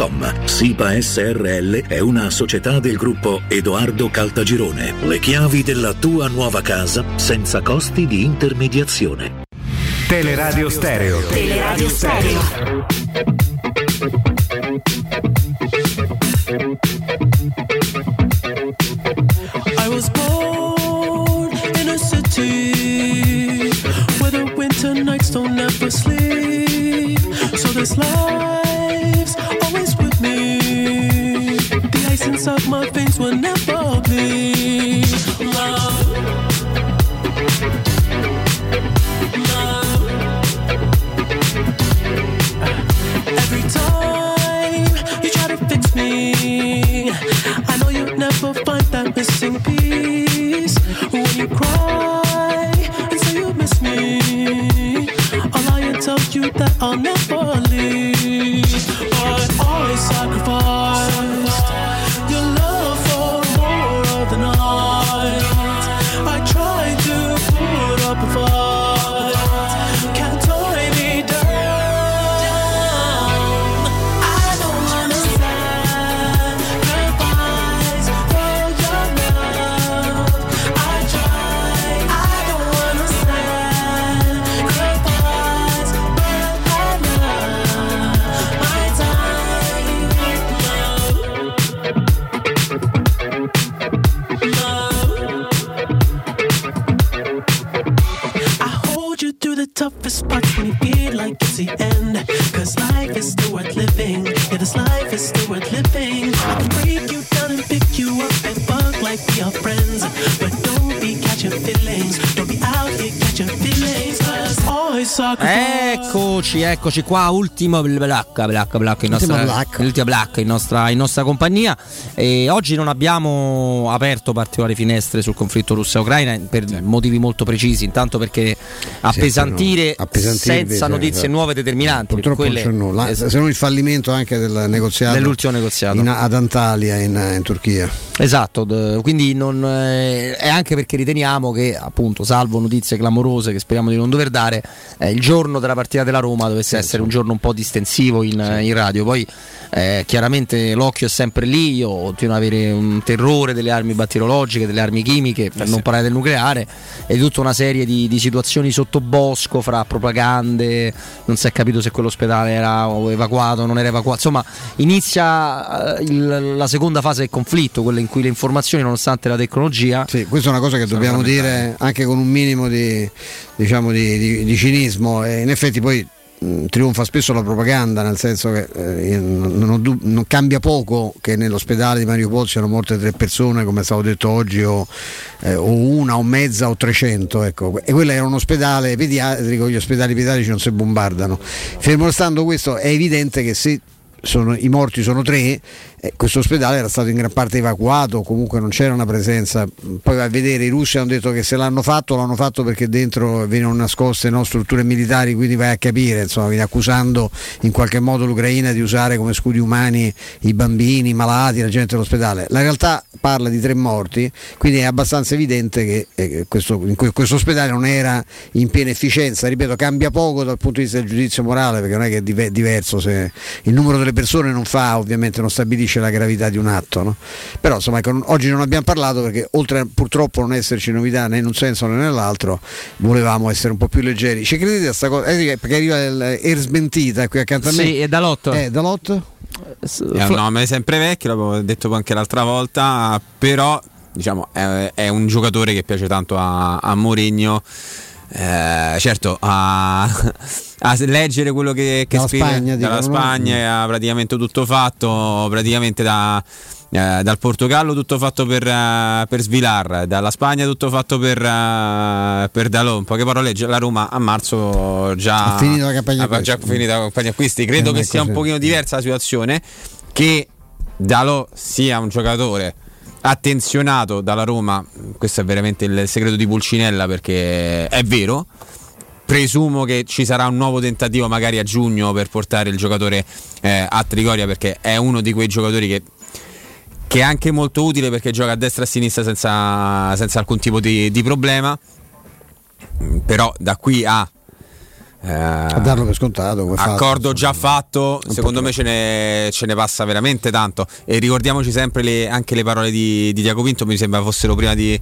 www.keicalt.com. SIPA SRL è una società del gruppo Edoardo Caltagirone. Le chiavi della tua nuova casa senza costi di intermediazione. Teleradio Stereo. Teleradio Stereo. I was born in a city where the winter nights don't ever sleep. So this life's Ice my face will never. Love. Every time you try to fix me, I know you'll never find that missing piece. When you cry and say you miss me, lie tell you that I'll never Eccoci, eccoci qua, ultimo black, black, black, in Ultimo nostra, black. l'ultima black in nostra, in nostra compagnia. E oggi non abbiamo aperto particolari finestre sul conflitto russa-ucraina per motivi molto precisi. Intanto perché appesantire, no, appesantirvi, senza sì, notizie sì. nuove determinanti. Purtroppo non quelle- c'è nulla, es- se non il fallimento anche del negoziato Dell'ultimo negoziato. in- ad Antalya in, in Turchia. Esatto, quindi non, eh, è anche perché riteniamo che appunto, salvo notizie clamorose che speriamo di non dover dare, eh, il giorno della partita della Roma dovesse essere un giorno un po' distensivo in, in radio. Poi eh, chiaramente l'occhio è sempre lì, io continuo ad avere un terrore delle armi batteriologiche, delle armi chimiche, per non parlare del nucleare, e tutta una serie di, di situazioni sottobosco fra propagande, non si è capito se quell'ospedale era evacuato o non era evacuato, insomma inizia eh, il- la seconda fase del conflitto, quella in cui le informazioni nonostante la tecnologia... Sì, questa è una cosa che dobbiamo dire anche con un minimo di, diciamo, di, di- cinismo e in effetti poi trionfa spesso la propaganda nel senso che eh, non, non non cambia poco che nell'ospedale di Mariupol siano morte tre persone come è stato detto oggi o, eh, o una o mezza o 300 ecco. e quello era un ospedale pediatrico gli ospedali pediatrici non si bombardano fermo restando questo è evidente che se sono- i morti sono tre, eh, questo ospedale era stato in gran parte evacuato, comunque non c'era una presenza. Poi vai a vedere, i russi hanno detto che se l'hanno fatto, l'hanno fatto perché dentro venivano nascoste no, strutture militari, quindi vai a capire, insomma, viene accusando in qualche modo l'Ucraina di usare come scudi umani i bambini, i malati, la gente dell'ospedale. La realtà parla di tre morti, quindi è abbastanza evidente che eh, questo, questo ospedale non era in piena efficienza, ripeto, cambia poco dal punto di vista del giudizio morale, perché non è che è dive- diverso se il numero delle persone non fa, ovviamente non stabilisce la gravità di un atto. no? Però insomma ecco, non- oggi non abbiamo parlato perché oltre a purtroppo non esserci novità né in un senso né nell'altro, volevamo essere un po' più leggeri. Ci credete a sta cosa? Eh, perché arriva il Air smentita qui accanto a me. Sì, è da Lotto. Eh, da Lotto? È un nome sempre vecchio, l'avevo detto anche l'altra volta, però diciamo, è, è un giocatore che piace tanto a, a Mourinho. Eh, certo, a, a leggere quello che, che Dalla scrive Spagna, dalla dicono, no? Spagna ha praticamente tutto fatto, praticamente da, eh, dal Portogallo tutto fatto per, eh, per Svilar, dalla Spagna tutto fatto per, eh, per Dalò. In poche parole, la Roma a marzo già Ha finito la campagna acquisti. finito la campagna acquisti. Credo Eh, che è sia un così. pochino diversa la situazione, che Dalò sia un giocatore attenzionato dalla Roma, questo è veramente il segreto di Pulcinella perché è vero. Presumo che ci sarà un nuovo tentativo magari a giugno per portare il giocatore eh, a Trigoria perché è uno di quei giocatori che, che è anche molto utile perché gioca a destra e a sinistra senza, senza alcun tipo di, di problema. Però da qui a eh, A darlo per scontato. come fatto, accordo già fatto, secondo me ce ne, ce ne passa veramente tanto. E ricordiamoci sempre le- anche le parole di, di Diaco Pinto, mi sembra fossero prima di,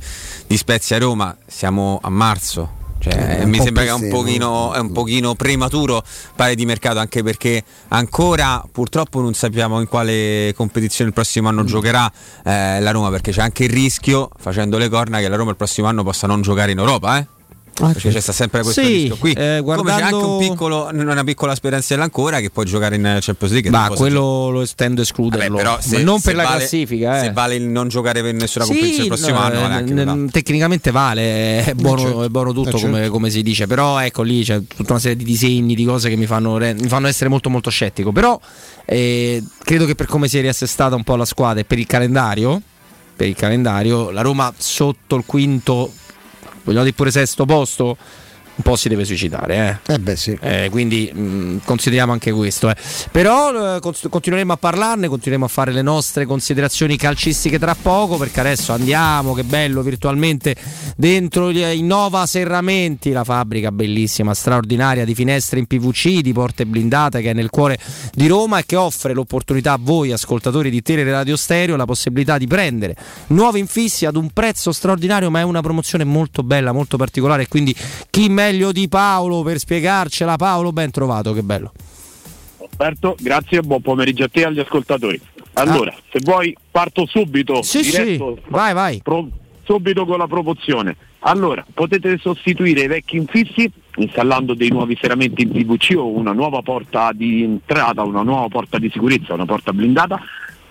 di Spezia Roma, siamo a marzo. Cioè, Eh, un mi sembra che è un, pochino, è un pochino prematuro pare di mercato anche perché ancora purtroppo non sappiamo in quale competizione il prossimo Mm. anno giocherà eh, la Roma perché c'è anche il rischio facendo le corna che la Roma il prossimo anno possa non giocare in Europa eh? Perché c'è sta sempre questo Sì, rischio qui eh, come c'è guardando- anche un piccolo, una piccola speranza ancora che può giocare in Champions League Ma quello lo estendo a escluderlo. Vabbè, però se- Ma non se per la vale- classifica. Eh. se vale il non giocare per nessuna Sì, competizione il prossimo no, anno vale eh, anche n- tecnicamente vale, è buono, certo. è buono tutto Eh, certo. come, come si dice, però ecco lì c'è tutta una serie di disegni, di cose che mi fanno, re- mi fanno essere molto molto scettico, però eh, credo che per come si è riassestata un po' la squadra e per il calendario, per il calendario, la Roma sotto il quinto, vogliamo dire pure sesto posto, un po' si deve suicidare. Eh. Eh beh sì. Eh, quindi mh, consideriamo anche questo. eh. Però eh, continueremo a parlarne, continueremo a fare le nostre considerazioni calcistiche tra poco, perché adesso andiamo, che bello, virtualmente dentro gli- i Nova Serramenti, la fabbrica bellissima, straordinaria di finestre in PVC, di porte blindate che è nel cuore di Roma e che offre l'opportunità a voi ascoltatori di Tele Radio Stereo la possibilità di prendere nuovi infissi ad un prezzo straordinario, ma è una promozione molto bella, molto particolare, quindi chi meglio di Paolo per spiegarcela? Paolo, ben trovato, che bello. Roberto, grazie e buon pomeriggio a te e agli ascoltatori. Allora, se vuoi parto subito, Sì, diretto, sì, vai, vai. pro- subito con la promozione. Allora, potete sostituire i vecchi infissi installando dei nuovi serramenti in PVC o una nuova porta di entrata, una nuova porta di sicurezza, una porta blindata,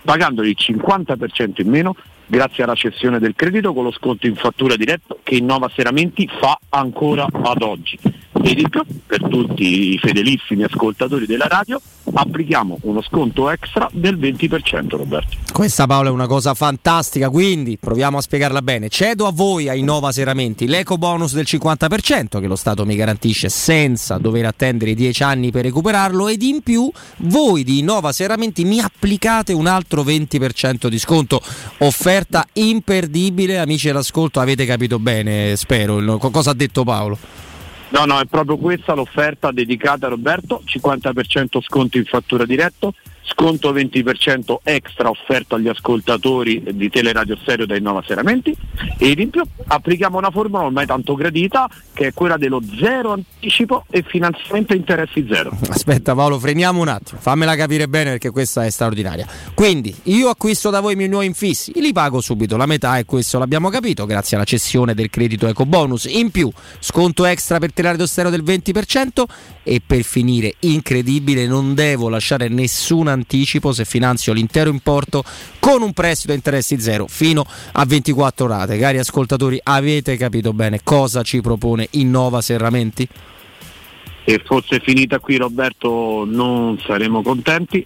pagando il 50% in meno grazie alla cessione del credito con lo sconto in fattura diretto che Innova Serramenti fa ancora ad oggi. Ed in più, per tutti i fedelissimi ascoltatori della radio, applichiamo uno sconto extra del 20% Roberto. Questa Paolo è una cosa fantastica, quindi proviamo a spiegarla bene. Cedo a voi, a Innova Seramenti, l'eco bonus del 50% che lo Stato mi garantisce senza dover attendere i 10 anni per recuperarlo ed in più voi di Innova Seramenti mi applicate un altro 20% di sconto. Offerta imperdibile, amici all'ascolto, avete capito bene, spero. Cosa ha detto Paolo? No, no, è proprio questa l'offerta dedicata a Roberto, 50% sconto in fattura diretto, sconto 20% extra offerto agli ascoltatori di Teleradio Stereo da Innova Seramenti ed in più applichiamo una formula ormai tanto gradita che è quella dello zero anticipo e finanziamento interessi zero. Aspetta Paolo, freniamo un attimo, fammela capire bene perché questa è straordinaria. Quindi io acquisto da voi i miei nuovi infissi, li pago subito la metà e questo l'abbiamo capito grazie alla cessione del credito eco bonus. In più, sconto extra per Teleradio Stereo del 20% e per finire, incredibile, non devo lasciare nessun anticipo se finanzio l'intero importo con un prestito a interessi zero fino a 24 rate. Cari ascoltatori, avete capito bene cosa ci propone Innova Serramenti? Se fosse finita qui Roberto non saremo contenti.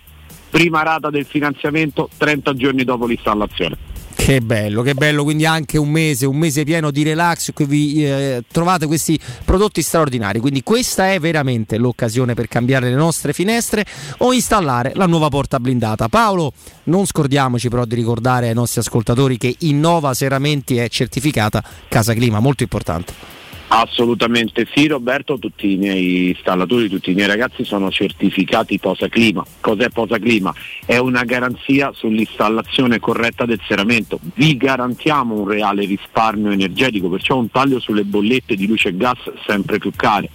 Prima rata del finanziamento 30 giorni dopo l'installazione. Che bello, che bello, quindi anche un mese, un mese pieno di relax, vi eh, trovate questi prodotti straordinari, quindi questa è veramente l'occasione per cambiare le nostre finestre o installare la nuova porta blindata. Paolo, non scordiamoci però di ricordare ai nostri ascoltatori che Innova Seramenti è certificata Casa Clima, molto importante. Assolutamente sì Roberto, tutti i miei installatori, tutti i miei ragazzi sono certificati Posa Clima. Cos'è Posa Clima? È una garanzia sull'installazione corretta del serramento. Vi garantiamo un reale risparmio energetico, perciò un taglio sulle bollette di luce e gas sempre più care.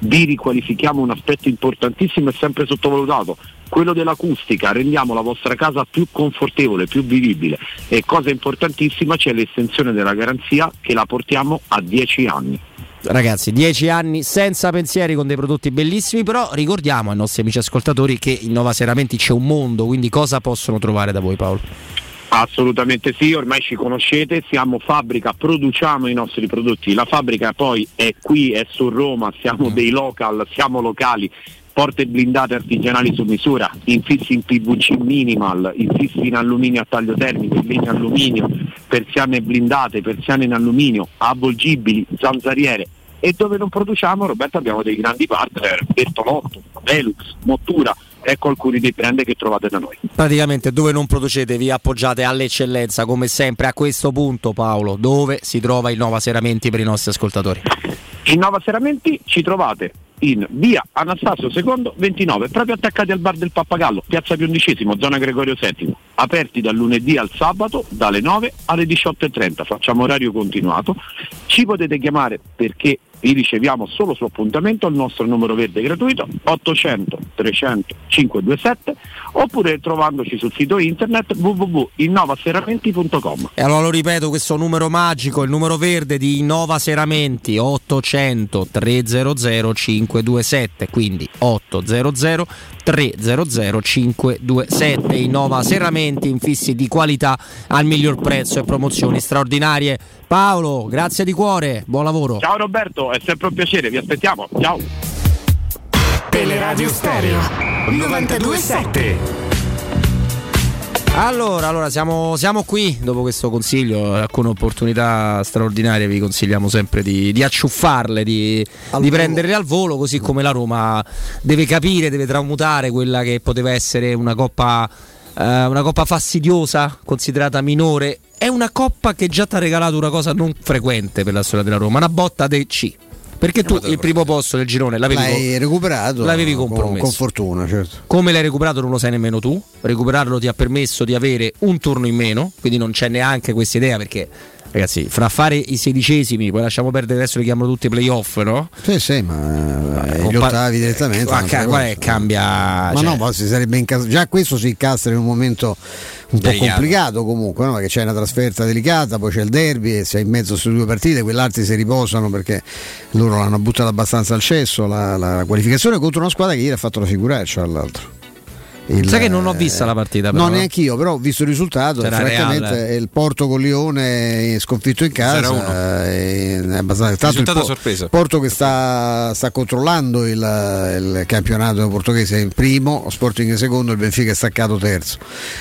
Vi riqualifichiamo un aspetto importantissimo e sempre sottovalutato, quello dell'acustica, rendiamo la vostra casa più confortevole, più vivibile e cosa importantissima c'è l'estensione della garanzia che la portiamo a 10 anni. Ragazzi, 10 anni senza pensieri con dei prodotti bellissimi, però ricordiamo ai nostri amici ascoltatori che in Nova Seramenti c'è un mondo, quindi cosa possono trovare da voi Paolo? Assolutamente sì, ormai ci conoscete, siamo fabbrica, produciamo i nostri prodotti, la fabbrica poi è qui, è su Roma, siamo dei local, siamo locali, porte blindate artigianali su misura, infissi in PVC minimal, infissi in alluminio a taglio termico, in legno alluminio, persiane blindate, persiane in alluminio, avvolgibili, zanzariere. E dove non produciamo, Roberto, abbiamo dei grandi partner, Bertolotto, Velux, Mottura, ecco alcuni dei brand che trovate da noi. Praticamente dove non producete vi appoggiate all'eccellenza come sempre a questo punto Paolo, dove si trova il Nova Seramenti per i nostri ascoltatori? In Nova Seramenti ci trovate in via Anastasio II 29, proprio attaccati al bar del Pappagallo, piazza Piondicesimo, zona Gregorio VII, aperti dal lunedì al sabato dalle 9 alle 18.30, facciamo orario continuato. Ci potete chiamare perché vi riceviamo solo su appuntamento al nostro numero verde gratuito 800 300 527 oppure trovandoci sul sito internet www.innovaseramenti.com. E allora lo ripeto, questo numero magico, il numero verde di Innova Seramenti 800 300 527, quindi 800 300 527 Innova Serramenti infissi di qualità al miglior prezzo e promozioni straordinarie. Paolo, grazie di cuore, buon lavoro. Ciao Roberto, è sempre un piacere, vi aspettiamo. Ciao. Teleradio Stereo 927 Allora, allora siamo, siamo qui dopo questo consiglio, alcune opportunità straordinarie vi consigliamo sempre di, di acciuffarle, di, di prenderle al volo, così come la Roma deve capire, deve tramutare quella che poteva essere una coppa, eh, una coppa fastidiosa, considerata minore. È una coppa che già ti ha regalato una cosa non frequente per la storia della Roma, una botta del C. Perché tu il primo posto del girone l'avevi, L'hai recuperato l'avevi con- compromesso. con fortuna, certo. Come l'hai recuperato non lo sai nemmeno tu. Recuperarlo ti ha permesso di avere un turno in meno, quindi non c'è neanche questa idea perché Ragazzi, fra fare i sedicesimi, poi lasciamo perdere adesso li chiamano tutti playoff, no? Sì, sì, ma eh, gli ottavi direttamente. Qua- un'altra qua cosa. è- cambia. Ma cioè- no, poi si sarebbe incas- già questo si incastra in un momento un po' Delicato. complicato comunque, no? perché c'è una trasferta delicata, poi c'è il derby e sei in mezzo sulle due partite, quell'altri si riposano perché loro l'hanno buttata abbastanza al cesso, la, la qualificazione contro una squadra che ieri ha fatto una figuraccia all'altro. Il- Sai che non ho vista la partita, però. No, neanche io, però ho visto il risultato. e C'era francamente Real. il Porto con Lione sconfitto in casa. 0-1. eh, È abbastanza, tanto il Risultato Po- sorpresa. Porto che sta, sta controllando il, il campionato portoghese in primo, Sporting in secondo, il Benfica è staccato terzo.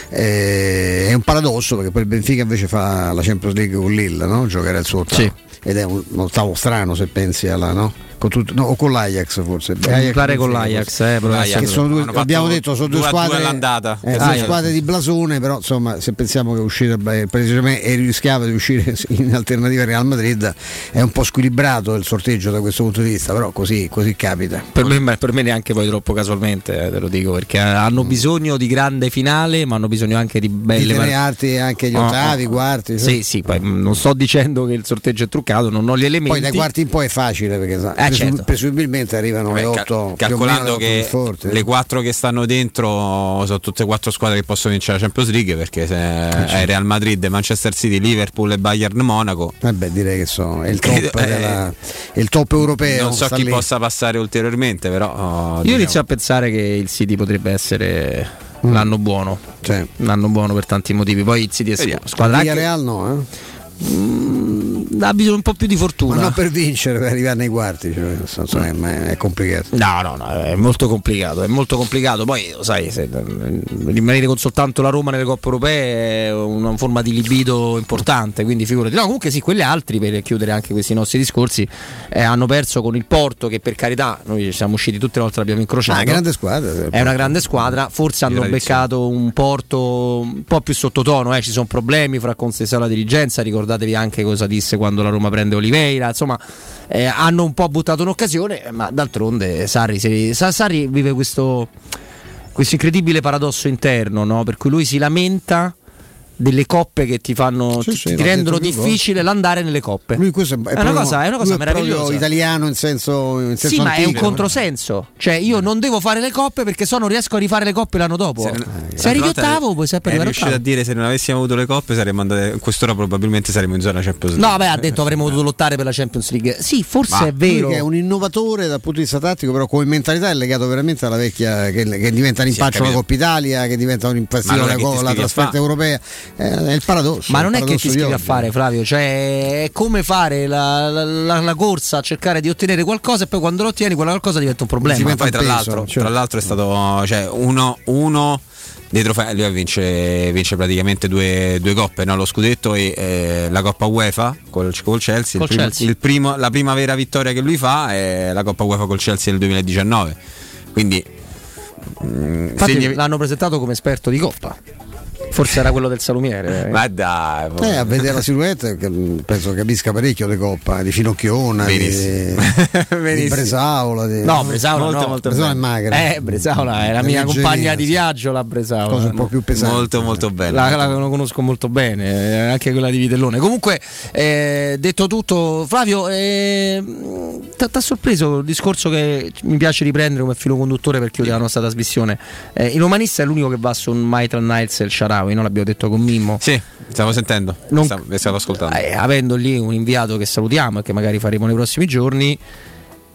Eh, è un paradosso perché poi il Benfica invece fa la Champions League con Lille, no? giocherà il suo ottavo. Sì. Ed è un, un ottavo strano se pensi alla. No? Con tutto- no, o con l'Ajax forse. Ajax, Pare con Benfica, l'Ajax, eh, però Che adesso- sono due- abbiamo detto sono due due squadre all'andata. eh, due squadre di blasone, però insomma se pensiamo che uscire il Paris Saint-Germain e rischiava di uscire in alternativa al Real Madrid è un po' squilibrato il sorteggio da questo punto di vista, però così, così capita. Per me, per me neanche poi troppo casualmente, eh, te lo dico, perché hanno bisogno di grande finale, ma hanno bisogno anche di belle partite. anche gli Oh, ottavi, i oh. quarti. Sì, sì, poi mh, non sto dicendo che il sorteggio è truccato, non ho gli elementi. Poi dai quarti in poi è facile perché sa, Eh, certo. presumibilmente arrivano le Cal- 8 più o meno le calcolando che forti. le quattro che stanno dentro sono tutte e quattro squadre che possono vincere la Champions League perché se certo. è Real Madrid, Manchester City, Liverpool e Bayern Monaco Eh beh, direi che so, è il top, Credo- eh, della- è il top europeo. non so chi lì. possa passare ulteriormente però oh, Io diciamo. inizio a pensare che il City potrebbe essere Mm. l'anno buono. L'anno buono per tanti motivi. Poi il City è squadra Via Real no, eh? Mm, ha bisogno un po' più di Ma fortuna. non per vincere, per arrivare nei quarti, cioè, nel senso, è, ma è complicato. No, no, no, è molto complicato, è molto complicato. Poi, lo sai, se, eh, rimanere con soltanto la Roma nelle coppe europee è una forma di libido importante, quindi figurati. No, comunque sì, quelli altri, per chiudere anche questi nostri discorsi, eh, hanno perso con il Porto, che per carità, noi ci siamo usciti tutte le volte, l'abbiamo incrociato. Ah, grande squadra. È una grande squadra, forse hanno beccato un Porto un po' più sottotono, eh, ci sono problemi fra Consiglio e la dirigenza, ricordatevi anche cosa disse quando la Roma prende Oliveira, insomma eh, hanno un po' buttato un'occasione, ma d'altronde Sarri, Sa- Sarri vive questo, questo incredibile paradosso interno, no? per cui lui si lamenta delle coppe che ti fanno Sì, ti, sì, ti rendono difficile l'andare nelle coppe. Lui questo è, è, una proprio- cosa, è una cosa lui è proprio meravigliosa. italiano in senso, in senso Sì, ma è un antico. controsenso. Cioè, io non devo fare le coppe perché se no non riesco a rifare le coppe l'anno dopo. Se, L'altra arrivi ottavo, puoi sempre è arrivare riuscito a dire se non avessimo avuto le coppe saremmo andati in quest'ora probabilmente saremmo in zona Champions League No, beh, ha detto avremmo dovuto lottare per la Champions League. Sì, forse Ma è vero. che è un innovatore dal punto di vista tattico, però come mentalità è legato veramente alla vecchia che, che diventa l'impaccio capito. la Coppa Italia, che diventa un allora la, che ti co- la scrivi a trasferta europea. Eh, è il paradosso. Ma non è che ti scrivi a fare, Flavio. Cioè, è come fare la, la- la- la corsa a cercare di ottenere qualcosa e poi quando lo ottieni, quella qualcosa diventa un problema. Ma poi tra peso, l'altro, cioè. tra l'altro è stato cioè, uno, uno dei trofei, lui vince, vince praticamente due, due coppe, no? lo scudetto e eh, la Coppa UEFA col, col Chelsea. Col il primo- Chelsea. il primo- la prima vera vittoria che lui fa è la Coppa UEFA col Chelsea del 2019. Quindi mm, Infatti segni- l'hanno presentato come esperto di coppa. Forse era quello del salumiere. Ma dai, Eh, a vedere la silhouette che, penso capisca parecchio di Coppa, di Finocchiona, di, Benissimo. di. Bresaola. Di... No, Bresaola Molto, no. molto Bresaola è magra. Eh, Bresaola è la mia leggerina, compagna di viaggio, la Bresaola. Cosa un po' più pesante. molto molto bello. La, la conosco molto bene, eh, anche quella di Vitellone. Comunque, eh, detto tutto, Flavio, eh, ti ha sorpreso il discorso che mi piace riprendere come filo conduttore per chiudere la nostra trasmissione. Eh, il romanista è l'unico che va su un Maitland Niles e il Sharawi, non l'abbiamo detto con Mimmo. Sì, stavo sentendo, Non- stavo, vi stavo ascoltando. Eh, avendo lì un inviato che salutiamo e che magari faremo nei prossimi giorni.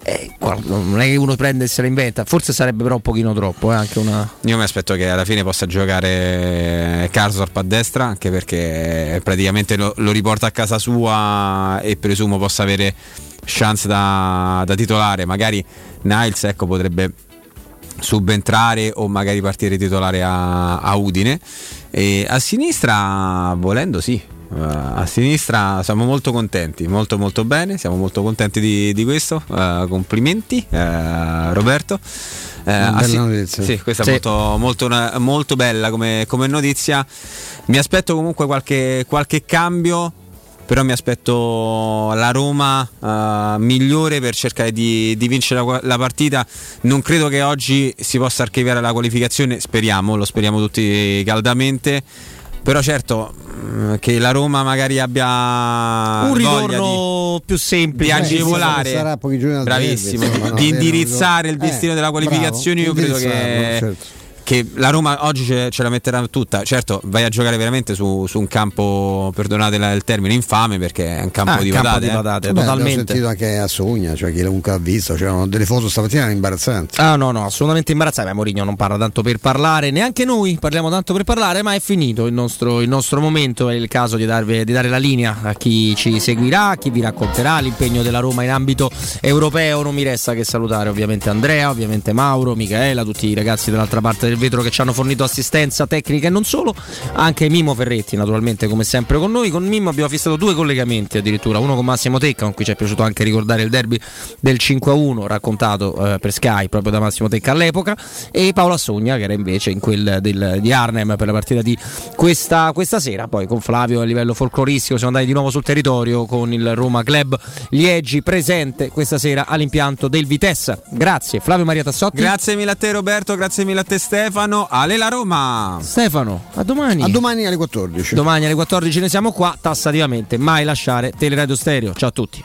eh, non è che uno prende e se la inventa, forse sarebbe però un pochino troppo. eh, anche una... Io mi aspetto che alla fine possa giocare Karsdorp a destra, anche perché praticamente lo, lo riporta a casa sua e presumo possa avere chance da, da titolare. Magari Niles ecco, potrebbe subentrare o magari partire titolare a, a Udine. E a sinistra, volendo, sì. Eh, a sinistra siamo molto contenti, molto molto bene, siamo molto contenti di, di questo. Eh, complimenti, eh, Roberto. Una a bella si- notizia. Sì, questa Sì. è molto, molto, molto bella come, come notizia. Mi aspetto comunque qualche, qualche cambio. Però mi aspetto la Roma eh, migliore per cercare di, di vincere la, la partita. Non credo che oggi si possa archiviare la qualificazione, speriamo, lo speriamo tutti caldamente. però certo mh, che la Roma magari abbia un ritorno più semplice di agevolare sarà pochi giorni bravissimo insomma, no? di indirizzare il destino Eh, della qualificazione bravo, io credo che certo. Che la Roma oggi ce, ce la metterà tutta. Certo, vai a giocare veramente su, su un campo, perdonate la- il termine, infame perché è un campo Ah, di campo patate. di eh. Beh, totalmente. Abbiamo sentito anche a Sogna, cioè chi comunque ha visto, c'erano delle foto stamattina imbarazzanti. Ah no, no, assolutamente imbarazzante. Beh, Mourinho non parla tanto per parlare, neanche noi parliamo tanto per parlare, ma è finito il nostro, il nostro momento. È il caso di, darvi- di dare la linea a chi ci seguirà, a chi vi racconterà l'impegno della Roma in ambito europeo. Non mi resta che salutare ovviamente Andrea, ovviamente Mauro, Michaela, tutti i ragazzi dall'altra parte del vetro che ci hanno fornito assistenza tecnica e non solo, anche Mimo Ferretti naturalmente come sempre con noi. Con Mimo abbiamo fissato due collegamenti addirittura, uno con Massimo Tecca, con cui ci è piaciuto anche ricordare il derby del 5-1 raccontato eh, per Sky proprio da Massimo Tecca all'epoca e Paola Sogna che era invece in quel del- di Arnhem per la partita di questa, questa sera. Poi con Flavio a livello folcloristico siamo andati di nuovo sul territorio con il Roma Club Liegi presente questa sera all'impianto del Vitesse. Grazie Flavio Maria Tassotti. Grazie mille a te Roberto, grazie mille a te Stefano. Ale la Roma! Stefano, a domani. A domani alle 14. Domani alle 14 ne siamo qua tassativamente. Mai lasciare Teleradio Stereo. Ciao a tutti.